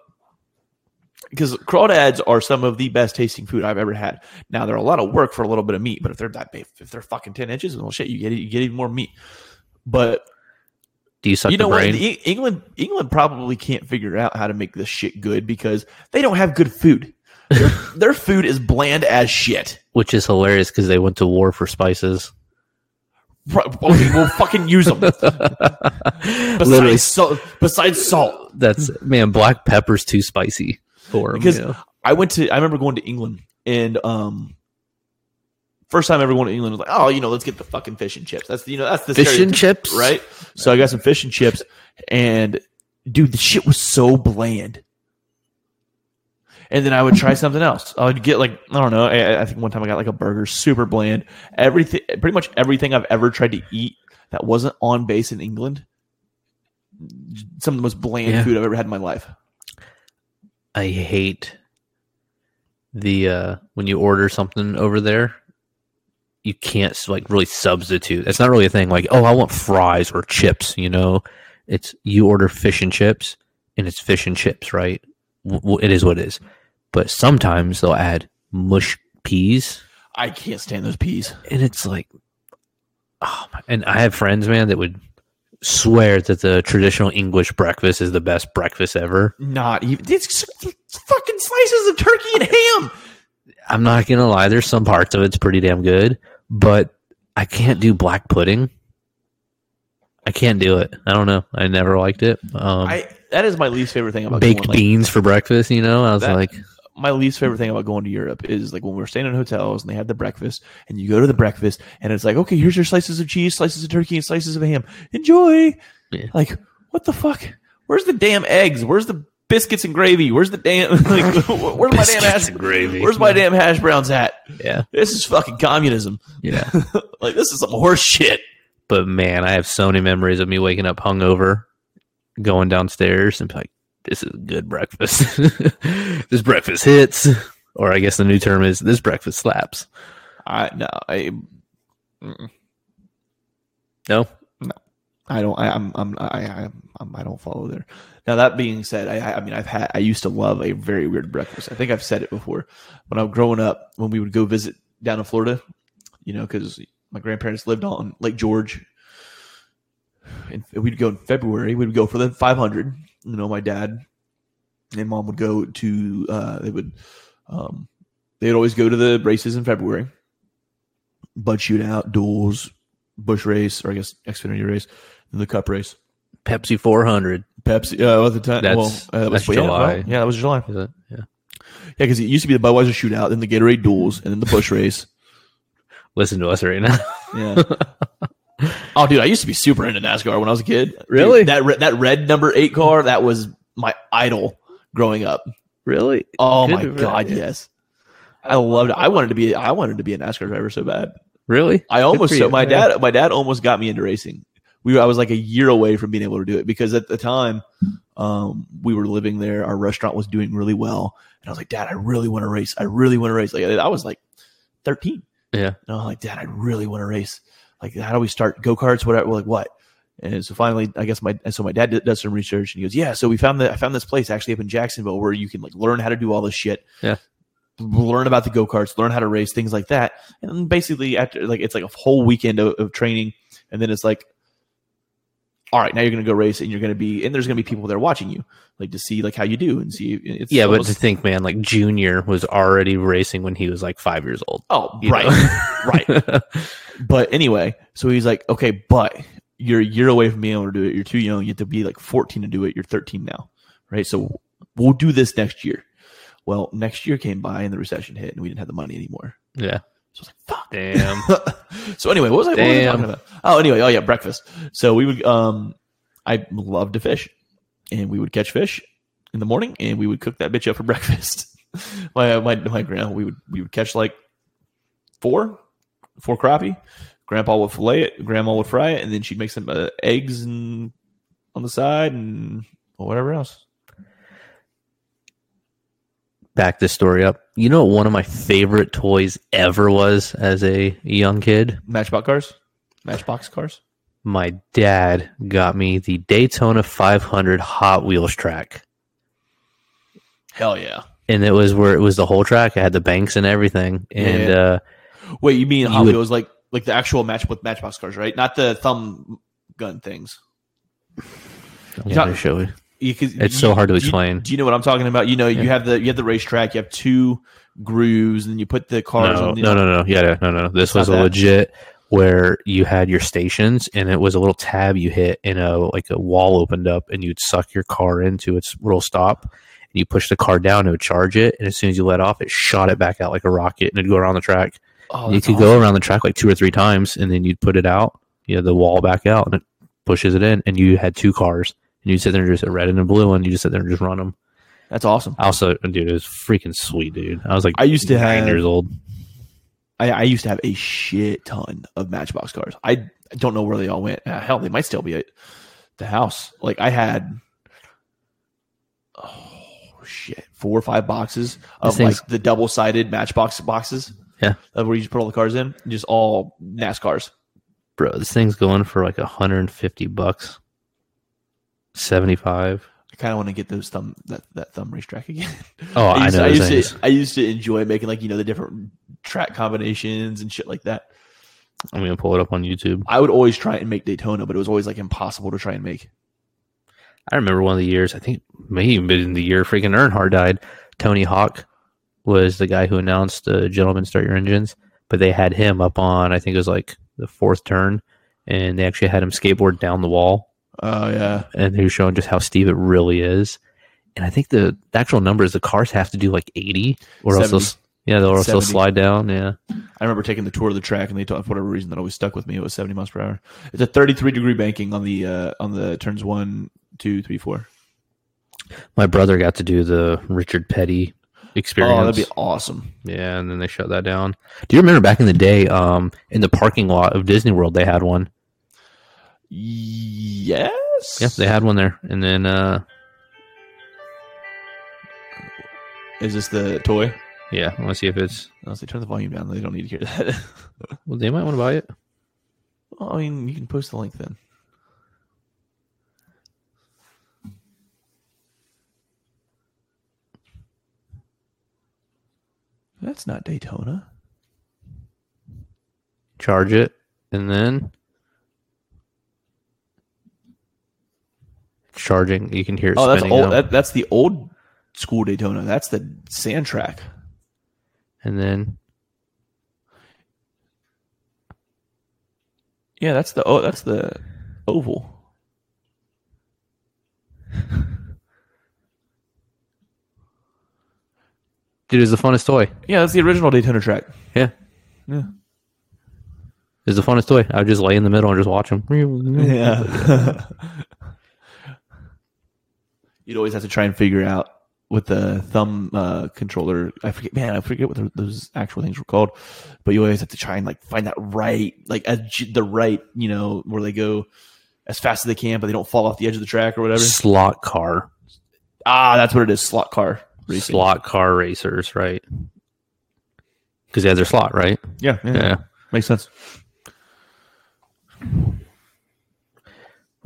[SPEAKER 2] Because crawdads are some of the best tasting food I've ever had. Now they're a lot of work for a little bit of meat, but if they're that big, if they're fucking ten inches, well, shit, you get you get even more meat. But
[SPEAKER 1] Do you suck
[SPEAKER 2] you know
[SPEAKER 1] the
[SPEAKER 2] what? England England probably can't figure out how to make this shit good because they don't have good food. Their, their food is bland as shit.
[SPEAKER 1] Which is hilarious because they went to war for spices.
[SPEAKER 2] Okay, we'll fucking use them.
[SPEAKER 1] Literally,
[SPEAKER 2] Besides salt, besides salt.
[SPEAKER 1] that's man. Black pepper's too spicy for 'em,
[SPEAKER 2] Because
[SPEAKER 1] know?
[SPEAKER 2] I went to I remember going to England and um first time ever going to England was like, oh, you know, let's get the fucking fish and chips. That's the you know, that's the
[SPEAKER 1] fish and chips,
[SPEAKER 2] right? So I got some fish and chips and dude, the shit was so bland. And then I would try something else. I would get like I don't know. I, I think one time I got like a burger, super bland. Everything, pretty much everything I've ever tried to eat that wasn't on base in England. Some of the most bland
[SPEAKER 1] Yeah.
[SPEAKER 2] food I've ever had in my life.
[SPEAKER 1] I hate the uh when you order something over there, you can't like really substitute. It's not really a thing. Like, oh, I want fries or chips. You know, it's you order fish and chips, and it's fish and chips, right? W- w- it is what it is. But sometimes they'll add mush peas,
[SPEAKER 2] I can't stand those peas.
[SPEAKER 1] and it's like, oh my! And I have friends, man, that would swear that the traditional English breakfast is the best breakfast ever.
[SPEAKER 2] Not even it's fucking slices of turkey and ham.
[SPEAKER 1] I'm not gonna lie, there's some parts of it's pretty damn good, but I can't do black pudding. I can't do it. I don't know. I never liked it. Um,
[SPEAKER 2] I that is my least favorite thing about
[SPEAKER 1] baked
[SPEAKER 2] like,
[SPEAKER 1] beans for breakfast, you know. I was
[SPEAKER 2] That-
[SPEAKER 1] like,
[SPEAKER 2] my least favorite thing about going to Europe is like when we're staying in hotels and they have the breakfast and you go to the breakfast and it's like, okay, here's your slices of cheese, slices of turkey, and slices of ham. Enjoy.
[SPEAKER 1] Yeah.
[SPEAKER 2] Like, what the fuck? Where's the damn eggs? Where's the biscuits and gravy? Where's the damn like where's my damn hash
[SPEAKER 1] gravy.
[SPEAKER 2] Where's my damn hash browns at?
[SPEAKER 1] yeah,
[SPEAKER 2] This is fucking communism.
[SPEAKER 1] yeah.
[SPEAKER 2] like this is some horse shit.
[SPEAKER 1] but man, I have so many memories of me waking up hungover, going downstairs, and be like, "This is good breakfast. this breakfast hits." Or I guess the new term is this breakfast slaps.
[SPEAKER 2] I no, I mm,
[SPEAKER 1] No,
[SPEAKER 2] I don't. I, I'm. I'm. I. I'm, I'm. I don't follow there. Now that being said, I. I mean, I've had. I used to love a very weird breakfast. I think I've said it before. When I was growing up, when we would go visit down in Florida, you know, because my grandparents lived on Lake George, and we'd go in February. We'd go for the 500. You know, my dad and mom would go to. Uh, they would. Um, they'd always go to the races in February. Bud shootout, duels, Busch race, or I guess Xfinity race, and the Cup race.
[SPEAKER 1] Pepsi 400.
[SPEAKER 2] Pepsi. Uh, at the time,
[SPEAKER 1] That's-
[SPEAKER 2] well, uh, that was
[SPEAKER 1] that's
[SPEAKER 2] yeah,
[SPEAKER 1] July.
[SPEAKER 2] well, yeah, that was July.
[SPEAKER 1] Yeah.
[SPEAKER 2] Yeah, because it used to be the Budweiser shootout, then the Gatorade duels, and then the Busch race.
[SPEAKER 1] Listen to us right now.
[SPEAKER 2] Yeah. oh, dude, I used to be super into NASCAR when I was a kid. Dude,
[SPEAKER 1] Really?
[SPEAKER 2] that re- that red number eight car that was my idol growing up.
[SPEAKER 1] really?
[SPEAKER 2] Oh
[SPEAKER 1] Good
[SPEAKER 2] my god, yes. I loved it. I wanted to be. I wanted to be a NASCAR driver so bad.
[SPEAKER 1] Really?
[SPEAKER 2] I almost. So my
[SPEAKER 1] Yeah.
[SPEAKER 2] dad. My dad almost got me into racing. We. I was like a year away from being able to do it because at the time, um, we were living there. Our restaurant was doing really well, and I was like, Dad, I really want to race. I really want to race. Like I was like thirteen.
[SPEAKER 1] Yeah.
[SPEAKER 2] And I'm like, Dad, I really want to race. Like, how do we start go karts? Whatever. We're like, what? And so finally, I guess my and so my dad did, does some research and he goes, yeah. So we found that I found this place actually up in Jacksonville where you can like learn how to do all this shit.
[SPEAKER 1] Yeah.
[SPEAKER 2] Learn about the go karts, learn how to race, things like that. And basically after like it's like a whole weekend of, of training, and then it's like, all right, now you're gonna go race, and you're gonna be, and there's gonna be people there watching you, like to see like how you do and see. It's
[SPEAKER 1] Yeah, but to think, man, like Junior was already racing when he was like five years old.
[SPEAKER 2] oh right, right. But anyway, so he's like, okay, but you're a year away from being able to do it. You're too young. You have to be like 14 to do it. You're 13 now, right? So we'll do this next year. Well, next year came by and the recession hit and we didn't have the money anymore.
[SPEAKER 1] yeah.
[SPEAKER 2] So I was like, fuck.
[SPEAKER 1] Damn.
[SPEAKER 2] so anyway, what was I, what was I talking about? Oh, anyway, oh yeah, breakfast. So we would, um, I loved to fish, and we would catch fish in the morning, and we would cook that bitch up for breakfast. my my my grandma, we would we would catch like four, four crappie. Grandpa would fillet it, grandma would fry it, and then she'd make some uh, eggs and on the side and whatever else.
[SPEAKER 1] Back this story up. You know what one of my favorite toys ever was as a young kid?
[SPEAKER 2] Matchbox cars, Matchbox cars.
[SPEAKER 1] My dad got me the Daytona 500 Hot Wheels track.
[SPEAKER 2] Hell yeah!
[SPEAKER 1] And it was where it was the whole track. It had the banks and everything. And
[SPEAKER 2] Yeah.
[SPEAKER 1] uh,
[SPEAKER 2] Wait, you mean Hot Wheels like like the actual match with Matchbox cars, right? Not the thumb gun things.
[SPEAKER 1] I'm gonna show you.
[SPEAKER 2] You could-
[SPEAKER 1] It's so hard to
[SPEAKER 2] do you-
[SPEAKER 1] explain.
[SPEAKER 2] Do you know what I'm talking about? You know, you have the you have the racetrack, you have two grooves, and you put the cars.
[SPEAKER 1] No,
[SPEAKER 2] on the,
[SPEAKER 1] no, no, no. Yeah, no, no. This was a
[SPEAKER 2] that.
[SPEAKER 1] legit where you had your stations and it was a little tab you hit and a like a wall opened up and you'd suck your car into its little stop and you push the car down, it would charge it, and as soon as you let off, it shot it back out like a rocket and it'd go around the track.
[SPEAKER 2] Oh,
[SPEAKER 1] you could
[SPEAKER 2] awesome.
[SPEAKER 1] go around the track like two or three times and then you'd put it out, you know, the wall back out and it pushes it in and you had two cars. And you'd sit there and just a red and a blue one. You just sit there and just run them.
[SPEAKER 2] That's awesome.
[SPEAKER 1] I also, dude, it was freaking sweet, dude. I was like,
[SPEAKER 2] I used to
[SPEAKER 1] nine
[SPEAKER 2] have-
[SPEAKER 1] years old.
[SPEAKER 2] I, I used to have a shit ton of Matchbox cars. I, I don't know where they all went. Uh, hell, they might still be at the house. Like I had, oh shit, four or five boxes of like the double sided Matchbox boxes.
[SPEAKER 1] Yeah.
[SPEAKER 2] where you just put all the cars in, just all NASCARs.
[SPEAKER 1] bro this thing's going for like 150 bucks 75
[SPEAKER 2] I kind of want to get those thumb that, that thumb racetrack again.
[SPEAKER 1] oh i,
[SPEAKER 2] used,
[SPEAKER 1] know
[SPEAKER 2] I used
[SPEAKER 1] things.
[SPEAKER 2] to I used to enjoy making like you know the different track combinations and shit like that.
[SPEAKER 1] I'm gonna pull it up on YouTube.
[SPEAKER 2] I would always try and make Daytona, but it was always like impossible to try and make.
[SPEAKER 1] I remember one of the years. I think maybe even been the year freaking Earnhardt died. Tony Hawk was the guy who announced uh, "Gentlemen, start your engines," but they had him up on I think it was like the fourth turn, and they actually had him skateboard down the wall,
[SPEAKER 2] Oh yeah,
[SPEAKER 1] and he was showing just how steep it really is. And I think the, the actual numbers the cars have to do like 80, or else they'll, yeah they'll also
[SPEAKER 2] 70.
[SPEAKER 1] slide down. Yeah,
[SPEAKER 2] I remember taking the tour of the track, and they taught for whatever reason that always stuck with me. It was seventy miles per hour. It's a thirty-three degree banking on the uh, on the turns one, two, three, four.
[SPEAKER 1] my brother got to do the Richard Petty experience.
[SPEAKER 2] Oh, that'd be awesome.
[SPEAKER 1] Yeah, and then they shut that down. Do you remember back in the day, um, in the parking lot of Disney World, they had one.
[SPEAKER 2] Yes.
[SPEAKER 1] Yep, they had one there, and then uh,
[SPEAKER 2] Is this the toy?
[SPEAKER 1] yeah, I want to see if it's.
[SPEAKER 2] Unless they turn the volume down, they don't need to hear that.
[SPEAKER 1] Well, they might want to buy it.
[SPEAKER 2] well, I mean, you can post the link then. That's not Daytona.
[SPEAKER 1] Charge it, and then charging. You can hear it
[SPEAKER 2] Oh, that's old. That, that's the old school Daytona. That's the sand track.
[SPEAKER 1] and then
[SPEAKER 2] Yeah, that's the oh, that's the oval.
[SPEAKER 1] dude, it's the funnest toy.
[SPEAKER 2] Yeah, that's the original Daytona track.
[SPEAKER 1] Yeah,
[SPEAKER 2] Yeah.
[SPEAKER 1] it's the funnest toy. I would just lay in the middle and just watch them.
[SPEAKER 2] Yeah. You'd always have to try and figure out with the thumb uh, controller. I forget, man, I forget what the, those actual things were called, but you always have to try and like find that right, like edge, the right, you know, where they go as fast as they can, but they don't fall off the edge of the track or whatever.
[SPEAKER 1] Slot car,
[SPEAKER 2] Ah, that's what it is. Slot car racing.
[SPEAKER 1] slot car racers, right? Because they have their slot, right?
[SPEAKER 2] Yeah, yeah,
[SPEAKER 1] Yeah.
[SPEAKER 2] makes sense.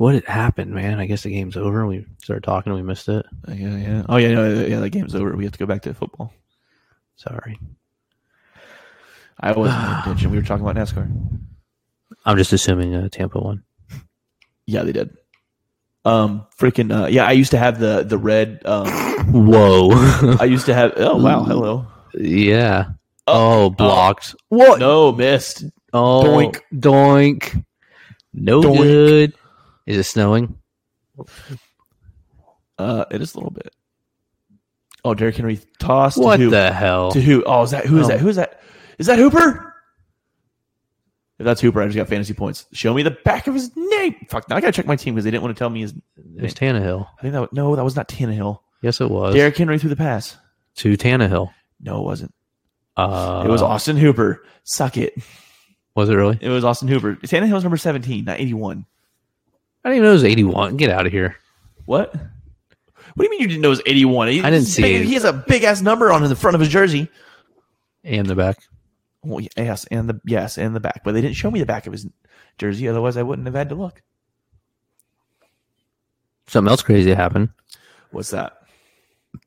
[SPEAKER 1] What had happened, man? I guess the game's over. We started talking. We missed it.
[SPEAKER 2] Uh, Yeah, yeah. Oh yeah, no, yeah. The game's over. We have to go back to football.
[SPEAKER 1] Sorry.
[SPEAKER 2] I wasn't paying attention. We were talking about NASCAR.
[SPEAKER 1] I'm just assuming uh, Tampa won.
[SPEAKER 2] Yeah, they did. Um, freaking uh, yeah. I used to have the the red. Um,
[SPEAKER 1] Whoa.
[SPEAKER 2] I used to have. Oh wow, hello.
[SPEAKER 1] yeah. Oh, blocked.
[SPEAKER 2] What? No, missed.
[SPEAKER 1] Oh,
[SPEAKER 2] Doink.
[SPEAKER 1] doink. No
[SPEAKER 2] Doink.
[SPEAKER 1] good. Is it snowing?
[SPEAKER 2] Uh, it is a little bit. Oh, Derrick Henry tossed.
[SPEAKER 1] What
[SPEAKER 2] to who?
[SPEAKER 1] the hell?
[SPEAKER 2] To who? Oh, is that who is
[SPEAKER 1] Oh.
[SPEAKER 2] that? Who is that? Is that Hooper? If that's Hooper, I just got fantasy points. Show me the back of his name. Fuck. Now I gotta check my team because they didn't want to tell me his.
[SPEAKER 1] It was Tannehill.
[SPEAKER 2] I think that was, no, that was not Tannehill.
[SPEAKER 1] Yes, it was.
[SPEAKER 2] Derrick Henry threw the pass.
[SPEAKER 1] to Tannehill.
[SPEAKER 2] No, it wasn't.
[SPEAKER 1] Uh,
[SPEAKER 2] it was Austin Hooper. Suck it.
[SPEAKER 1] Was it really?
[SPEAKER 2] It was Austin Hooper. Tannehill's number seventeen, not eighty-one.
[SPEAKER 1] I didn't even know it was 81. Get out of here.
[SPEAKER 2] What? What do you mean you didn't know it was 81? He-
[SPEAKER 1] I didn't see
[SPEAKER 2] big-
[SPEAKER 1] it.
[SPEAKER 2] He has a big ass number on the front of his jersey.
[SPEAKER 1] And the back.
[SPEAKER 2] Well, yes, and the yes, and the back, but they didn't show me the back of his jersey. Otherwise, I wouldn't have had to look.
[SPEAKER 1] Something else crazy happened.
[SPEAKER 2] What's that?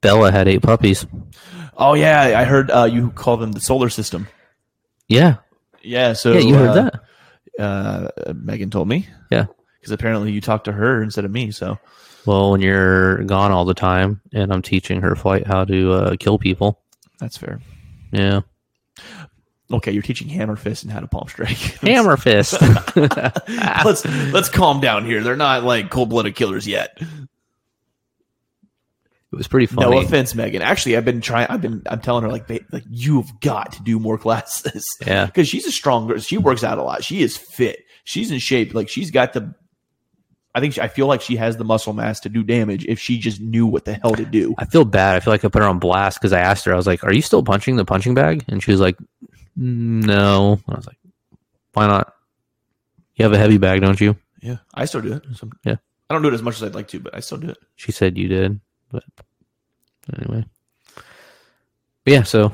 [SPEAKER 1] Bella had eight puppies.
[SPEAKER 2] Oh yeah, I heard uh, you call them the solar system.
[SPEAKER 1] Yeah.
[SPEAKER 2] Yeah, so
[SPEAKER 1] yeah, you heard
[SPEAKER 2] uh,
[SPEAKER 1] that.
[SPEAKER 2] Uh, Megan told me.
[SPEAKER 1] Yeah.
[SPEAKER 2] Because apparently you talked to her instead of me. So
[SPEAKER 1] Well, when you're gone all the time and I'm teaching her flight how to uh, kill people.
[SPEAKER 2] that's fair.
[SPEAKER 1] Yeah.
[SPEAKER 2] Okay, you're teaching Hammer Fist and how to palm strike.
[SPEAKER 1] Hammer fist.
[SPEAKER 2] let's let's calm down here. They're not like cold blooded killers yet.
[SPEAKER 1] It was pretty funny.
[SPEAKER 2] No offense, Megan. Actually, I've been trying. I've been. I'm telling her like, like you've got to do more classes.
[SPEAKER 1] Yeah.
[SPEAKER 2] because she's a stronger. She works out a lot. She is fit. She's in shape. Like she's got the. I think she, I feel like she has the muscle mass to do damage if she just knew what the hell to do.
[SPEAKER 1] I feel bad. I feel like I put her on blast because I asked her, I was like, Are you still punching the punching bag? And she was like, mm, No. And I was like, Why not? You have a heavy bag, don't you?
[SPEAKER 2] Yeah, I still do it. So-
[SPEAKER 1] Yeah.
[SPEAKER 2] I don't do it as much as I'd like to, but I still do it.
[SPEAKER 1] She said you did. But anyway. But yeah, so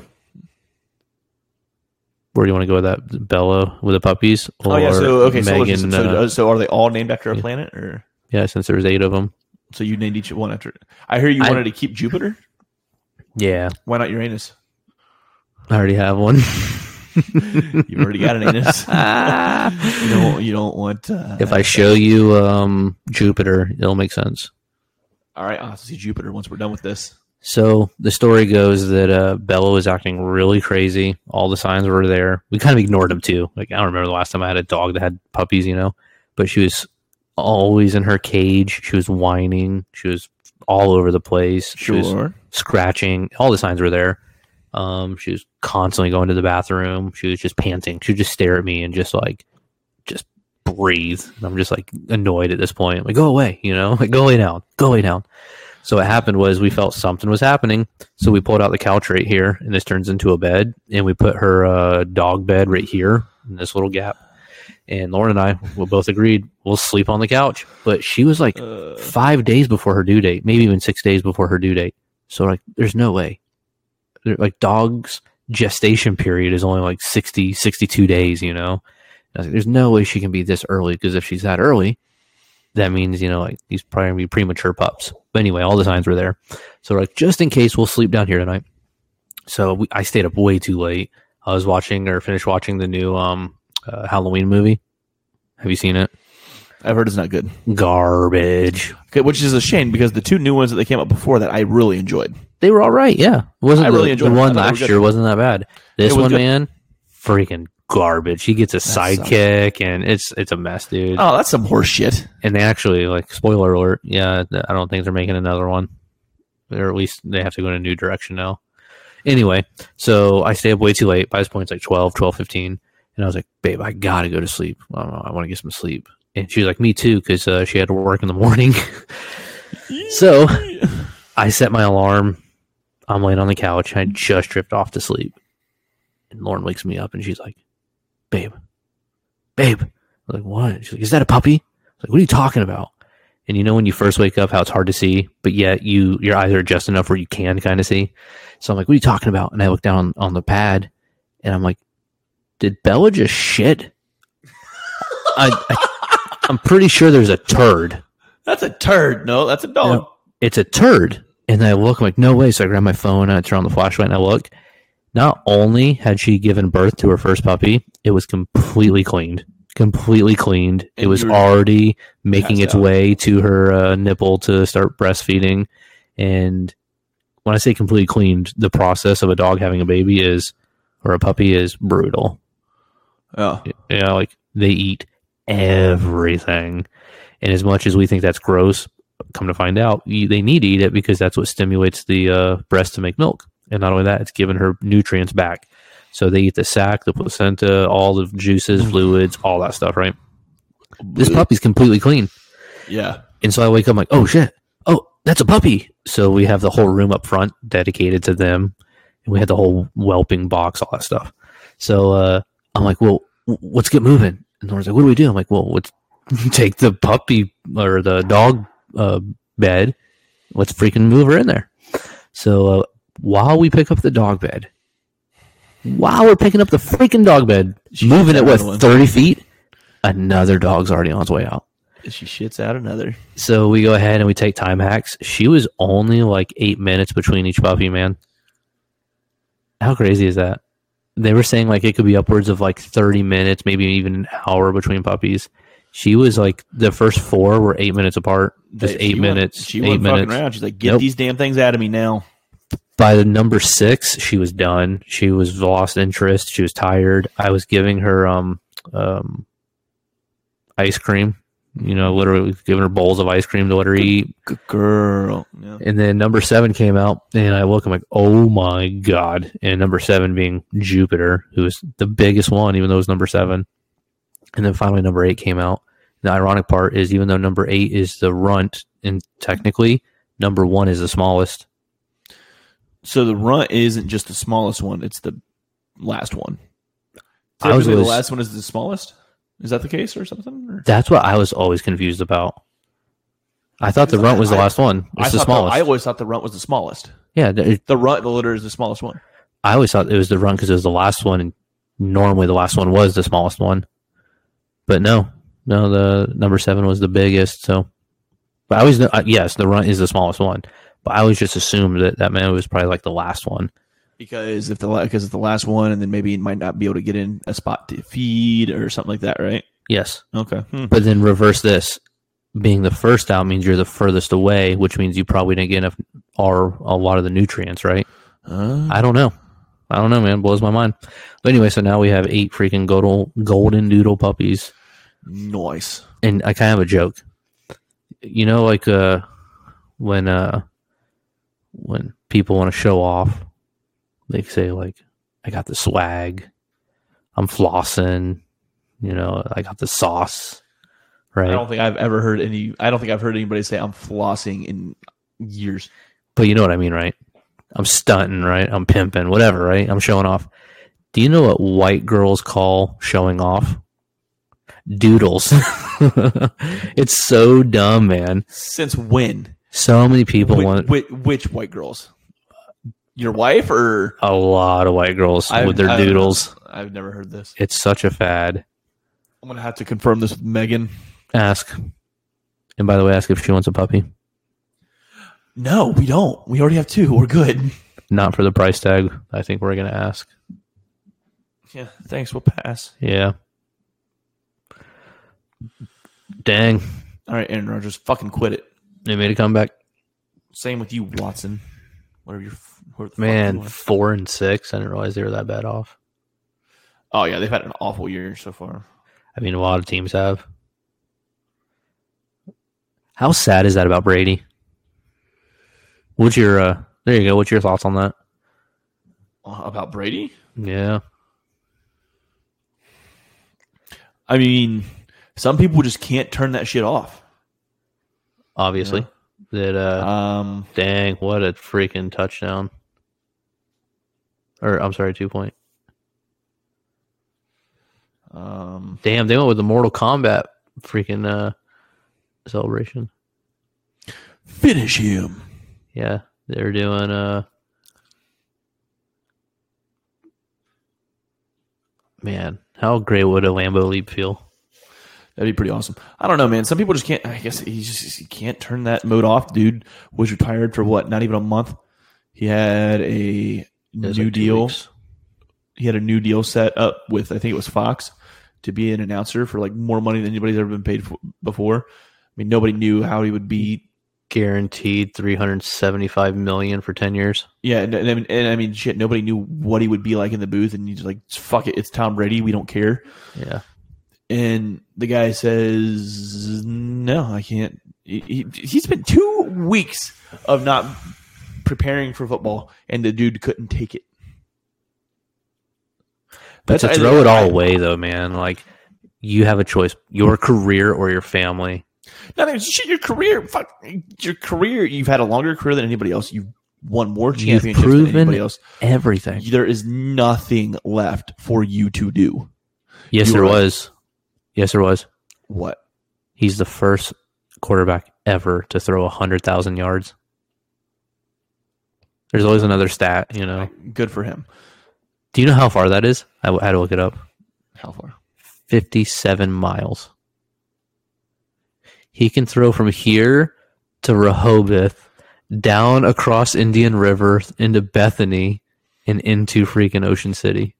[SPEAKER 1] where do you want to go with that? Bella with the puppies? Or
[SPEAKER 2] oh yeah. So okay.
[SPEAKER 1] Megan,
[SPEAKER 2] system. So,
[SPEAKER 1] uh,
[SPEAKER 2] uh, so are they all named after a
[SPEAKER 1] yeah.
[SPEAKER 2] planet, or
[SPEAKER 1] yeah, since there was eight of them.
[SPEAKER 2] so you named each one after? I hear you
[SPEAKER 1] I-
[SPEAKER 2] wanted to keep Jupiter.
[SPEAKER 1] Yeah,
[SPEAKER 2] Why not Uranus?
[SPEAKER 1] I already have one.
[SPEAKER 2] You've already got an anus. you don't. You don't want. Uh,
[SPEAKER 1] if I show you um, Jupiter, it'll make sense.
[SPEAKER 2] all right, I'll have to see Jupiter once we're done with this.
[SPEAKER 1] So the story goes that uh, Bella was acting really crazy. All the signs were there. We kind of ignored them too. Like I don't remember the last time I had a dog that had puppies, you know. But she was always in her cage. She was whining. She was all over the place. She was
[SPEAKER 2] Sure.
[SPEAKER 1] scratching. All the signs were there. Um, she was constantly going to the bathroom. She was just panting. She would just stare at me and just like, just breathe. And I'm just like annoyed at this point. like, go away, you know, like go lay down, go lay down. So what happened was we felt something was happening. So we pulled out the couch right here, and this turns into a bed, and we put her uh, dog bed right here in this little gap. And Lauren and I we both agreed we'll sleep on the couch. But she was like
[SPEAKER 2] Uh,
[SPEAKER 1] five days before her due date, maybe even six days before her due date. So like, there's no way. They're- Like dogs gestation period is only like 60, 62 days, you know? I was like, there's no way she can be this early because if she's that early, that means, you know, like these probably gonna be premature pups. But anyway, all the signs were there. So like, just in case we'll sleep down here tonight. So we, I stayed up way too late. I was watching or finished watching the new, um, uh, Halloween movie. Have you seen it?
[SPEAKER 2] I've heard it's not good.
[SPEAKER 1] Garbage.
[SPEAKER 2] Okay, which is a shame because the two new ones that they came out before that I really enjoyed.
[SPEAKER 1] They were all right. Yeah, wasn't
[SPEAKER 2] I really
[SPEAKER 1] the,
[SPEAKER 2] enjoyed
[SPEAKER 1] the one
[SPEAKER 2] thought they were
[SPEAKER 1] last year wasn't that bad. This one,
[SPEAKER 2] good.
[SPEAKER 1] man, freaking garbage. He gets a sidekick, and it's it's a mess, dude.
[SPEAKER 2] Oh, that's some horse shit.
[SPEAKER 1] And they actually like spoiler alert. Yeah, I don't think they're making another one, or at least they have to go in a new direction now. Anyway, so I stay up way too late. By this point, it's like 12, 12, 15. And I was like, babe, I got to go to sleep. I, I want to get some sleep. And she was like, me too, because uh, she had to work in the morning. so I set my alarm. I'm laying on the couch. I just drift off to sleep. And Lauren wakes me up and she's like, babe, babe. I'm like, what? She's like, is that a puppy? Like, what are you talking about? And you know when you first wake up, how it's hard to see, but yet you your eyes are just enough where you can kind of see. So I'm like, what are you talking about? And I look down on, on the pad, and I'm like, did Bella just shit? I, I I'm pretty sure there's a turd.
[SPEAKER 2] That's a turd. No, that's a dog.
[SPEAKER 1] It's a turd. And I look, I'm like, no way. So I grab my phone and I turn on the flashlight and I look. Not only had she given birth to her first puppy, it was completely cleaned. Completely cleaned. it was already making its
[SPEAKER 2] out.
[SPEAKER 1] way to her uh, nipple to start breastfeeding. And when I say completely cleaned, the process of a dog having a baby is, or a puppy is brutal.
[SPEAKER 2] Oh,
[SPEAKER 1] You know, like they eat everything. And as much as we think that's gross, come to find out, you, they need to eat it because that's what stimulates the uh, breast to make milk. And not only that, it's giving her nutrients back. So they eat the sac, the placenta, all the juices, fluids, all that stuff, right? This puppy's completely clean.
[SPEAKER 2] yeah.
[SPEAKER 1] And so I wake up I'm like, oh shit, oh that's a puppy. So we have the whole room up front dedicated to them, and we had the whole whelping box, all that stuff. So uh, I'm like, well, let's get moving. And Lauren's like, what do we do? I'm like, well, let's take the puppy or the dog uh, bed. Let's freaking move her in there. So uh, while we pick up the dog bed, while we're picking up the freaking dog bed,
[SPEAKER 2] She
[SPEAKER 1] moving it what thirty feet, another dog's already on its way out.
[SPEAKER 2] She shits out another.
[SPEAKER 1] So we go ahead and we take time hacks. She was only like eight minutes between each puppy, man. How crazy is that? They were saying like it could be upwards of like 30 minutes, maybe even an hour between puppies. She was like the first four were eight minutes apart, just eight
[SPEAKER 2] went-
[SPEAKER 1] minutes,
[SPEAKER 2] She
[SPEAKER 1] eight
[SPEAKER 2] wasn't fucking
[SPEAKER 1] minutes.
[SPEAKER 2] around. She's like, get
[SPEAKER 1] Nope.
[SPEAKER 2] these damn things out of me now.
[SPEAKER 1] By the number six, she was done. She was lost interest. She was tired. I was giving her um um ice cream. You know, literally giving her bowls of ice cream to let her eat.
[SPEAKER 2] Good girl. Yeah.
[SPEAKER 1] And then number seven came out, and I look, I'm like, oh my god! And number seven being Jupiter, who is the biggest one, even though it's number seven. And then finally, number eight came out. The ironic part is, even though number eight is the runt, and technically number one is the smallest.
[SPEAKER 2] So the runt isn't just the smallest one; it's the last one.
[SPEAKER 1] I was
[SPEAKER 2] Typically, the last one is the smallest. Is that the case, or something? Or?
[SPEAKER 1] That's what I was always confused about. I thought the runt was the
[SPEAKER 2] I-
[SPEAKER 1] last one.
[SPEAKER 2] I
[SPEAKER 1] the smallest.
[SPEAKER 2] I always thought the runt was the smallest.
[SPEAKER 1] yeah, th-
[SPEAKER 2] The runt, the litter, is the smallest one.
[SPEAKER 1] I always thought it was the runt because it was the last one, and normally the last one was the smallest one. But no, no, the number seven was the biggest. So, but I always know, uh, yes, the runt is the smallest one. But I always just assumed that that man was probably like the last one.
[SPEAKER 2] because if the because it's the last one, and then maybe he might not be able to get in a spot to feed or something like that, right?
[SPEAKER 1] Yes.
[SPEAKER 2] Okay. Hmm.
[SPEAKER 1] But then reverse this. Being the first out means you're the furthest away, which means you probably didn't get enough or a lot of the nutrients, right?
[SPEAKER 2] Uh,
[SPEAKER 1] I don't know. I don't know, man. Blows my mind. But anyway, so now we have eight freaking golden golden doodle puppies.
[SPEAKER 2] nice.
[SPEAKER 1] And I kind of have a joke. You know, like uh when uh when people want to show off, they say like, I got the swag, I'm flossing, you know, I got the sauce. Right?
[SPEAKER 2] I don't think I've ever heard any. I don't think I've heard anybody say I'm flossing in years.
[SPEAKER 1] But you know what I mean, right? I'm stunting, right? I'm pimping, whatever, right? I'm showing off. Do you know what white girls call showing off? Doodles. it's so dumb, man.
[SPEAKER 2] Since when?
[SPEAKER 1] So many people
[SPEAKER 2] Which,
[SPEAKER 1] want
[SPEAKER 2] which, which white girls? Your wife or
[SPEAKER 1] a lot of white girls
[SPEAKER 2] I've-
[SPEAKER 1] with their
[SPEAKER 2] I've-
[SPEAKER 1] doodles.
[SPEAKER 2] I've never heard this.
[SPEAKER 1] It's such a fad.
[SPEAKER 2] I'm gonna have to confirm this with Megan.
[SPEAKER 1] Ask. And by the way, ask if she wants a puppy.
[SPEAKER 2] No, we don't. We already have two. We're good.
[SPEAKER 1] Not for the price tag. I think we're gonna ask.
[SPEAKER 2] Yeah. Thanks. We'll pass.
[SPEAKER 1] Yeah. Dang.
[SPEAKER 2] All right, Aaron Rodgers, fucking quit it.
[SPEAKER 1] They made a comeback.
[SPEAKER 2] Same with you, Watson. Whatever your the
[SPEAKER 1] Man, four and six. I didn't realize they were that bad off.
[SPEAKER 2] Oh yeah, they've had an awful year so far.
[SPEAKER 1] I mean, a lot of teams have. How sad is that about Brady? What's your uh there you go, what's your thoughts on that?
[SPEAKER 2] Uh, About Brady,
[SPEAKER 1] Yeah.
[SPEAKER 2] I mean, some people just can't turn that shit off.
[SPEAKER 1] Obviously. That uh
[SPEAKER 2] Um,
[SPEAKER 1] dang, what a freaking touchdown. Or I'm sorry, two point.
[SPEAKER 2] um,
[SPEAKER 1] Damn, they went with the Mortal Kombat freaking uh celebration.
[SPEAKER 2] finish him.
[SPEAKER 1] Yeah. They're doing uh Man, how great would a Lambo leap feel?
[SPEAKER 2] That'd be pretty awesome. I don't know, man. Some people just can't. I guess he just he can't turn that mode off. Dude was retired for what? Not even a month. He had a new
[SPEAKER 1] like
[SPEAKER 2] deal.
[SPEAKER 1] weeks.
[SPEAKER 2] He had a new deal set up with I think it was Fox to be an announcer for like more money than anybody's ever been paid for before. I mean, nobody knew how he would be.
[SPEAKER 1] guaranteed 375 million for 10 years
[SPEAKER 2] Yeah, and, and, and I mean, shit. Nobody knew what he would be like in the booth, and he's like, "Fuck it, it's Tom Brady. We don't care."
[SPEAKER 1] yeah
[SPEAKER 2] And the guy says, "No, I can't." He, he's been two weeks of not preparing for football, and the dude couldn't take it.
[SPEAKER 1] but to throw it all
[SPEAKER 2] I-
[SPEAKER 1] away though man like you have a choice your career or your family
[SPEAKER 2] Nothing. Shit, your career. Fuck your career. You've had a longer career than anybody else. You've won more
[SPEAKER 1] You've
[SPEAKER 2] championships than anybody else.
[SPEAKER 1] everything
[SPEAKER 2] There is nothing left for you to do.
[SPEAKER 1] yes
[SPEAKER 2] You
[SPEAKER 1] there was yes there was
[SPEAKER 2] What?
[SPEAKER 1] he's the first quarterback ever to throw 100000 yards there's always another stat you know
[SPEAKER 2] Good for him.
[SPEAKER 1] do you know how far that is i had to look it up
[SPEAKER 2] How far?
[SPEAKER 1] 57 miles. He can throw from here to Rehoboth, down across Indian River into Bethany, and into freaking Ocean City.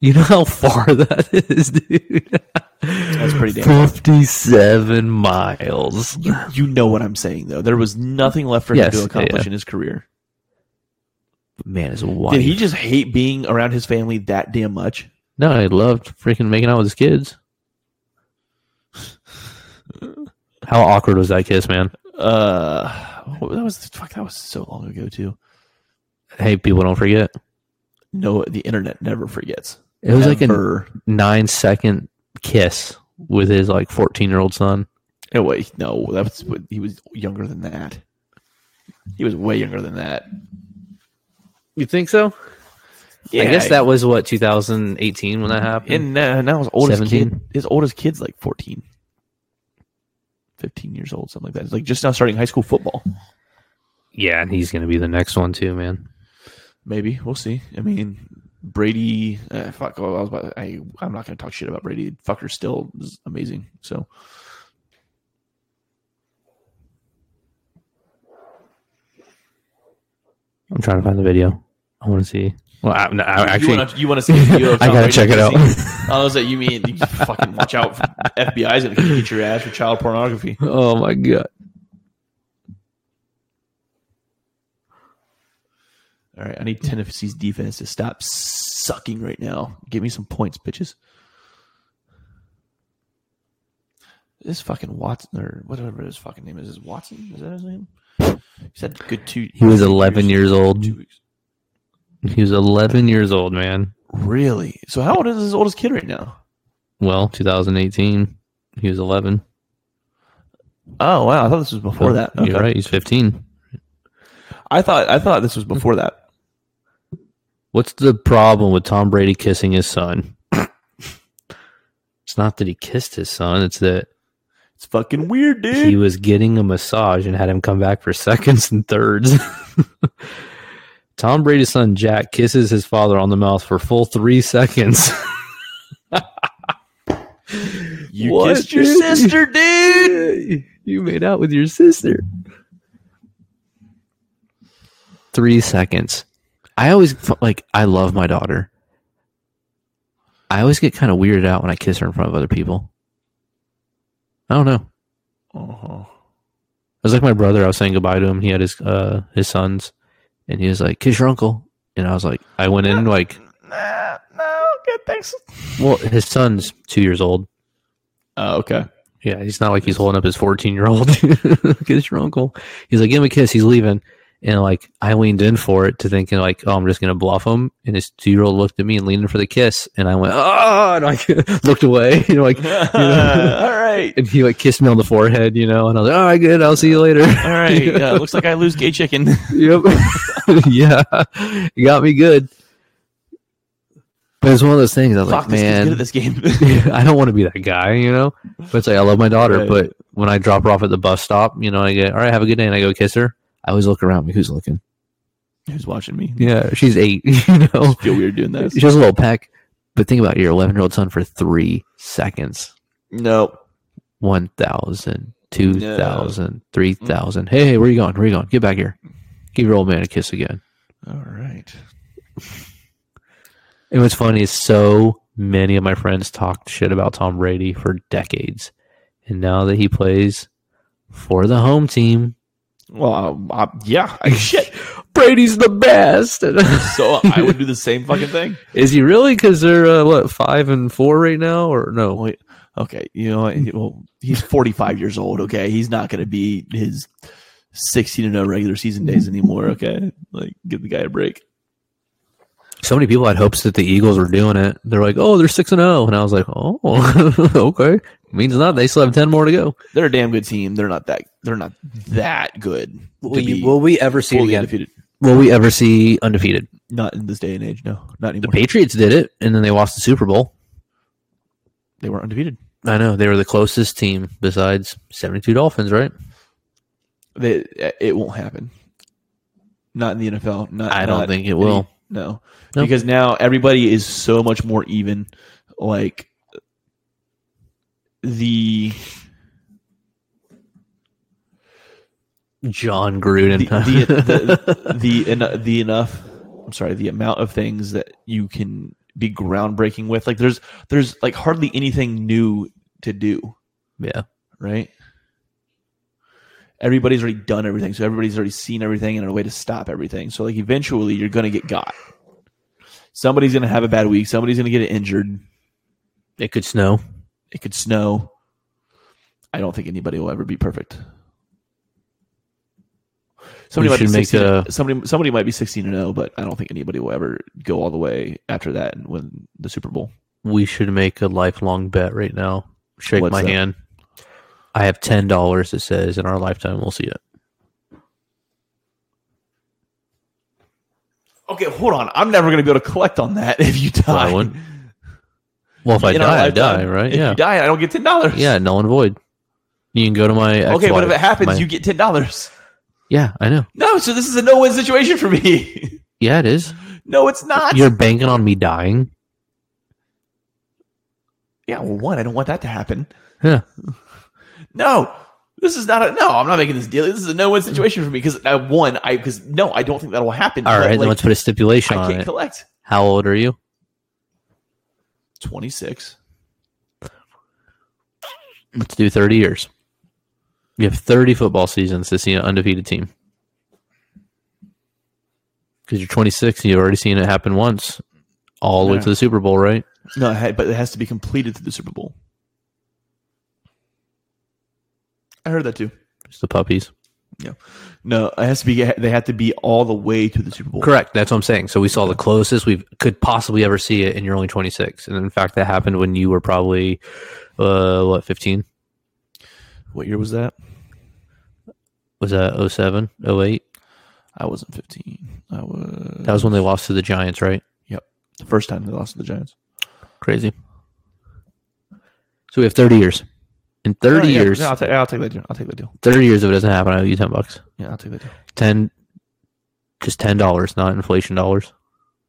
[SPEAKER 1] You know how far that is, dude?
[SPEAKER 2] That's pretty damn far.
[SPEAKER 1] 57 miles.
[SPEAKER 2] You, you know what I'm saying, though. There was nothing left for him
[SPEAKER 1] Yes,
[SPEAKER 2] to accomplish
[SPEAKER 1] yeah.
[SPEAKER 2] in his career.
[SPEAKER 1] Man, his wife.
[SPEAKER 2] Did he just hate being around his family that damn much?
[SPEAKER 1] no, I loved freaking making out with his kids. How awkward was that kiss, man?
[SPEAKER 2] Uh, that was fuck. That was so long ago too.
[SPEAKER 1] Hey, people don't forget.
[SPEAKER 2] No, the internet never forgets.
[SPEAKER 1] It was like a nine second kiss with his like 14 year old son.
[SPEAKER 2] No wait, no, that was he was younger than that. He was way younger than that.
[SPEAKER 1] You think so?
[SPEAKER 2] Yeah,
[SPEAKER 1] I guess that was what 2018 when that happened.
[SPEAKER 2] and uh, now his oldest
[SPEAKER 1] 17?
[SPEAKER 2] kid, his oldest kid's like 14, 15 years old, something like that. It's like just now starting high school football.
[SPEAKER 1] yeah, and he's gonna be the next one too, man.
[SPEAKER 2] Maybe we'll see. I mean, Brady. Uh, fuck. well, I was about. I. I'm not going to talk shit about Brady. Fucker still is amazing. So.
[SPEAKER 1] I'm trying to find the video. I want to see. Well, I, no, I
[SPEAKER 2] You
[SPEAKER 1] actually,
[SPEAKER 2] wanna- you want to see a video?
[SPEAKER 1] I gotta
[SPEAKER 2] Brady
[SPEAKER 1] check it out.
[SPEAKER 2] I was like, you mean you fucking watch out? FBI's gonna come get your ass for child pornography.
[SPEAKER 1] oh my god.
[SPEAKER 2] All right, I need Tennessee's defense to stop sucking right now. Give me some points, bitches. This fucking Watson or whatever his fucking name is, is Watson? Is that his name? He's had good two.
[SPEAKER 1] He was 11 years old.
[SPEAKER 2] Two weeks.
[SPEAKER 1] He was 11 years old, man.
[SPEAKER 2] Really? So how old is his oldest kid right now?
[SPEAKER 1] Well, 2018, he was 11.
[SPEAKER 2] Oh wow, I thought this was before that.
[SPEAKER 1] You're right. He's 15.
[SPEAKER 2] I thought I thought this was before that.
[SPEAKER 1] What's the problem with Tom Brady kissing his son? it's not that he kissed his son. It's that
[SPEAKER 2] It's fucking weird, dude.
[SPEAKER 1] he was getting a massage and had him come back for seconds and thirds. Tom Brady's son Jack kisses his father on the mouth for full three seconds.
[SPEAKER 2] you
[SPEAKER 1] What,
[SPEAKER 2] kissed your
[SPEAKER 1] dude?
[SPEAKER 2] sister, dude.
[SPEAKER 1] you made out with your sister. Three seconds. I always like. I love my daughter. I always get kind of weirded out when I kiss her in front of other people. I don't know.
[SPEAKER 2] Uh-huh.
[SPEAKER 1] It was like my brother. I was saying goodbye to him. He had his uh his sons, and he was like, "Kiss your uncle." And I was like, I went in like,
[SPEAKER 2] Nah, no, good, thanks.
[SPEAKER 1] well, his son's two years old.
[SPEAKER 2] Oh, okay.
[SPEAKER 1] Yeah, he's not like he's holding up his 14 year old. Kiss your uncle. He's like, give him a kiss. He's leaving. And like, I leaned in for it to thinking like, oh, I'm just going to bluff him. And his two year old looked at me and leaned in for the kiss. And I went, oh, and I looked away, you know, like,
[SPEAKER 2] All right.
[SPEAKER 1] and he like kissed me on the forehead, you know, and I was like, all right, good. I'll see you later.
[SPEAKER 2] All right. Yeah, looks like I lose gay chicken.
[SPEAKER 1] yep. yeah. You got me good. But it's one of those things. I was
[SPEAKER 2] Fuck,
[SPEAKER 1] like,
[SPEAKER 2] this
[SPEAKER 1] man,
[SPEAKER 2] at this game.
[SPEAKER 1] I don't want to be that guy, you know. But it's like I love my daughter,
[SPEAKER 2] Right.
[SPEAKER 1] but when I drop her off at the bus stop, you know, I get all right, have a good day, and I go kiss her. I always look around me, who's looking?
[SPEAKER 2] Who's watching me?
[SPEAKER 1] Yeah, she's eight, you know.
[SPEAKER 2] Feel weird doing that.
[SPEAKER 1] She has a little peck, but think about your eleven year old son for three seconds.
[SPEAKER 2] No.
[SPEAKER 1] One thousand, two thousand, three thousand. Mm. Hey, hey, where are you going? Where are you going? Get back here. Give your old man a kiss again.
[SPEAKER 2] All right.
[SPEAKER 1] And what's funny is so many of my friends talked shit about Tom Brady for decades. And now that he plays for the home team,
[SPEAKER 2] Well, uh, uh, yeah. Shit.
[SPEAKER 1] Brady's the best.
[SPEAKER 2] So I would do the same fucking thing.
[SPEAKER 1] is he really? Because they're, uh, what, five and four right now? Or no?
[SPEAKER 2] Wait. Okay. You know, well, he's 45 years old. Okay. He's not going to be his 16 and no regular season days anymore. Okay. Like, give the guy a break.
[SPEAKER 1] So many people had hopes that the Eagles were doing it. They're like, oh, they're 6 and 0. And I was like, oh, okay. Means not. They still have 10 more to go.
[SPEAKER 2] They're a damn good team. They're not that. They're not that good. to be
[SPEAKER 1] we ever
[SPEAKER 2] fully undefeated.
[SPEAKER 1] Will we ever see undefeated?
[SPEAKER 2] Not in this day and age. No, not anymore. The.
[SPEAKER 1] Patriots did it, and then they lost the Super Bowl.
[SPEAKER 2] They were undefeated.
[SPEAKER 1] I know they were the closest team besides 72 Dolphins, right?
[SPEAKER 2] They, it won't happen. Not in the NFL. Not.
[SPEAKER 1] I don't
[SPEAKER 2] not
[SPEAKER 1] think it
[SPEAKER 2] any-
[SPEAKER 1] will.
[SPEAKER 2] No,
[SPEAKER 1] Nope.
[SPEAKER 2] because now everybody is so much more even. Like the
[SPEAKER 1] Jon Gruden.
[SPEAKER 2] the the, the, the, en- the enough I'm sorry, the amount of things that you can be groundbreaking with. Like there's there's like hardly anything new to do,
[SPEAKER 1] yeah.
[SPEAKER 2] right? Everybody's already done everything, so everybody's already seen everything and a way to stop everything. So like eventually you're gonna get got. Somebody's gonna have a bad week, somebody's gonna get injured,
[SPEAKER 1] It could snow.
[SPEAKER 2] it could snow. I don't think anybody will ever be perfect. Somebody might be
[SPEAKER 1] should make
[SPEAKER 2] 16
[SPEAKER 1] a-
[SPEAKER 2] somebody somebody might be sixteen and zero, but I don't think anybody will ever go all the way after that and win the Super Bowl.
[SPEAKER 1] We should make a lifelong bet right now. Shake
[SPEAKER 2] What's
[SPEAKER 1] my
[SPEAKER 2] that?
[SPEAKER 1] hand. I have $10 that says in our lifetime we'll see it.
[SPEAKER 2] Okay, hold on. I'm never going to be able to collect on that if you die.
[SPEAKER 1] Wouldn't. Well, if I
[SPEAKER 2] In
[SPEAKER 1] die, I die, right?
[SPEAKER 2] If
[SPEAKER 1] yeah.
[SPEAKER 2] you die, I don't get ten dollars.
[SPEAKER 1] Yeah, null and void. You can go to my
[SPEAKER 2] Okay, but if it happens,
[SPEAKER 1] my-
[SPEAKER 2] you get ten dollars.
[SPEAKER 1] Yeah, I know.
[SPEAKER 2] No, so this is a no-win situation for me.
[SPEAKER 1] Yeah, it is.
[SPEAKER 2] no, it's not.
[SPEAKER 1] You're banking on me dying.
[SPEAKER 2] yeah, well, one, I don't want that to happen.
[SPEAKER 1] Yeah.
[SPEAKER 2] No, This is not a no. I'm not making this deal. This is a no-win situation for me because I won. I because no, I don't think that will happen.
[SPEAKER 1] All right, then
[SPEAKER 2] like,
[SPEAKER 1] let's put a stipulation
[SPEAKER 2] I
[SPEAKER 1] on
[SPEAKER 2] can't
[SPEAKER 1] it.
[SPEAKER 2] collect
[SPEAKER 1] How old are you?
[SPEAKER 2] 26.
[SPEAKER 1] Let's do 30 years. You have 30 football seasons to see an undefeated team. Because you're 26 and you've already seen it happen once, all the way to the Super Bowl, right?
[SPEAKER 2] No, but it has to be completed to the Super Bowl. I heard that too.
[SPEAKER 1] It's the puppies. Yeah.
[SPEAKER 2] No, it has to be. They have to be all the way to the Super Bowl.
[SPEAKER 1] Correct. That's what I'm saying. So we saw the closest we could possibly ever see it, and you're only 26. And in fact, that happened when you were probably, uh, what, 15?
[SPEAKER 2] What year was that?
[SPEAKER 1] Was that 07, 08?
[SPEAKER 2] I wasn't 15. I was.
[SPEAKER 1] That was when they lost to the Giants, right? Yep.
[SPEAKER 2] The first time they lost to the Giants.
[SPEAKER 1] Crazy. So we have 30 years. In 30
[SPEAKER 2] Oh, yeah,
[SPEAKER 1] years,
[SPEAKER 2] I'll, take, I'll take that deal. I'll take that deal.
[SPEAKER 1] 30 years if it doesn't happen, I owe you 10 bucks.
[SPEAKER 2] Yeah, I'll take that deal.
[SPEAKER 1] 10, just $10, not inflation dollars.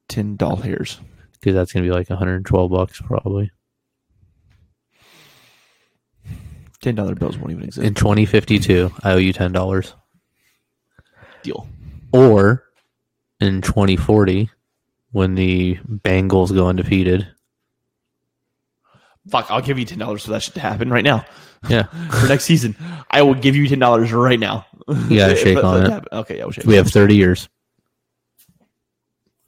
[SPEAKER 2] Ten dollars.
[SPEAKER 1] Because that's going to be like 112 bucks probably.
[SPEAKER 2] Ten dollar bills won't even exist.
[SPEAKER 1] In 2052, I owe you $10.
[SPEAKER 2] deal.
[SPEAKER 1] Or in 2040, when the Bengals go undefeated.
[SPEAKER 2] Fuck, I'll give you ten dollars for that shit to happen right now
[SPEAKER 1] Yeah.
[SPEAKER 2] for next season. I will give you ten dollars right now.
[SPEAKER 1] Gotta shake on it.
[SPEAKER 2] happen- Okay, yeah, we'll shake.
[SPEAKER 1] We have 30 years.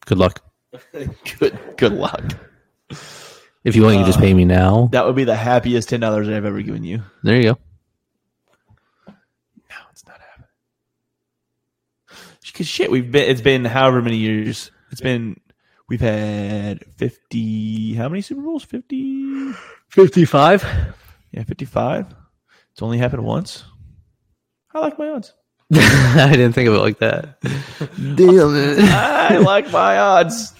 [SPEAKER 1] Good luck.
[SPEAKER 2] good. Good luck.
[SPEAKER 1] If you want, you can just pay me now.
[SPEAKER 2] Uh, that would be the happiest ten dollars I've ever given you.
[SPEAKER 1] There you go.
[SPEAKER 2] No, it's not happening. Because shit, we've been. It's been however many years. It's been. We've had fifty. How many Super Bowls? Fifty.
[SPEAKER 1] 55?
[SPEAKER 2] Yeah, fifty-five. It's only happened once. I like my odds.
[SPEAKER 1] I didn't think of it like that. Damn it.
[SPEAKER 2] I like my odds.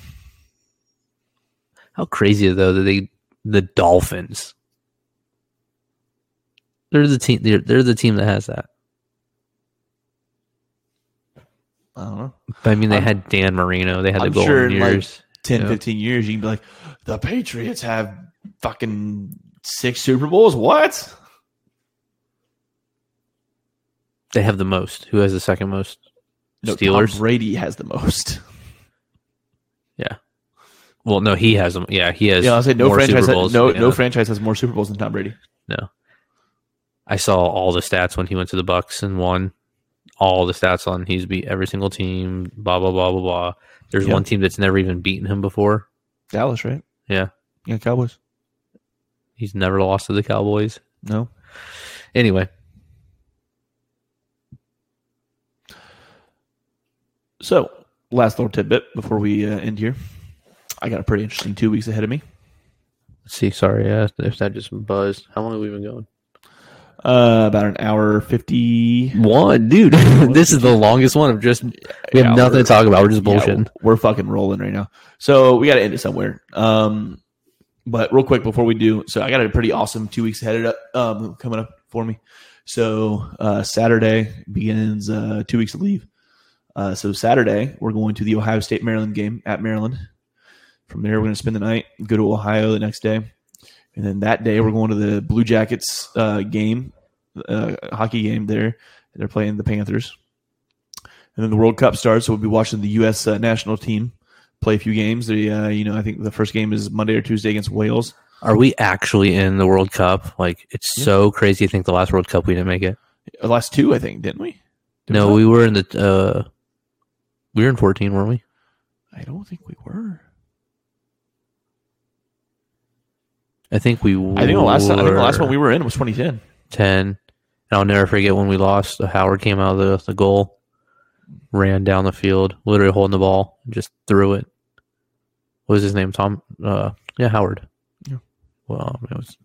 [SPEAKER 1] How crazy though that they the Dolphins. They're the team. They're, they're the team that has that.
[SPEAKER 2] I don't know.
[SPEAKER 1] But I mean, they
[SPEAKER 2] I'm-
[SPEAKER 1] had Dan Marino. They had the
[SPEAKER 2] I'm
[SPEAKER 1] golden
[SPEAKER 2] sure in like
[SPEAKER 1] years.
[SPEAKER 2] 10,
[SPEAKER 1] Yeah.
[SPEAKER 2] 15 years, you can be like, the Patriots have fucking six Super Bowls. What?
[SPEAKER 1] they have the most. Who has the second most?
[SPEAKER 2] No,
[SPEAKER 1] Steelers.
[SPEAKER 2] Tom Brady has the most. Yeah.
[SPEAKER 1] Well, no, he has them. Yeah, he has.
[SPEAKER 2] Yeah, I'll say no franchise.
[SPEAKER 1] Bowls.
[SPEAKER 2] no,
[SPEAKER 1] Yeah.
[SPEAKER 2] no franchise has more Super Bowls than Tom Brady. No.
[SPEAKER 1] I saw all the stats when he went to the Bucs and won. All the stats on he's beat every single team. Blah blah blah blah blah. There's
[SPEAKER 2] Yeah.
[SPEAKER 1] one team that's never even beaten him before.
[SPEAKER 2] Dallas, right?
[SPEAKER 1] Yeah,
[SPEAKER 2] Yeah, Cowboys.
[SPEAKER 1] he's never lost to the Cowboys.
[SPEAKER 2] No.
[SPEAKER 1] Anyway,
[SPEAKER 2] So, last little tidbit before we uh, end here. I got a pretty interesting two weeks ahead of me.
[SPEAKER 1] let's see. Sorry, yeah, if that just buzzed. How long have we been going?
[SPEAKER 2] Uh, about an hour fifty
[SPEAKER 1] one, dude. this is the longest one of just. We have
[SPEAKER 2] Yeah,
[SPEAKER 1] nothing to talk about. We're just
[SPEAKER 2] Yeah,
[SPEAKER 1] bullshitting.
[SPEAKER 2] we're fucking rolling right now. So we got to end it somewhere. Um, but real quick before we do, so I got a pretty awesome two weeks ahead of um coming up for me. So uh, Saturday begins uh, two weeks of leave. Uh, so Saturday we're going to the Ohio State Maryland game at Maryland. From there we're going to spend the night, go to Ohio the next day, and then that day we're going to the Blue Jackets uh, game, uh, hockey game there. They're playing the Panthers. And then the World Cup starts, so we'll be watching the U.S. Uh, national team play a few games. They, uh, you know, I think the first game is Monday or Tuesday against Wales.
[SPEAKER 1] Are we actually in the World Cup? Like, it's
[SPEAKER 2] Yeah.
[SPEAKER 1] so crazy. to think the last World Cup we didn't make it.
[SPEAKER 2] The last two, I think, didn't we? Did
[SPEAKER 1] No,
[SPEAKER 2] not?
[SPEAKER 1] we were in the. uh We were in 14, weren't we?
[SPEAKER 2] I don't think we were.
[SPEAKER 1] I think we. Were
[SPEAKER 2] I think the last. I think the last one we were in was 2010.
[SPEAKER 1] 10. And I'll never forget when we lost. Howard came out of the, the goal, ran down the field, literally holding the ball, and just threw it. What was his name? Tom? Uh, yeah, Howard.
[SPEAKER 2] Yeah.
[SPEAKER 1] Well, it was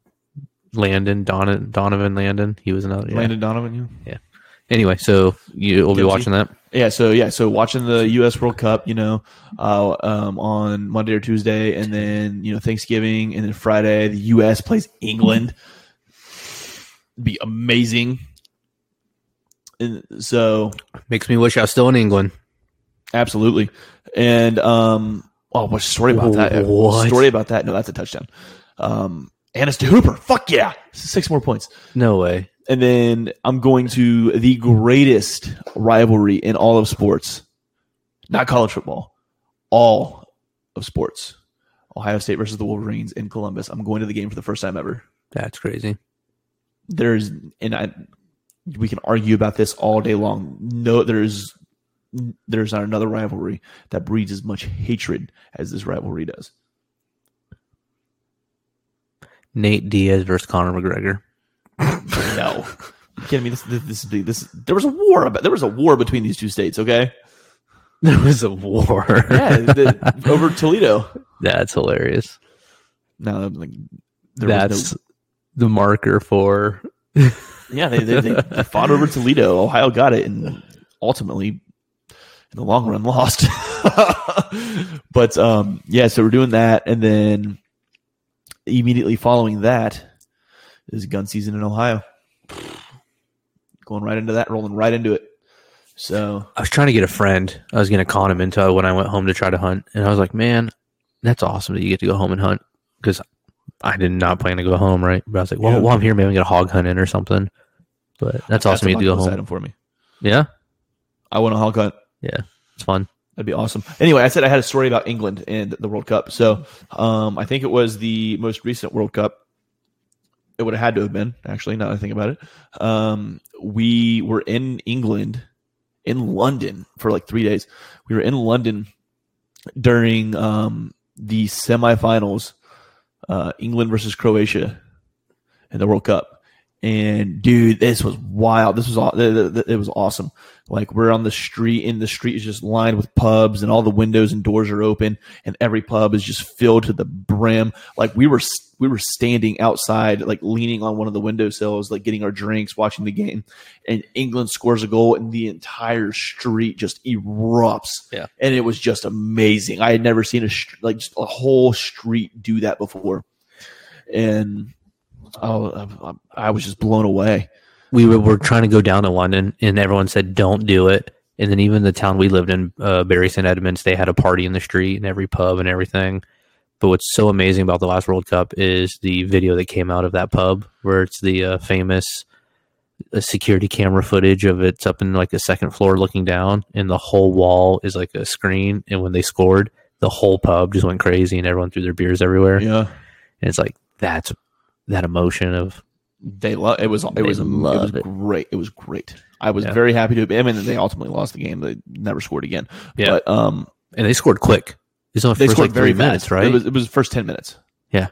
[SPEAKER 1] Landon, Donovan, Donovan Landon. He was another. Yeah.
[SPEAKER 2] Landon Donovan. Yeah.
[SPEAKER 1] Anyway, so you will be watching that.
[SPEAKER 2] Yeah. So yeah. So watching the U.S. World Cup, you know, uh, um, on Monday or Tuesday, and then you know Thanksgiving, and then Friday the U.S. plays England. Be amazing. And so
[SPEAKER 1] Makes me wish I was still in England.
[SPEAKER 2] Absolutely. And um oh what story about that?
[SPEAKER 1] What?
[SPEAKER 2] Story about that. No, that's a touchdown. Um Annis Hooper. Fuck yeah. Six more points.
[SPEAKER 1] No way.
[SPEAKER 2] And then I'm going to the greatest rivalry in all of sports, not college football, all of sports. Ohio State versus the Wolverines in Columbus. I'm going to the game for the first time ever.
[SPEAKER 1] That's crazy.
[SPEAKER 2] There's and I we can argue about this all day long. No, there's there's not another rivalry that breeds as much hatred as this rivalry does.
[SPEAKER 1] Nate Diaz versus Conor McGregor.
[SPEAKER 2] No, you kidding me? This this this, this there was a war about there was a war between these two states. Okay,
[SPEAKER 1] There was a war.
[SPEAKER 2] yeah, the, over Toledo.
[SPEAKER 1] That's hilarious.
[SPEAKER 2] No, like there
[SPEAKER 1] That's
[SPEAKER 2] was no,
[SPEAKER 1] the marker for
[SPEAKER 2] yeah. They, they, they fought over Toledo. Ohio got it, and ultimately, in the long run, lost. but um, yeah, so we're doing that, and then immediately following that is gun season in Ohio. Going right into that, rolling right into it. So
[SPEAKER 1] I was trying to get a friend. I was going to con him into when I went home to try to hunt, and I was like, "Man, that's awesome that you get to go home and hunt." Because I did not plan to go home, right? But I was like, "Well,
[SPEAKER 2] Yeah.
[SPEAKER 1] while I'm here, maybe I get a hog hunt in or something." But that's awesome. You get to go home.
[SPEAKER 2] item for me.
[SPEAKER 1] Yeah,
[SPEAKER 2] I want a hog hunt.
[SPEAKER 1] Yeah, it's fun.
[SPEAKER 2] That'd be awesome. Anyway, I said I had a story about England and the World Cup. So um, I think it was the most recent World Cup. It would have had to have been, actually, now that I think about it. Um, we were in England, in London for like three days. We were in London during um, the semifinals, uh, England versus Croatia in the World Cup. And dude, this was wild. This was aw- th- th- th- it was awesome. Like we're on the street, and the street is just lined with pubs, and all the windows and doors are open, and every pub is just filled to the brim. Like we were we were standing outside, like leaning on one of the windowsills, like getting our drinks, watching the game, and England scores a goal, and the entire street just erupts.
[SPEAKER 1] Yeah.
[SPEAKER 2] and it was just amazing. I had never seen a like just a whole street do that before, and oh, I, I was just blown away.
[SPEAKER 1] we were, were trying to go down to London, and everyone said, "Don't do it." And then even the town we lived in, uh, Bury St Edmunds, they had a party in the street and every pub and everything. But what's so amazing about the last World Cup is the video that came out of that pub, where it's the uh, famous uh, security camera footage of it's up in like the second floor looking down, and the whole wall is like a screen. And when they scored, the whole pub just went crazy, and everyone threw their beers everywhere.
[SPEAKER 2] Yeah,
[SPEAKER 1] And it's like that's that emotion of
[SPEAKER 2] they love it was it was it was
[SPEAKER 1] it.
[SPEAKER 2] great. It was great. I was
[SPEAKER 1] Yeah.
[SPEAKER 2] very happy to. Be I mean, they ultimately lost the game. They never scored again.
[SPEAKER 1] Yeah.
[SPEAKER 2] but um,
[SPEAKER 1] and they scored quick. It's only
[SPEAKER 2] they
[SPEAKER 1] first
[SPEAKER 2] scored
[SPEAKER 1] like
[SPEAKER 2] very
[SPEAKER 1] three minutes,
[SPEAKER 2] fast.
[SPEAKER 1] right?
[SPEAKER 2] It was it was the first ten minutes.
[SPEAKER 1] Yeah.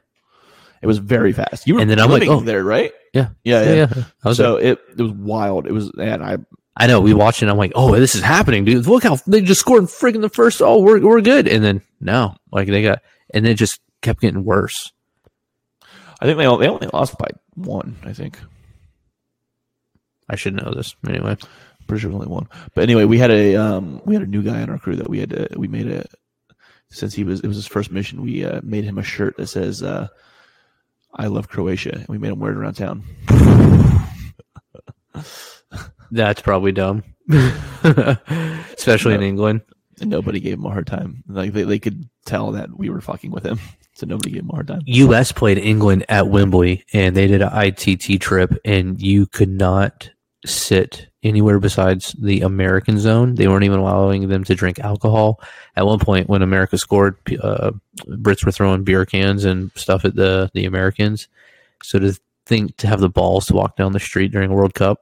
[SPEAKER 2] it was very fast. You were
[SPEAKER 1] And then I'm like, oh.
[SPEAKER 2] there, right?
[SPEAKER 1] Yeah.
[SPEAKER 2] yeah,
[SPEAKER 1] yeah,
[SPEAKER 2] yeah.
[SPEAKER 1] yeah. I was
[SPEAKER 2] so
[SPEAKER 1] like,
[SPEAKER 2] it it was wild. It was, and I
[SPEAKER 1] I know. We watched it. and I'm like, oh, this is happening, dude. Look how they just scored in freaking the first. Oh, we're we're good. And then no, like they got, and it just kept getting worse.
[SPEAKER 2] I think they only, they only lost by one. I think.
[SPEAKER 1] I should know this anyway.
[SPEAKER 2] Pretty sure it was only one. But anyway, we had a um, we had a new guy on our crew that we had to, we made a since he was it was his first mission. We uh, made him a shirt that says uh, "I love Croatia," and we made him wear it around town.
[SPEAKER 1] That's probably dumb, especially in England.
[SPEAKER 2] And nobody gave him a hard time. Like they, they could tell that we were fucking with him, so nobody gave him a hard time.
[SPEAKER 1] U.S. played England at Wembley, and they did an ITT trip, and you could not sit anywhere besides the American zone. They weren't even allowing them to drink alcohol. At one point, when America scored, uh, Brits were throwing beer cans and stuff at the the Americans. So to think to have the balls to walk down the street during a World Cup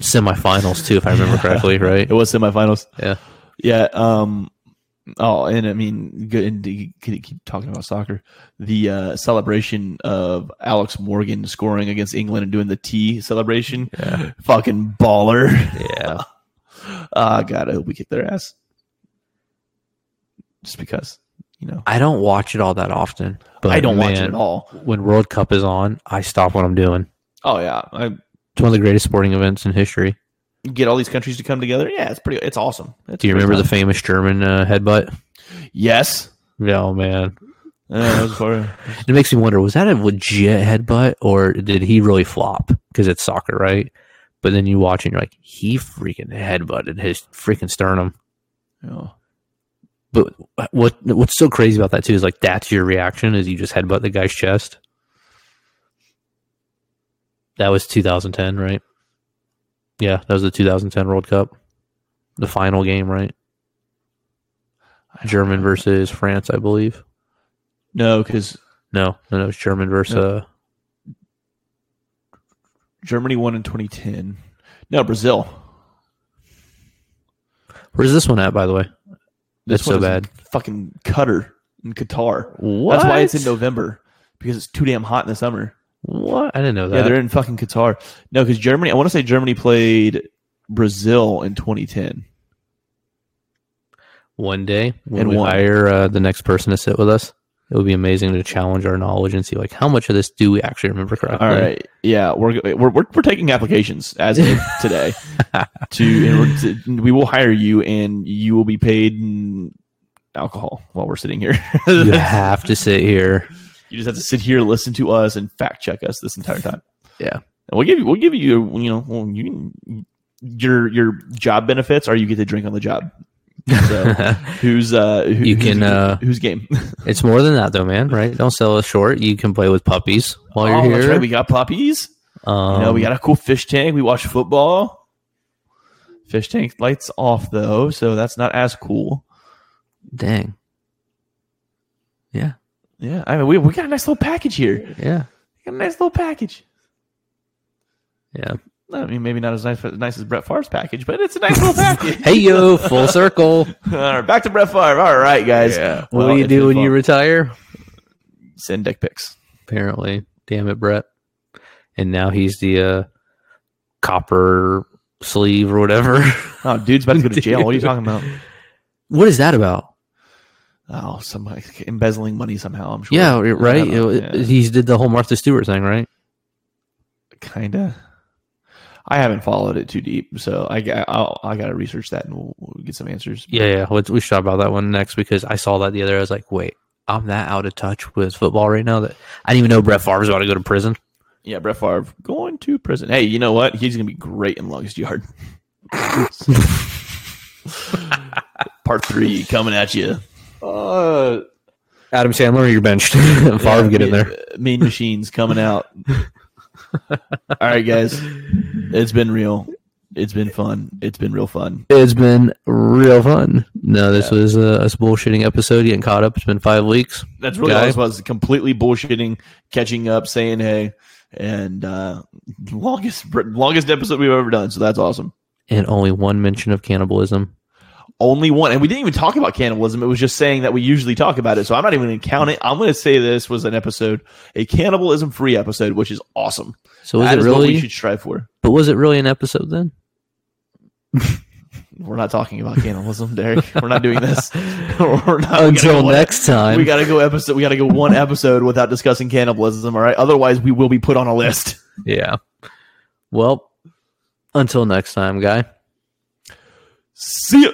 [SPEAKER 1] semifinals too, if I remember correctly, right?
[SPEAKER 2] It was semifinals.
[SPEAKER 1] Yeah.
[SPEAKER 2] Yeah. Um. Oh, and I mean, good. And can keep talking about soccer. The uh, celebration of Alex Morgan scoring against England and doing the T celebration,
[SPEAKER 1] Yeah.
[SPEAKER 2] fucking baller.
[SPEAKER 1] Yeah.
[SPEAKER 2] Ah, God, I hope we kick their ass. Just because, you know,
[SPEAKER 1] I don't watch it all that often, but
[SPEAKER 2] I don't watch it at all.
[SPEAKER 1] when World Cup is on, I stop what I'm doing.
[SPEAKER 2] Oh yeah, I
[SPEAKER 1] It's one of the greatest sporting events in history.
[SPEAKER 2] Get all these countries to come together. Yeah, it's pretty. It's awesome. It's
[SPEAKER 1] Do you remember the famous German uh, headbutt?
[SPEAKER 2] Yes.
[SPEAKER 1] Yeah, oh man,
[SPEAKER 2] Uh,
[SPEAKER 1] it makes me wonder: was that a legit headbutt, or did he really flop? Because it's soccer, right? But then you watch and you're like, he freaking headbutted his freaking sternum.
[SPEAKER 2] yeah.
[SPEAKER 1] But what what's so crazy about that too is like that's your reaction is you just headbutt the guy's chest. That was 2010, right? Yeah, that was the 2010 World Cup. The final game, right? German versus France, I believe.
[SPEAKER 2] No, because
[SPEAKER 1] No, no, no, was German versus.
[SPEAKER 2] No.
[SPEAKER 1] Uh,
[SPEAKER 2] Germany won in 2010. No, Brazil.
[SPEAKER 1] where's this one at, by the way?
[SPEAKER 2] This
[SPEAKER 1] It's so
[SPEAKER 2] one is in
[SPEAKER 1] bad.
[SPEAKER 2] Fucking Qatar in Qatar.
[SPEAKER 1] What?
[SPEAKER 2] That's why it's in November because it's too damn hot in the summer.
[SPEAKER 1] What? I didn't know that.
[SPEAKER 2] Yeah, they're in fucking Qatar. No, because Germany. I want to say Germany played Brazil in 2010.
[SPEAKER 1] One day when
[SPEAKER 2] And
[SPEAKER 1] we
[SPEAKER 2] won.
[SPEAKER 1] hire uh, the next person to sit with us, it would be amazing to challenge our knowledge and see like how much of this do we actually remember correctly.
[SPEAKER 2] All right. Yeah, we're we're we're, we're taking applications as of today. to, to we will hire you, and you will be paid in alcohol while we're sitting here.
[SPEAKER 1] You have to sit here.
[SPEAKER 2] You just have to sit here, listen to us, and fact check us this entire time.
[SPEAKER 1] Yeah.
[SPEAKER 2] And we'll give you, we'll give you, you know, well, you your your job benefits are you get to drink on the job. So who's uh who,
[SPEAKER 1] You can,
[SPEAKER 2] who's,
[SPEAKER 1] uh,
[SPEAKER 2] who's game?
[SPEAKER 1] It's more than that though, man. Right? Don't sell us short. You can play with puppies while you're
[SPEAKER 2] oh,
[SPEAKER 1] here.
[SPEAKER 2] that's right. We got puppies.
[SPEAKER 1] um,
[SPEAKER 2] you know, we got a cool fish tank. We watch football. Fish tank lights off though, so that's not as cool.
[SPEAKER 1] dang. Yeah,
[SPEAKER 2] Yeah, I mean, we we got a nice little package here.
[SPEAKER 1] yeah,
[SPEAKER 2] We got a nice little package.
[SPEAKER 1] yeah.
[SPEAKER 2] I mean, maybe not as nice, nice as Brett Favre's package, but it's a nice little package.
[SPEAKER 1] Hey yo, full circle.
[SPEAKER 2] All right, back to Brett Favre. All right, guys.
[SPEAKER 1] what
[SPEAKER 2] Well,
[SPEAKER 1] do you do when you retire?
[SPEAKER 2] send dick pics?
[SPEAKER 1] Apparently, damn it, Brett. And now he's the uh, copper sleeve or whatever.
[SPEAKER 2] Oh, dude's about to go to jail. What are you talking about?
[SPEAKER 1] what is that about?
[SPEAKER 2] Oh, somebody embezzling money somehow. I'm sure.
[SPEAKER 1] Yeah, right.
[SPEAKER 2] I don't
[SPEAKER 1] He did the whole Martha Stewart thing, right?
[SPEAKER 2] Kinda. I haven't followed it too deep, so I got I'll, I got to research that and we'll, we'll get some answers.
[SPEAKER 1] Yeah, yeah. Let's, we should talk about that one next because I saw that the other. day. I was like, wait, I'm that out of touch with football right now that I didn't even know Brett Favre's about to go to prison.
[SPEAKER 2] Yeah, Brett Favre going to prison. Hey, you know what? He's gonna be great in longest yard. Part three coming at you.
[SPEAKER 1] Uh, Adam Sandler, you're benched. Favre, get in there.
[SPEAKER 2] Mean machines coming out. All right, guys. It's been real. It's been fun. It's been real fun.
[SPEAKER 1] It's been real fun. No, this was a, a bullshitting episode. Getting caught up. It's been five weeks.
[SPEAKER 2] That's really
[SPEAKER 1] Guy.
[SPEAKER 2] all was. Completely bullshitting, catching up, saying hey, and uh longest longest episode we've ever done. So that's awesome.
[SPEAKER 1] And only one mention of cannibalism.
[SPEAKER 2] Only one, and we didn't even talk about cannibalism. It was just saying that we usually talk about it. So I'm not even going to count it. I'm going to say this was an episode, a cannibalism free episode, which is awesome.
[SPEAKER 1] So was
[SPEAKER 2] That
[SPEAKER 1] it
[SPEAKER 2] is what we should strive for.
[SPEAKER 1] But was it really an episode then?
[SPEAKER 2] We're not talking about cannibalism, Derreck. We're not doing this. Not,
[SPEAKER 1] Until
[SPEAKER 2] go one-
[SPEAKER 1] next time.
[SPEAKER 2] We got to go episode. We got to go one episode without discussing cannibalism. All right. Otherwise, we will be put on a list.
[SPEAKER 1] yeah. Well, until next time, guy.
[SPEAKER 2] See ya.